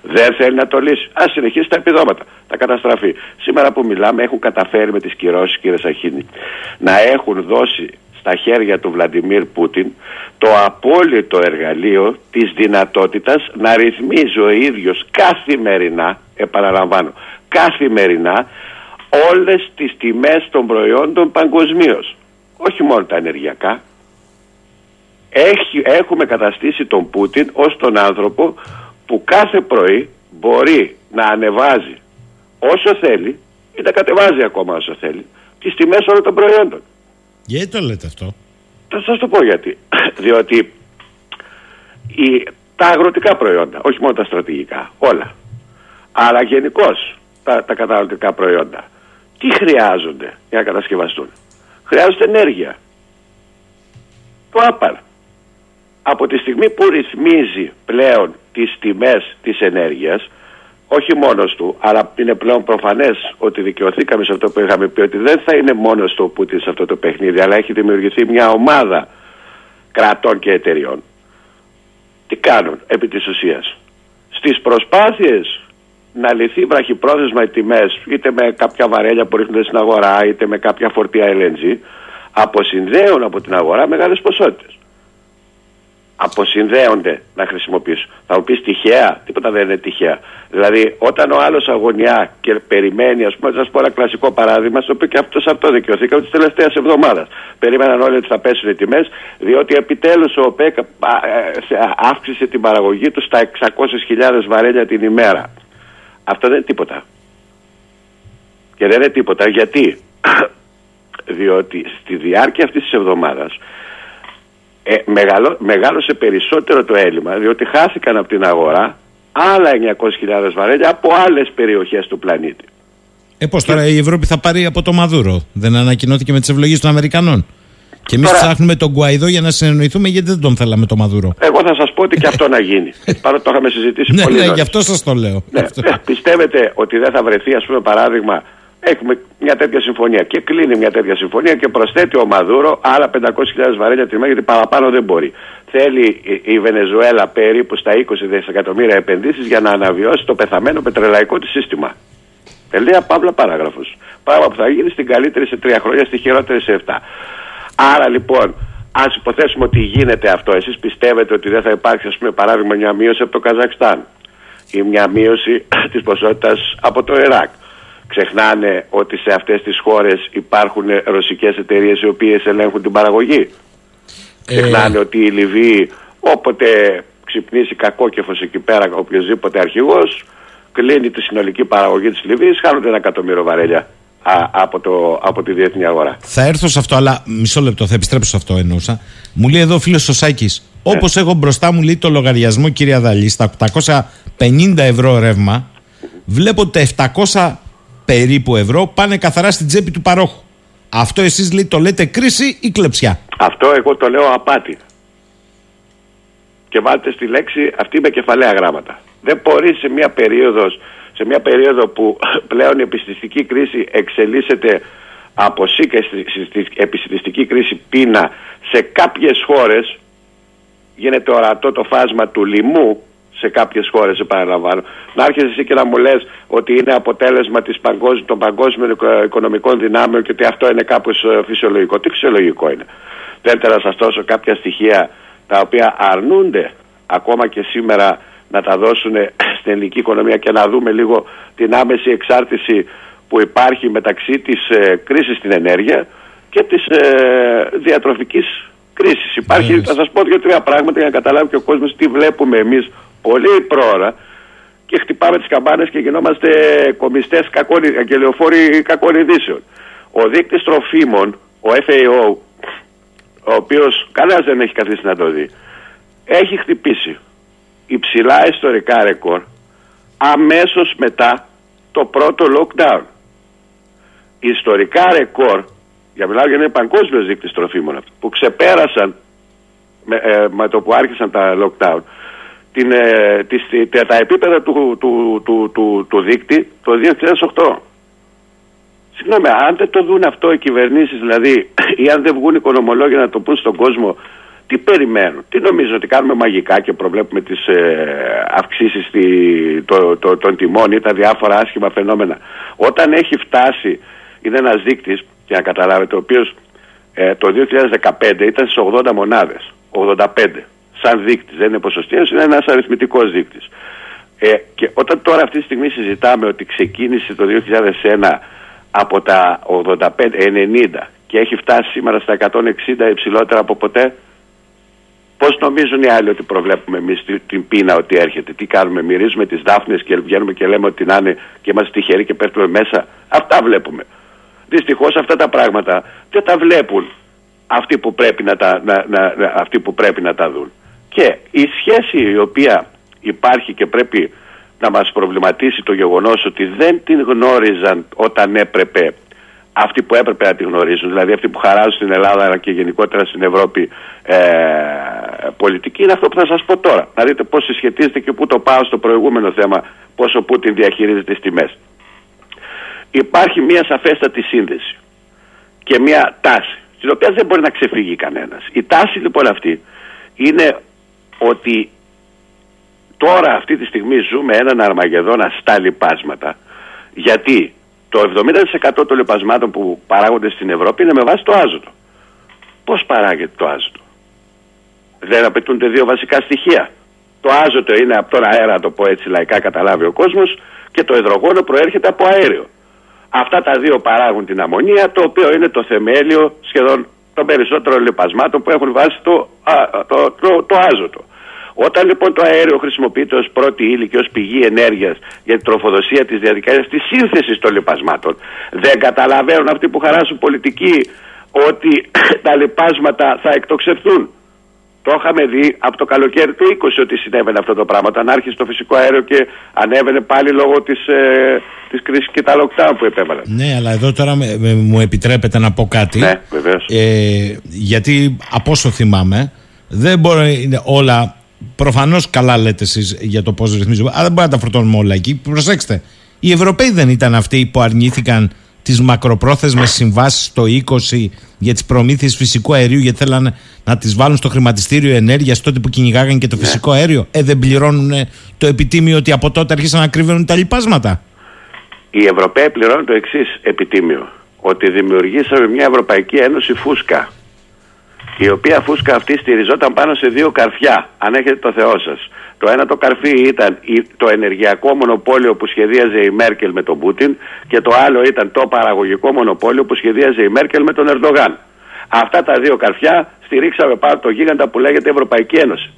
Δεν θέλει να το λύσει. Α συνεχίσει τα επιδόματα. Τα καταστραφεί. Σήμερα που μιλάμε έχουν καταφέρει με τις κυρώσεις, κύριε Σαχίνη, να έχουν δώσει στα χέρια του Βλαντιμίρ Πούτιν το απόλυτο εργαλείο της δυνατότητας να ρυθμίζει ο ίδιος καθημερινά, επαναλαμβάνω, καθημερινά όλες τις τιμές των προϊόντων παγκοσμίως. Όχι μόνο τα ενεργειακά. Έχει, έχουμε καταστήσει τον Πούτιν ως τον άνθρωπο που κάθε πρωί μπορεί να ανεβάζει όσο θέλει ή να κατεβάζει ακόμα όσο θέλει τις τιμές όλων των προϊόντων. Γιατί το λέτε αυτό; Θα σας το πω γιατί. <coughs> Διότι η, τα αγροτικά προϊόντα, όχι μόνο τα στρατηγικά, όλα, αλλά γενικώς τα, τα καταναλωτικά προϊόντα, τι χρειάζονται για να κατασκευαστούν; Χρειάζονται ενέργεια. Το άπαρ. Από τη στιγμή που ρυθμίζει πλέον τις τιμές της ενέργειας, όχι μόνος του, αλλά είναι πλέον προφανές ότι δικαιωθήκαμε σε αυτό που είχαμε πει ότι δεν θα είναι μόνος του ο Πούτιν σε αυτό το παιχνίδι, αλλά έχει δημιουργηθεί μια ομάδα κρατών και εταιριών. Τι κάνουν επί της ουσίας; Στις προσπάθειες να λυθεί βραχυπρόθεσμα οι τιμές, είτε με κάποια βαρέλια που ρίχνονται στην αγορά, είτε με κάποια φορτία LNG, αποσυνδέουν από την αγορά μεγάλες ποσότητες αποσυνδέονται να χρησιμοποιήσουν. Θα μου πεις τυχαία, τίποτα δεν είναι τυχαία. Δηλαδή, όταν ο άλλος αγωνιά και περιμένει, ας πούμε, θα σας πω ένα κλασικό παράδειγμα, στο οποίο και αυτός αυτό δικαιωθήκαμε τη τελευταία εβδομάδα. Περίμεναν όλοι ότι θα πέσουν οι τιμές, διότι επιτέλους ο ΟΠΕΚ αύξησε την παραγωγή του στα 600.000 βαρέλια την ημέρα. Αυτό δεν είναι τίποτα. Και δεν είναι τίποτα γιατί, <coughs> διότι στη διάρκεια αυτής της εβδομάδας ε, μεγαλώ, μεγάλωσε περισσότερο το έλλειμμα διότι χάθηκαν από την αγορά άλλα 900.000 βαρέλια από άλλες περιοχές του πλανήτη. Ε, πώς τώρα η Ευρώπη θα πάρει από το Μαδούρο; Δεν ανακοινώθηκε με τις ευλογίες των Αμερικανών. Και εμείς ψάχνουμε τον Γκουαϊδό για να συνεννοηθούμε γιατί δεν τον θέλαμε το Μαδούρο. Εγώ θα σας πω ότι και <laughs> αυτό να γίνει. Παρότι το είχαμε συζητήσει ναι, πολύ. Ναι, γι' αυτό σας το λέω. Ναι, ναι, πιστεύετε ότι δεν θα βρεθεί, ας πούμε, παράδειγμα, Έχουμε μια τέτοια συμφωνία και κλείνει μια τέτοια συμφωνία και προσθέτει ο Μαδούρο άλλα 500.000 βαρέλια τη μέρα γιατί παραπάνω δεν μπορεί. Θέλει η Βενεζουέλα περίπου στα 20 δισεκατομμύρια επενδύσεις για να αναβιώσει το πεθαμένο πετρελαϊκό της σύστημα. Τελεία παύλα παράγραφος. Πράγμα που θα γίνει στην καλύτερη σε τρία χρόνια, στη χειρότερη σε 7. Άρα λοιπόν, ας υποθέσουμε ότι γίνεται αυτό, εσείς πιστεύετε ότι δεν θα υπάρξει, ας πούμε, παράδειγμα, μια μείωση από το Καζακστάν ή μια μείωση <clears throat> της ποσότητας από το Ιράκ Ξεχνάνε ότι σε αυτές τις χώρες υπάρχουν ρωσικές εταιρείες οι οποίες ελέγχουν την παραγωγή. Ε... Ξεχνάνε ότι η Λιβύη όποτε ξυπνήσει κακόκεφος εκεί πέρα οποιοδήποτε αρχηγός κλείνει τη συνολική παραγωγή της Λιβύης χάνονται ένα εκατομμύριο βαρέλια από, το, από τη διεθνή αγορά. Θα έρθω σε αυτό, αλλά μισό λεπτό, θα επιστρέψω σε αυτό εννοούσα. Μου λέει εδώ ο φίλος Σωσάκης, ναι. όπως έχω μπροστά μου λέει το λογαριασμό, κύριε Αδαλή, στα 850 ευρώ ρεύμα, βλέπω ότι τα 700 περίπου ευρώ πάνε καθαρά στην τσέπη του παρόχου. Αυτό εσείς λέει, το λέτε κρίση ή κλεψιά; Αυτό εγώ το λέω απάτη. Και βάλτε στη λέξη αυτή με κεφαλαία γράμματα. Δεν μπορεί σε μια περίοδος, σε μια περίοδο που <laughs> πλέον η επιστηστική κρίση εξελίσσεται από σίκα επιστηστική κρίση πείνα σε κάποιες χώρες γίνεται ορατό το φάσμα του λοιμού σε κάποιες χώρες, επαναλαμβάνω. Να έρχεσαι εσύ και να μου λες ότι είναι αποτέλεσμα της παγκόσμι, των παγκόσμιων οικονομικών δυνάμεων και ότι αυτό είναι κάπως ε, φυσιολογικό. Τι φυσιολογικό είναι. Θέλετε να σας δώσω κάποια στοιχεία τα οποία αρνούνται ακόμα και σήμερα να τα δώσουν <clears throat> στην ελληνική οικονομία και να δούμε λίγο την άμεση εξάρτηση που υπάρχει μεταξύ της ε, κρίσης στην ενέργεια και της ε, διατροφικής κρίσης. Υπάρχει, θα σας πω δύο-τρία πράγματα για να καταλάβει και ο κόσμος τι βλέπουμε εμείς πολύ πρόωρα και χτυπάμε τις καμπάνες και γινόμαστε κομιστές και λεωφόροι κακών ειδήσεων. Ο δείκτης τροφίμων, ο FAO, ο οποίος κανένας δεν έχει καθίσει να το δει, έχει χτυπήσει υψηλά ιστορικά ρεκόρ αμέσως μετά το πρώτο lockdown. Ιστορικά ρεκόρ, για μιλάω για ένα παγκόσμιος δείκτης τροφίμων που ξεπέρασαν με, ε, με το που άρχισαν τα lockdown την, ε, τις, τα επίπεδα του, του, του, του, του δείκτη το 2008. Συγγνώμη, αν δεν το δουν αυτό οι κυβερνήσεις δηλαδή <clears throat> ή αν δεν βγουν οικονομολόγοι να το πούν στον κόσμο τι περιμένουν, τι νομίζουν ότι κάνουμε μαγικά και προβλέπουμε τις ε, αυξήσεις το, το, των τιμών ή τα διάφορα άσχημα φαινόμενα. Όταν έχει φτάσει, είναι ένας δείκτης, για να καταλάβετε, ο οποίος ε, το 2015 ήταν στις 80 μονάδες. 85. Σαν δείκτης. Δεν είναι ποσοστιαίος, είναι ένας αριθμητικός δείκτης. Ε, και όταν τώρα αυτή τη στιγμή συζητάμε ότι ξεκίνησε το 2001 από τα 85-90 και έχει φτάσει σήμερα στα 160 υψηλότερα από ποτέ, Πώς νομίζουν οι άλλοι ότι προβλέπουμε εμείς την πείνα ότι έρχεται, τι κάνουμε, μυρίζουμε τις δάφνες και βγαίνουμε και λέμε ότι να είναι και είμαστε τυχεροί και πέφτουμε μέσα. Αυτά βλέπουμε. Δυστυχώς αυτά τα πράγματα δεν τα βλέπουν αυτοί που πρέπει να τα, να, να, αυτοί που πρέπει να τα δουν. Και η σχέση η οποία υπάρχει και πρέπει να μας προβληματίσει το γεγονός ότι δεν την γνώριζαν όταν έπρεπε αυτοί που έπρεπε να τη γνωρίζουν, δηλαδή αυτοί που χαράζουν στην Ελλάδα αλλά και γενικότερα στην Ευρώπη ε, πολιτική, είναι αυτό που θα σας πω τώρα. Να δείτε πώς συσχετίζεται και πού το πάω στο προηγούμενο θέμα, πόσο Πούτιν διαχειρίζεται τις τιμές. Υπάρχει μια σαφέστατη σύνδεση και μια τάση, στην οποία δεν μπορεί να ξεφύγει κανένας. Η τάση λοιπόν αυτή είναι ότι τώρα αυτή τη στιγμή ζούμε έναν αρμαγεδόνα στα λοιπάσματα, γιατί το 70% των λεπασμάτων που παράγονται στην Ευρώπη είναι με βάση το άζωτο. Πώς παράγεται το άζωτο; Δεν απαιτούνται δύο βασικά στοιχεία. Το άζωτο είναι από τον αέρα, το πω έτσι λαϊκά καταλάβει ο κόσμος, και το υδρογόνο προέρχεται από αέριο. Αυτά τα δύο παράγουν την αμμονία, το οποίο είναι το θεμέλιο σχεδόν των περισσότερων λεπασμάτων που έχουν βάσει το, το, το, το άζωτο. Όταν λοιπόν το αέριο χρησιμοποιείται ως πρώτη ύλη και ως πηγή ενέργειας για την τροφοδοσία της διαδικασίας της σύνθεσης των λιπασμάτων, δεν καταλαβαίνουν αυτοί που χαράσουν πολιτική ότι <coughs> τα λιπάσματα θα εκτοξευθούν. Το είχαμε δει από το καλοκαίρι του 20 ότι συνέβαινε αυτό το πράγμα. Όταν άρχισε το φυσικό αέριο και ανέβαινε πάλι λόγω της ε, της κρίσης και τα lockdown που επέβαλαν. Ναι, αλλά εδώ τώρα μου επιτρέπετε να πω κάτι. Ναι, βεβαίως. Ε, γιατί από όσο θυμάμαι, δεν μπορεί όλα Προφανώς καλά λέτε εσείς για το πώς ρυθμίζουμε, αλλά δεν μπορούμε να τα φορτώνουμε όλα εκεί. Προσέξτε, οι Ευρωπαίοι δεν ήταν αυτοί που αρνήθηκαν τις μακροπρόθεσμες συμβάσεις το 20 για τις προμήθειες φυσικού αερίου, γιατί θέλανε να τις βάλουν στο χρηματιστήριο ενέργειας τότε που κυνηγάγαν και το ναι. φυσικό αέριο. Ε, δεν πληρώνουν το επιτίμιο ότι από τότε άρχισαν να κρύβουν τα λοιπάσματα. Οι Ευρωπαίοι πληρώνουν το εξής επιτίμιο. Ότι δημιουργήσαμε μια Ευρωπαϊκή Ένωση φούσκα η οποία φούσκα αυτή στηριζόταν πάνω σε δύο καρφιά, αν έχετε το Θεό σας. Το ένα το καρφί ήταν το ενεργειακό μονοπόλιο που σχεδίαζε η Μέρκελ με τον Πούτιν και το άλλο ήταν το παραγωγικό μονοπόλιο που σχεδίαζε η Μέρκελ με τον Ερντογάν. Αυτά τα δύο καρφιά στηρίξαμε πάνω το γίγαντα που λέγεται Ευρωπαϊκή Ένωση.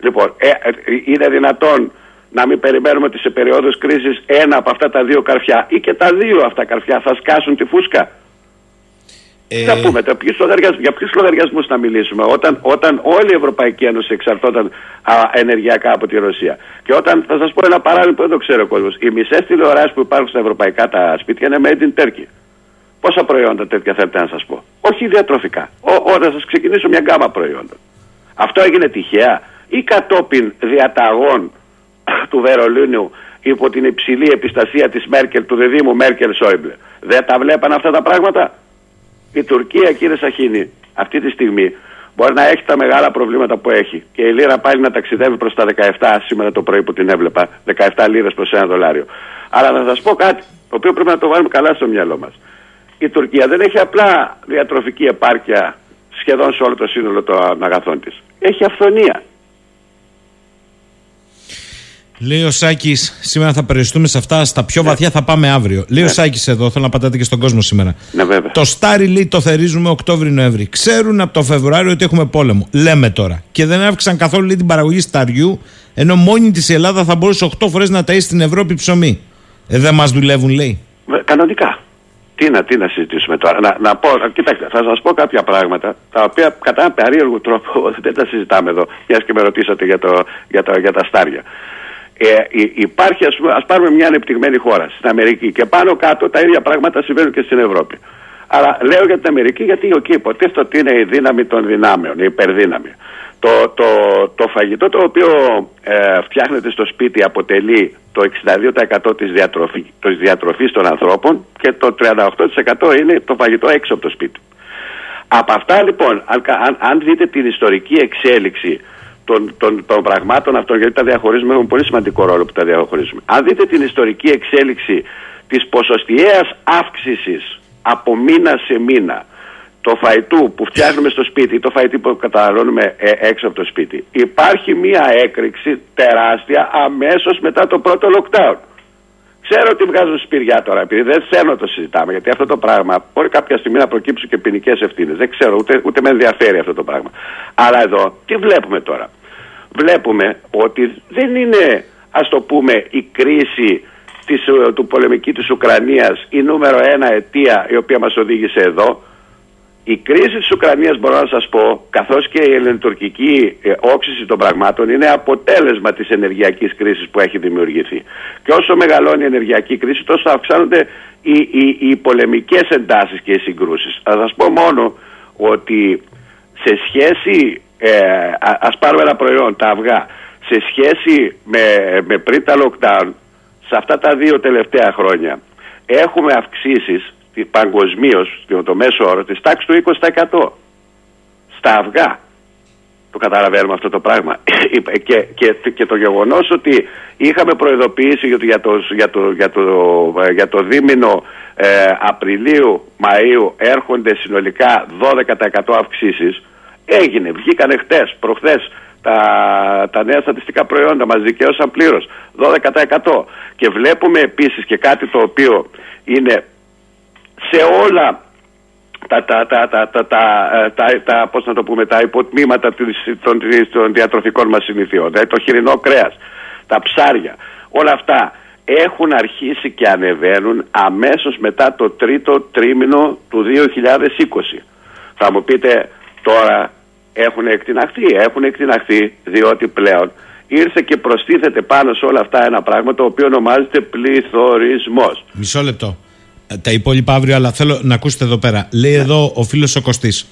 Λοιπόν, ε, ε, είναι δυνατόν να μην περιμένουμε ότι σε περίοδους κρίσης ένα από αυτά τα δύο καρφιά ή και τα δύο αυτά καρφιά θα σκάσουν τη φούσκα; Ε... Θα πούμε, για ποιους λογαριασμούς να μιλήσουμε, όταν, όταν όλη η Ευρωπαϊκή Ένωση εξαρτώταν α, ενεργειακά από τη Ρωσία. Και όταν, θα σας πω ένα παράδειγμα που δεν το ξέρει ο κόσμος, οι μισές τηλεοράσεις που υπάρχουν στα ευρωπαϊκά τα σπίτια είναι made in Turkey. Πόσα προϊόντα τέτοια θέλετε να σας πω; Όχι διατροφικά. Ο, ο, να σας ξεκινήσω μια γκάμα προϊόντων. Αυτό έγινε τυχαία ή κατόπιν διαταγών του Βερολίνου υπό την υψηλή επιστασία της Μέρκελ, του δεδίμου Μέρκελ Σόιμπλε. Δεν τα βλέπαν αυτά τα πράγματα; Η Τουρκία, κύριε Σαχίνη, αυτή τη στιγμή μπορεί να έχει τα μεγάλα προβλήματα που έχει. Και η λίρα πάλι να ταξιδεύει προς τα 17 σήμερα το πρωί που την έβλεπα. 17 λίρες προς ένα δολάριο. Αλλά να σας πω κάτι, το οποίο πρέπει να το βάλουμε καλά στο μυαλό μας. Η Τουρκία δεν έχει απλά διατροφική επάρκεια σχεδόν σε όλο το σύνολο των αγαθών της. Έχει αυθονία. Λέει ο Σάκης, σήμερα θα περιοριστούμε σε αυτά. Στα πιο ναι. βαθιά θα πάμε αύριο. Λέει ο ναι. Σάκης εδώ, θέλω να πατάτε και στον κόσμο σήμερα. Ναι, βέβαια. Το Στάρι λέει το θερίζουμε Οκτώβρη-Νοέμβρη. Ξέρουν από το Φεβρουάριο ότι έχουμε πόλεμο. Λέμε τώρα. Και δεν αύξησαν καθόλου λέει, την παραγωγή σταριού, ενώ μόνη της η Ελλάδα θα μπορούσε 8 φορές να ταΐσει στην Ευρώπη ψωμί. Ε, δεν μας δουλεύουν, λέει. Κανονικά. Τι να, τι να συζητήσουμε τώρα. Να, να πω, κοιτάξτε, θα σας πω κάποια πράγματα τα οποία κατά ένα περίεργο τρόπο <laughs> δεν τα συζητάμε εδώ, μιας και με ρωτήσατε για, το, για, το, για τα στάρια. Ε, υπάρχει, ας, πούμε, ας πάρουμε μια ανεπτυγμένη χώρα στην Αμερική και πάνω κάτω τα ίδια πράγματα συμβαίνουν και στην Ευρώπη. Αλλά λέω για την Αμερική γιατί εκεί υποτίθεται ότι είναι η δύναμη των δυνάμεων, η υπερδύναμη. Το, το, το φαγητό το οποίο ε, φτιάχνεται στο σπίτι αποτελεί το 62% της, διατροφή, της διατροφής των ανθρώπων και το 38% είναι το φαγητό έξω από το σπίτι. Από αυτά λοιπόν, αν, αν, αν δείτε την ιστορική εξέλιξη των, των, των πραγμάτων αυτών, γιατί τα διαχωρίζουμε, έχουν πολύ σημαντικό ρόλο που τα διαχωρίζουμε. Αν δείτε την ιστορική εξέλιξη της ποσοστιαίας αύξησης από μήνα σε μήνα το φαϊτού που φτιάχνουμε στο σπίτι ή το φαϊτή που καταναλώνουμε ε, έξω από το σπίτι υπάρχει μια έκρηξη τεράστια αμέσως μετά το πρώτο lockdown. Ξέρω ότι βγάζουν σπηριά τώρα, επειδή δεν θέλω να το συζητάμε, γιατί αυτό το πράγμα μπορεί κάποια στιγμή να προκύψουν και ποινικές ευθύνες. Δεν ξέρω, ούτε, ούτε με ενδιαφέρει αυτό το πράγμα. Αλλά εδώ, τι βλέπουμε τώρα; Βλέπουμε ότι δεν είναι, ας το πούμε, η κρίση της, του πολεμική της Ουκρανίας η νούμερο ένα αιτία η οποία μας οδήγησε εδώ η κρίση της Ουκρανίας μπορώ να σας πω καθώς και η ελληνοτουρκική ε, όξυση των πραγμάτων είναι αποτέλεσμα της ενεργειακής κρίσης που έχει δημιουργηθεί. Και όσο μεγαλώνει η ενεργειακή κρίση τόσο αυξάνονται οι, οι, οι πολεμικές εντάσεις και οι συγκρούσεις. Θα σας πω μόνο ότι σε σχέση, ε, ας πάρουμε ένα προϊόν, τα αυγά, σε σχέση με, με πριν τα lockdown, σε αυτά τα δύο τελευταία χρόνια έχουμε αυξήσεις παγκοσμίως το μέσο όρο της τάξης του 20% στα αυγά. Το καταλαβαίνουμε αυτό το πράγμα. <coughs> και, και, και το γεγονός ότι είχαμε προειδοποιήσει για το, για το, για το, για το δίμηνο ε, Απριλίου-Μαΐου έρχονται συνολικά 12% αυξήσεις Έγινε, βγήκανε χτες, προχθές τα, τα νέα στατιστικά προϊόντα, μας δικαίωσαν πλήρως 12%. Και βλέπουμε επίσης και κάτι το οποίο είναι σε όλα τα, τα, τα, τα, τα, τα, τα, πώς να το πούμε, τα υποτμήματα των, των διατροφικών μας συνήθειών, δηλαδή το χοιρινό κρέας, τα ψάρια, όλα αυτά έχουν αρχίσει και ανεβαίνουν αμέσως μετά το τρίτο τρίμηνο του 2020. Θα μου πείτε τώρα έχουν εκτιναχθεί, έχουν εκτιναχθεί διότι πλέον ήρθε και προστίθεται πάνω σε όλα αυτά ένα πράγμα το οποίο ονομάζεται πληθωρισμός. Μισό λεπτό τα υπόλοιπα αύριο, αλλά θέλω να ακούσετε εδώ πέρα. Λέει ναι. εδώ ο φίλος ο Κωστής.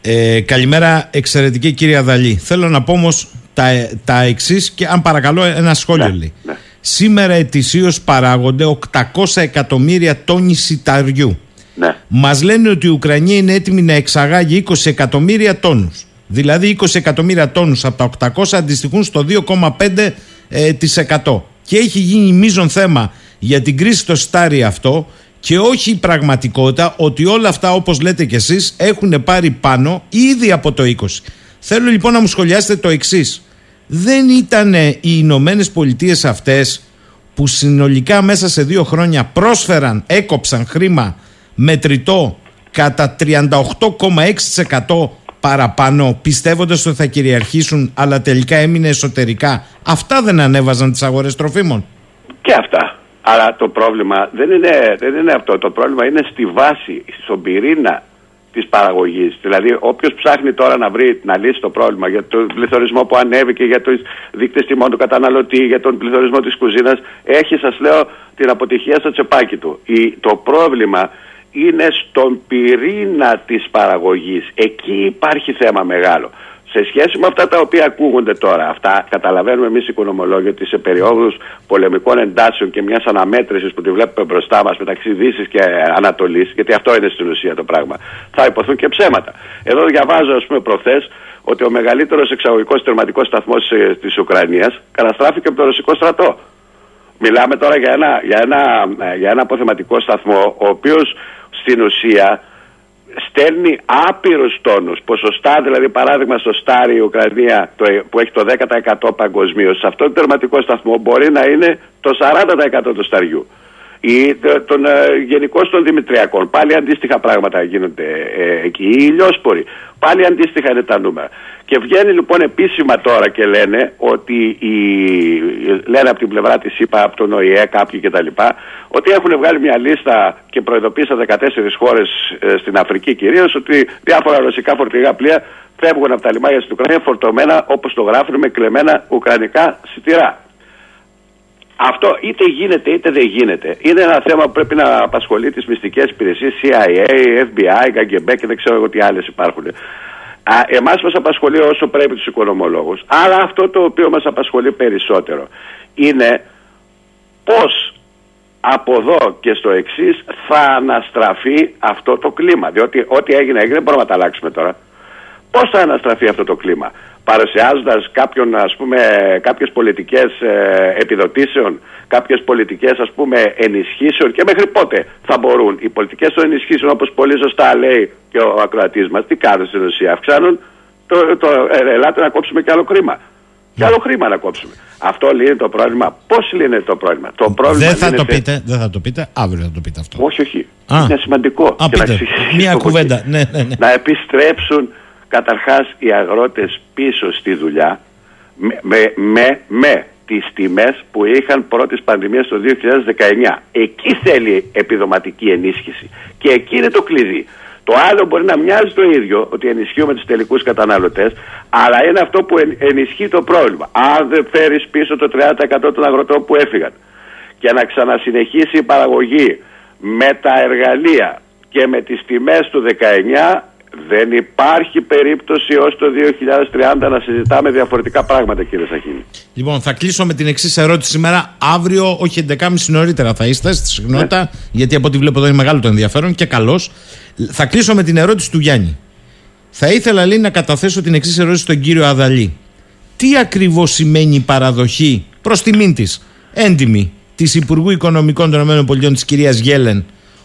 Ε, καλημέρα, εξαιρετική κυρία Δαλή. Θέλω να πω όμως τα, τα εξής και αν παρακαλώ ένα σχόλιο ναι, λέει. Ναι. Σήμερα ετησίως παράγονται 800 εκατομμύρια τόνοι σιταριού. Ναι. Μας λένε ότι η Ουκρανία είναι έτοιμη να εξαγάγει 20 εκατομμύρια τόνους. Δηλαδή 20 εκατομμύρια τόνους από τα 800 αντιστοιχούν στο 2,5%. Ε, και έχει γίνει μείζον θέμα για την κρίση στο στάρι αυτό και όχι η πραγματικότητα ότι όλα αυτά όπως λέτε κι εσείς έχουν πάρει πάνω ήδη από το 20. Θέλω λοιπόν να μου σχολιάσετε το εξής. Δεν ήταν οι Ηνωμένες Πολιτείες αυτές που συνολικά μέσα σε δύο χρόνια πρόσφεραν, έκοψαν χρήμα μετρητό κατά 38,6% παραπάνω πιστεύοντας ότι θα κυριαρχήσουν αλλά τελικά έμεινε εσωτερικά. Αυτά δεν ανέβαζαν τις αγορές τροφίμων. Και αυτά. Αλλά το πρόβλημα δεν είναι, δεν είναι αυτό. Το πρόβλημα είναι στη βάση, στον πυρήνα της παραγωγής. Δηλαδή όποιος ψάχνει τώρα να βρει να λύσει το πρόβλημα για τον πληθωρισμό που ανέβηκε, για τους δείκτες τιμών του καταναλωτή, για τον πληθωρισμό της κουζίνας, έχει σας λέω την αποτυχία στο τσεπάκι του. Η, το πρόβλημα είναι στον πυρήνα της παραγωγής. Εκεί υπάρχει θέμα μεγάλο. Σε σχέση με αυτά τα οποία ακούγονται τώρα, αυτά καταλαβαίνουμε εμείς οι οικονομολόγοι ότι σε περιόδους πολεμικών εντάσεων και μιας αναμέτρησης που τη βλέπουμε μπροστά μας μεταξύ Δύσης και Ανατολής, γιατί αυτό είναι στην ουσία το πράγμα, θα υποθούν και ψέματα. Εδώ διαβάζω, ας πούμε, προχθές ότι ο μεγαλύτερος εξαγωγικός τερματικός σταθμός της Ουκρανίας καταστράφηκε από το ρωσικό στρατό. Μιλάμε τώρα για ένα, για ένα, για ένα αποθεματικό σταθμό, ο οποίος στην ουσία στέλνει άπειρους τόνους, ποσοστά δηλαδή παράδειγμα στο Στάρι η Ουκρανία το, που έχει το 10% παγκοσμίως. σε αυτό το τερματικό σταθμό μπορεί να είναι το 40% του σταριού ή των ε, γενικώς των Δημητριακών. Πάλι αντίστοιχα πράγματα γίνονται ε, εκεί. Οι ηλιόσποροι. Πάλι αντίστοιχα είναι τα νούμερα. Και βγαίνει λοιπόν επίσημα τώρα και λένε ότι οι, λένε από την πλευρά της ΣΥΠΑ, από τον ΟΗΕ, κάποιοι κτλ. Ότι έχουν βγάλει μια λίστα και προειδοποίησαν 14 χώρες ε, στην Αφρική κυρίως ότι διάφορα ρωσικά φορτηγά πλοία φεύγουν από τα λιμάνια στην Ουκρανίας φορτωμένα όπως το γράφουν με κλεμμένα ουκρανικά σιτηρά. Αυτό είτε γίνεται είτε δεν γίνεται. Είναι ένα θέμα που πρέπει να απασχολεί τις μυστικές υπηρεσίες, CIA, FBI, KGB και δεν ξέρω εγώ τι άλλες υπάρχουν. Εμάς μας απασχολεί όσο πρέπει τους οικονομολόγους. Αλλά αυτό το οποίο μας απασχολεί περισσότερο είναι πώς από εδώ και στο εξής θα αναστραφεί αυτό το κλίμα. Διότι ό,τι έγινε έγινε, δεν μπορούμε να τα αλλάξουμε τώρα. Πώς θα αναστραφεί αυτό το κλίμα, παρουσιάζοντας κάποιον, ας πούμε, κάποιες πολιτικές ε, επιδοτήσεων, κάποιες πολιτικές ας πούμε ενισχύσεων και μέχρι πότε θα μπορούν οι πολιτικές των ενισχύσεων όπως πολύ σωστά λέει και ο ακροατής μας, τι κάνουν στην ουσία, αυξάνουν το, το, ε, ελάτε να κόψουμε και άλλο χρήμα. Και άλλο χρήμα να κόψουμε. Αυτό λύνει το πρόβλημα. Πώς λύνεται το πρόβλημα; Το πρόβλημα δεν, θα λύνεται... το πείτε, δεν θα το πείτε, αύριο θα το πείτε αυτό. Όχι, όχι. Α. Είναι σημαντικό. Α, και πείτε. να Μία κουβέντα. Ναι, ναι, ναι. Να επιστρέψουν καταρχάς οι αγρότες πίσω στη δουλειά με, με, με, με τις τιμές που είχαν πρώτης πανδημίας το 2019. Εκεί θέλει επιδοματική ενίσχυση. Και εκεί είναι το κλειδί. Το άλλο μπορεί να μοιάζει το ίδιο, ότι ενισχύουμε τους τελικούς καταναλωτές, αλλά είναι αυτό που ενισχύει το πρόβλημα. Αν δεν φέρεις πίσω το 30% των αγροτών που έφυγαν και να ξανασυνεχίσει η παραγωγή με τα εργαλεία και με τις τιμές του 19 δεν υπάρχει περίπτωση ως το 2030 να συζητάμε διαφορετικά πράγματα κύριε Σαχίνη. Λοιπόν θα κλείσω με την εξής ερώτηση σήμερα. Αύριο, όχι 11.30 νωρίτερα θα είστε στη συχνότητα, ναι. γιατί από ό,τι βλέπω εδώ είναι μεγάλο το ενδιαφέρον και καλώς. Θα κλείσω με την ερώτηση του Γιάννη. Θα ήθελα λέει να καταθέσω την εξής ερώτηση στον κύριο Αδαλή. Τι ακριβώς σημαίνει η παραδοχή προς τιμήν της, έντιμη, της Υπουργού Οικονομικών των ΗΠΑ της κυρίας Γέλεν,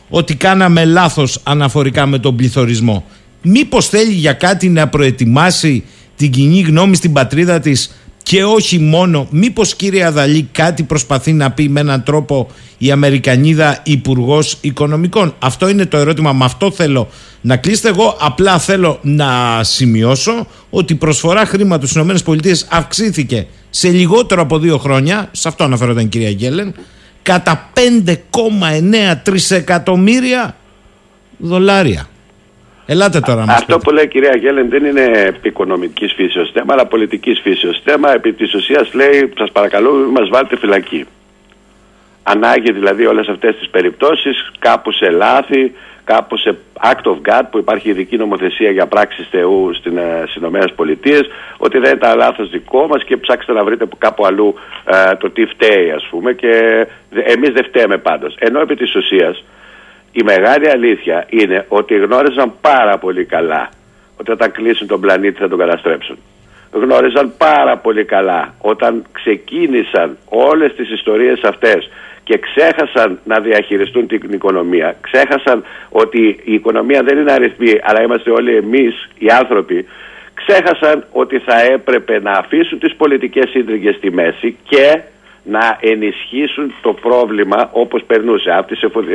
ότι κάναμε λάθος αναφορικά με τον πληθωρισμό; Μήπως θέλει για κάτι να προετοιμάσει την κοινή γνώμη στην πατρίδα της και όχι μόνο, μήπως κύριε Αδαλή κάτι προσπαθεί να πει με έναν τρόπο η Αμερικανίδα Υπουργός Οικονομικών; Αυτό είναι το ερώτημα, με αυτό θέλω να κλείσετε. Εγώ απλά θέλω να σημειώσω ότι η προσφορά χρήματος στις ΗΠΑ αυξήθηκε σε λιγότερο από δύο χρόνια, σε αυτό αναφέρονταν η κυρία Γκέλεν, κατά 5,9 τρισεκατομμύρια δολάρια. Ελάτε τώρα Αυτό που λέει η κυρία Γέλεν δεν είναι οικονομική φύσεως θέμα, αλλά πολιτικής φύσεως θέμα. Επί της ουσίας λέει, σας παρακαλώ, μην μας βάλετε φυλακή. Ανάγκη δηλαδή όλες αυτές τις περιπτώσεις, κάπου σε λάθη, κάπου σε act of God που υπάρχει ειδική νομοθεσία για πράξεις Θεού στις ΗΠΑ, ότι δεν ήταν λάθος δικό μας και ψάξτε να βρείτε κάπου αλλού ε, το τι φταίει, ας πούμε. Και εμείς δεν φταίμε πάντως. Ενώ επί της ουσίας η μεγάλη αλήθεια είναι ότι γνώριζαν πάρα πολύ καλά ότι όταν κλείσουν τον πλανήτη θα τον καταστρέψουν. Γνώριζαν πάρα πολύ καλά όταν ξεκίνησαν όλες τις ιστορίες αυτές και ξέχασαν να διαχειριστούν την οικονομία. Ξέχασαν ότι η οικονομία δεν είναι αριθμοί, αλλά είμαστε όλοι εμείς οι άνθρωποι. Ξέχασαν ότι θα έπρεπε να αφήσουν τις πολιτικές σύντριγγες στη μέση και να ενισχύσουν το πρόβλημα όπως περνούσε.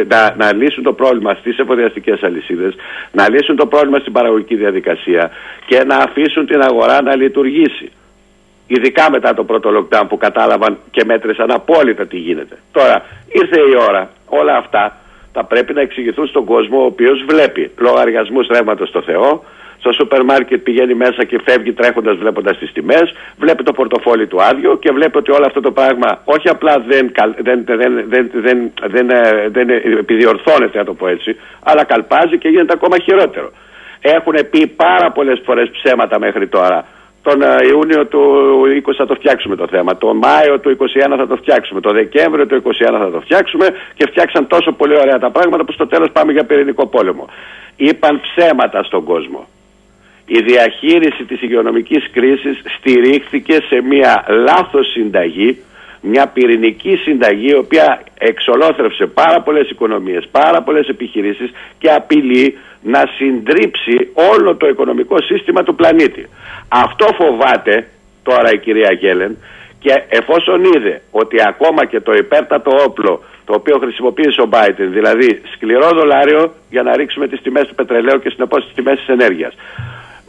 να, να λύσουν το πρόβλημα στις εφοδιαστικές αλυσίδες, να λύσουν το πρόβλημα στην παραγωγική διαδικασία και να αφήσουν την αγορά να λειτουργήσει. Ειδικά μετά το πρώτο lockdown που κατάλαβαν και μέτρησαν απόλυτα τι γίνεται. Τώρα ήρθε η ώρα όλα αυτά θα πρέπει να εξηγηθούν στον κόσμο ο οποίος βλέπει λογαριασμούς ρεύματος στο Θεό, στο σούπερ μάρκετ πηγαίνει μέσα και φεύγει τρέχοντας βλέποντας τις τιμές, βλέπει το πορτοφόλι του άδειο και βλέπει ότι όλο αυτό το πράγμα όχι απλά δεν, δεν, δεν, δεν, δεν, δεν, δεν επιδιορθώνεται, να το πω έτσι, αλλά καλπάζει και γίνεται ακόμα χειρότερο. Έχουν πει πάρα πολλές φορές ψέματα μέχρι τώρα. Τον Ιούνιο του 20 θα το φτιάξουμε το θέμα. Τον Μάιο του 21 θα το φτιάξουμε. Το Δεκέμβριο του 21 θα το φτιάξουμε και φτιάξαν τόσο πολύ ωραία τα πράγματα που στο τέλος πάμε για πυρηνικό πόλεμο. Είπαν ψέματα στον κόσμο η διαχείριση της υγειονομικής κρίσης στηρίχθηκε σε μια λάθος συνταγή, μια πυρηνική συνταγή η οποία εξολόθρευσε πάρα πολλές οικονομίες, πάρα πολλές επιχειρήσεις και απειλεί να συντρίψει όλο το οικονομικό σύστημα του πλανήτη. Αυτό φοβάται τώρα η κυρία Γέλεν και εφόσον είδε ότι ακόμα και το υπέρτατο όπλο το οποίο χρησιμοποίησε ο Biden, δηλαδή σκληρό δολάριο για να ρίξουμε τις τιμές του πετρελαίου και συνεπώς τις τιμές της ενέργειας.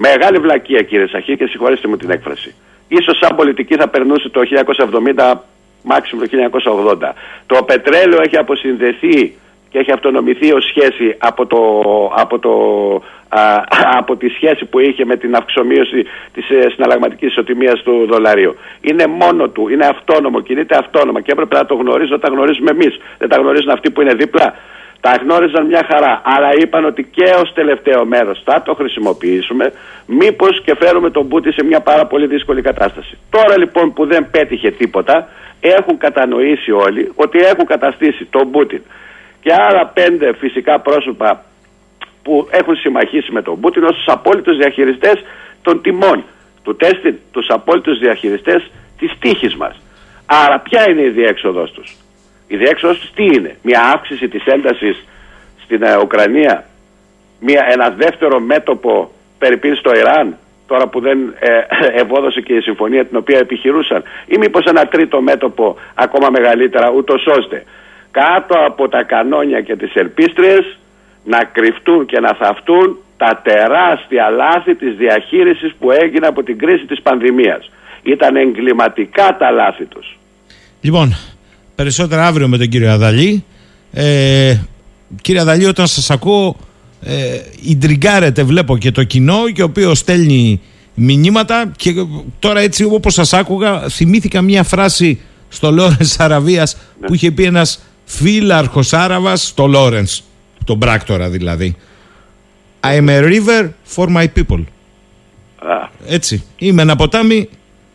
Μεγάλη βλακεία κύριε Σαχή και συγχωρέστε μου την έκφραση. Ίσως σαν πολιτική θα περνούσε το 1970, μάξιμο το 1980. Το πετρέλαιο έχει αποσυνδεθεί και έχει αυτονομηθεί ως σχέση από, το, από, το, από τη σχέση που είχε με την αυξομοίωση της ε, συναλλαγματικής ισοτιμίας του δολαρίου. Είναι μόνο του, είναι αυτόνομο, κινείται αυτόνομα και έπρεπε να το γνωρίζουν όταν γνωρίζουμε εμείς. Δεν τα γνωρίζουν αυτοί που είναι δίπλα. Τα γνώριζαν μια χαρά. Αλλά είπαν ότι και ως τελευταίο μέρος θα το χρησιμοποιήσουμε, μήπως και φέρουμε τον Πούτι σε μια πάρα πολύ δύσκολη κατάσταση. Τώρα λοιπόν που δεν πέτυχε τίποτα, έχουν κατανοήσει όλοι ότι έχουν καταστήσει τον Πούτιν και άλλα πέντε φυσικά πρόσωπα που έχουν συμμαχίσει με τον Πούτιν ως τους απόλυτους διαχειριστές των τιμών του τέστην τους απόλυτους διαχειριστές της τύχης μας. Άρα ποια είναι η διέξοδος τους; Η διέξοδος τους τι είναι; Μια αύξηση της έντασης στην ε, Ουκρανία; Μια, ένα δεύτερο μέτωπο περιπίν στο Ιράν τώρα που δεν ε, <coughs> ευόδωσε και η συμφωνία την οποία επιχειρούσαν; Ή μήπως ένα τρίτο μέτωπο ακόμα μεγαλύτερα ούτως ώστε κάτω από τα κανόνια και τις ελπίστριες να κρυφτούν και να θαυτούν τα τεράστια λάθη της διαχείρισης που έγινε από την κρίση της πανδημίας; Ήταν εγκληματικά τα λάθη τους. Λοιπόν, περισσότερα αύριο με τον κύριο Αδαλή. Ε, κύριε Αδαλή, όταν σας ακούω ε, βλέπω και το κοινό και ο οποίος στέλνει μηνύματα και τώρα έτσι όπως σας άκουγα θυμήθηκα μια φράση στο Λόρενς Αραβίας ναι. που είχε πει ένας φύλαρχος Άραβας στο Λόρενς, τον πράκτορα δηλαδή. I am a river for my people. Έτσι. Είμαι ένα ποτάμι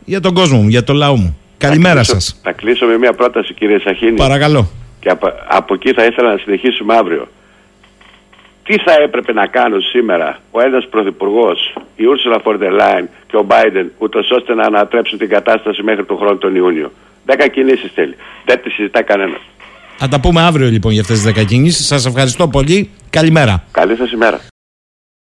για τον κόσμο μου, για το λαό μου. Καλημέρα σας. Θα κλείσω με μια πρόταση, κύριε Σαχίνη. Παρακαλώ. Και από, από εκεί θα ήθελα να συνεχίσουμε αύριο. Τι θα έπρεπε να κάνουν σήμερα ο Έλληνα Πρωθυπουργός, η Ursula von der Leyen και ο Biden, ούτως ώστε να ανατρέψουν την κατάσταση μέχρι τον χρόνο τον Ιούνιο. Δέκα κινήσεις θέλει. Δεν τη συζητά κανένας. Θα τα πούμε αύριο λοιπόν για αυτές τις δέκα κινήσεις. Σας ευχαριστώ πολύ. Καλημέρα. Καλή σας ημέρα.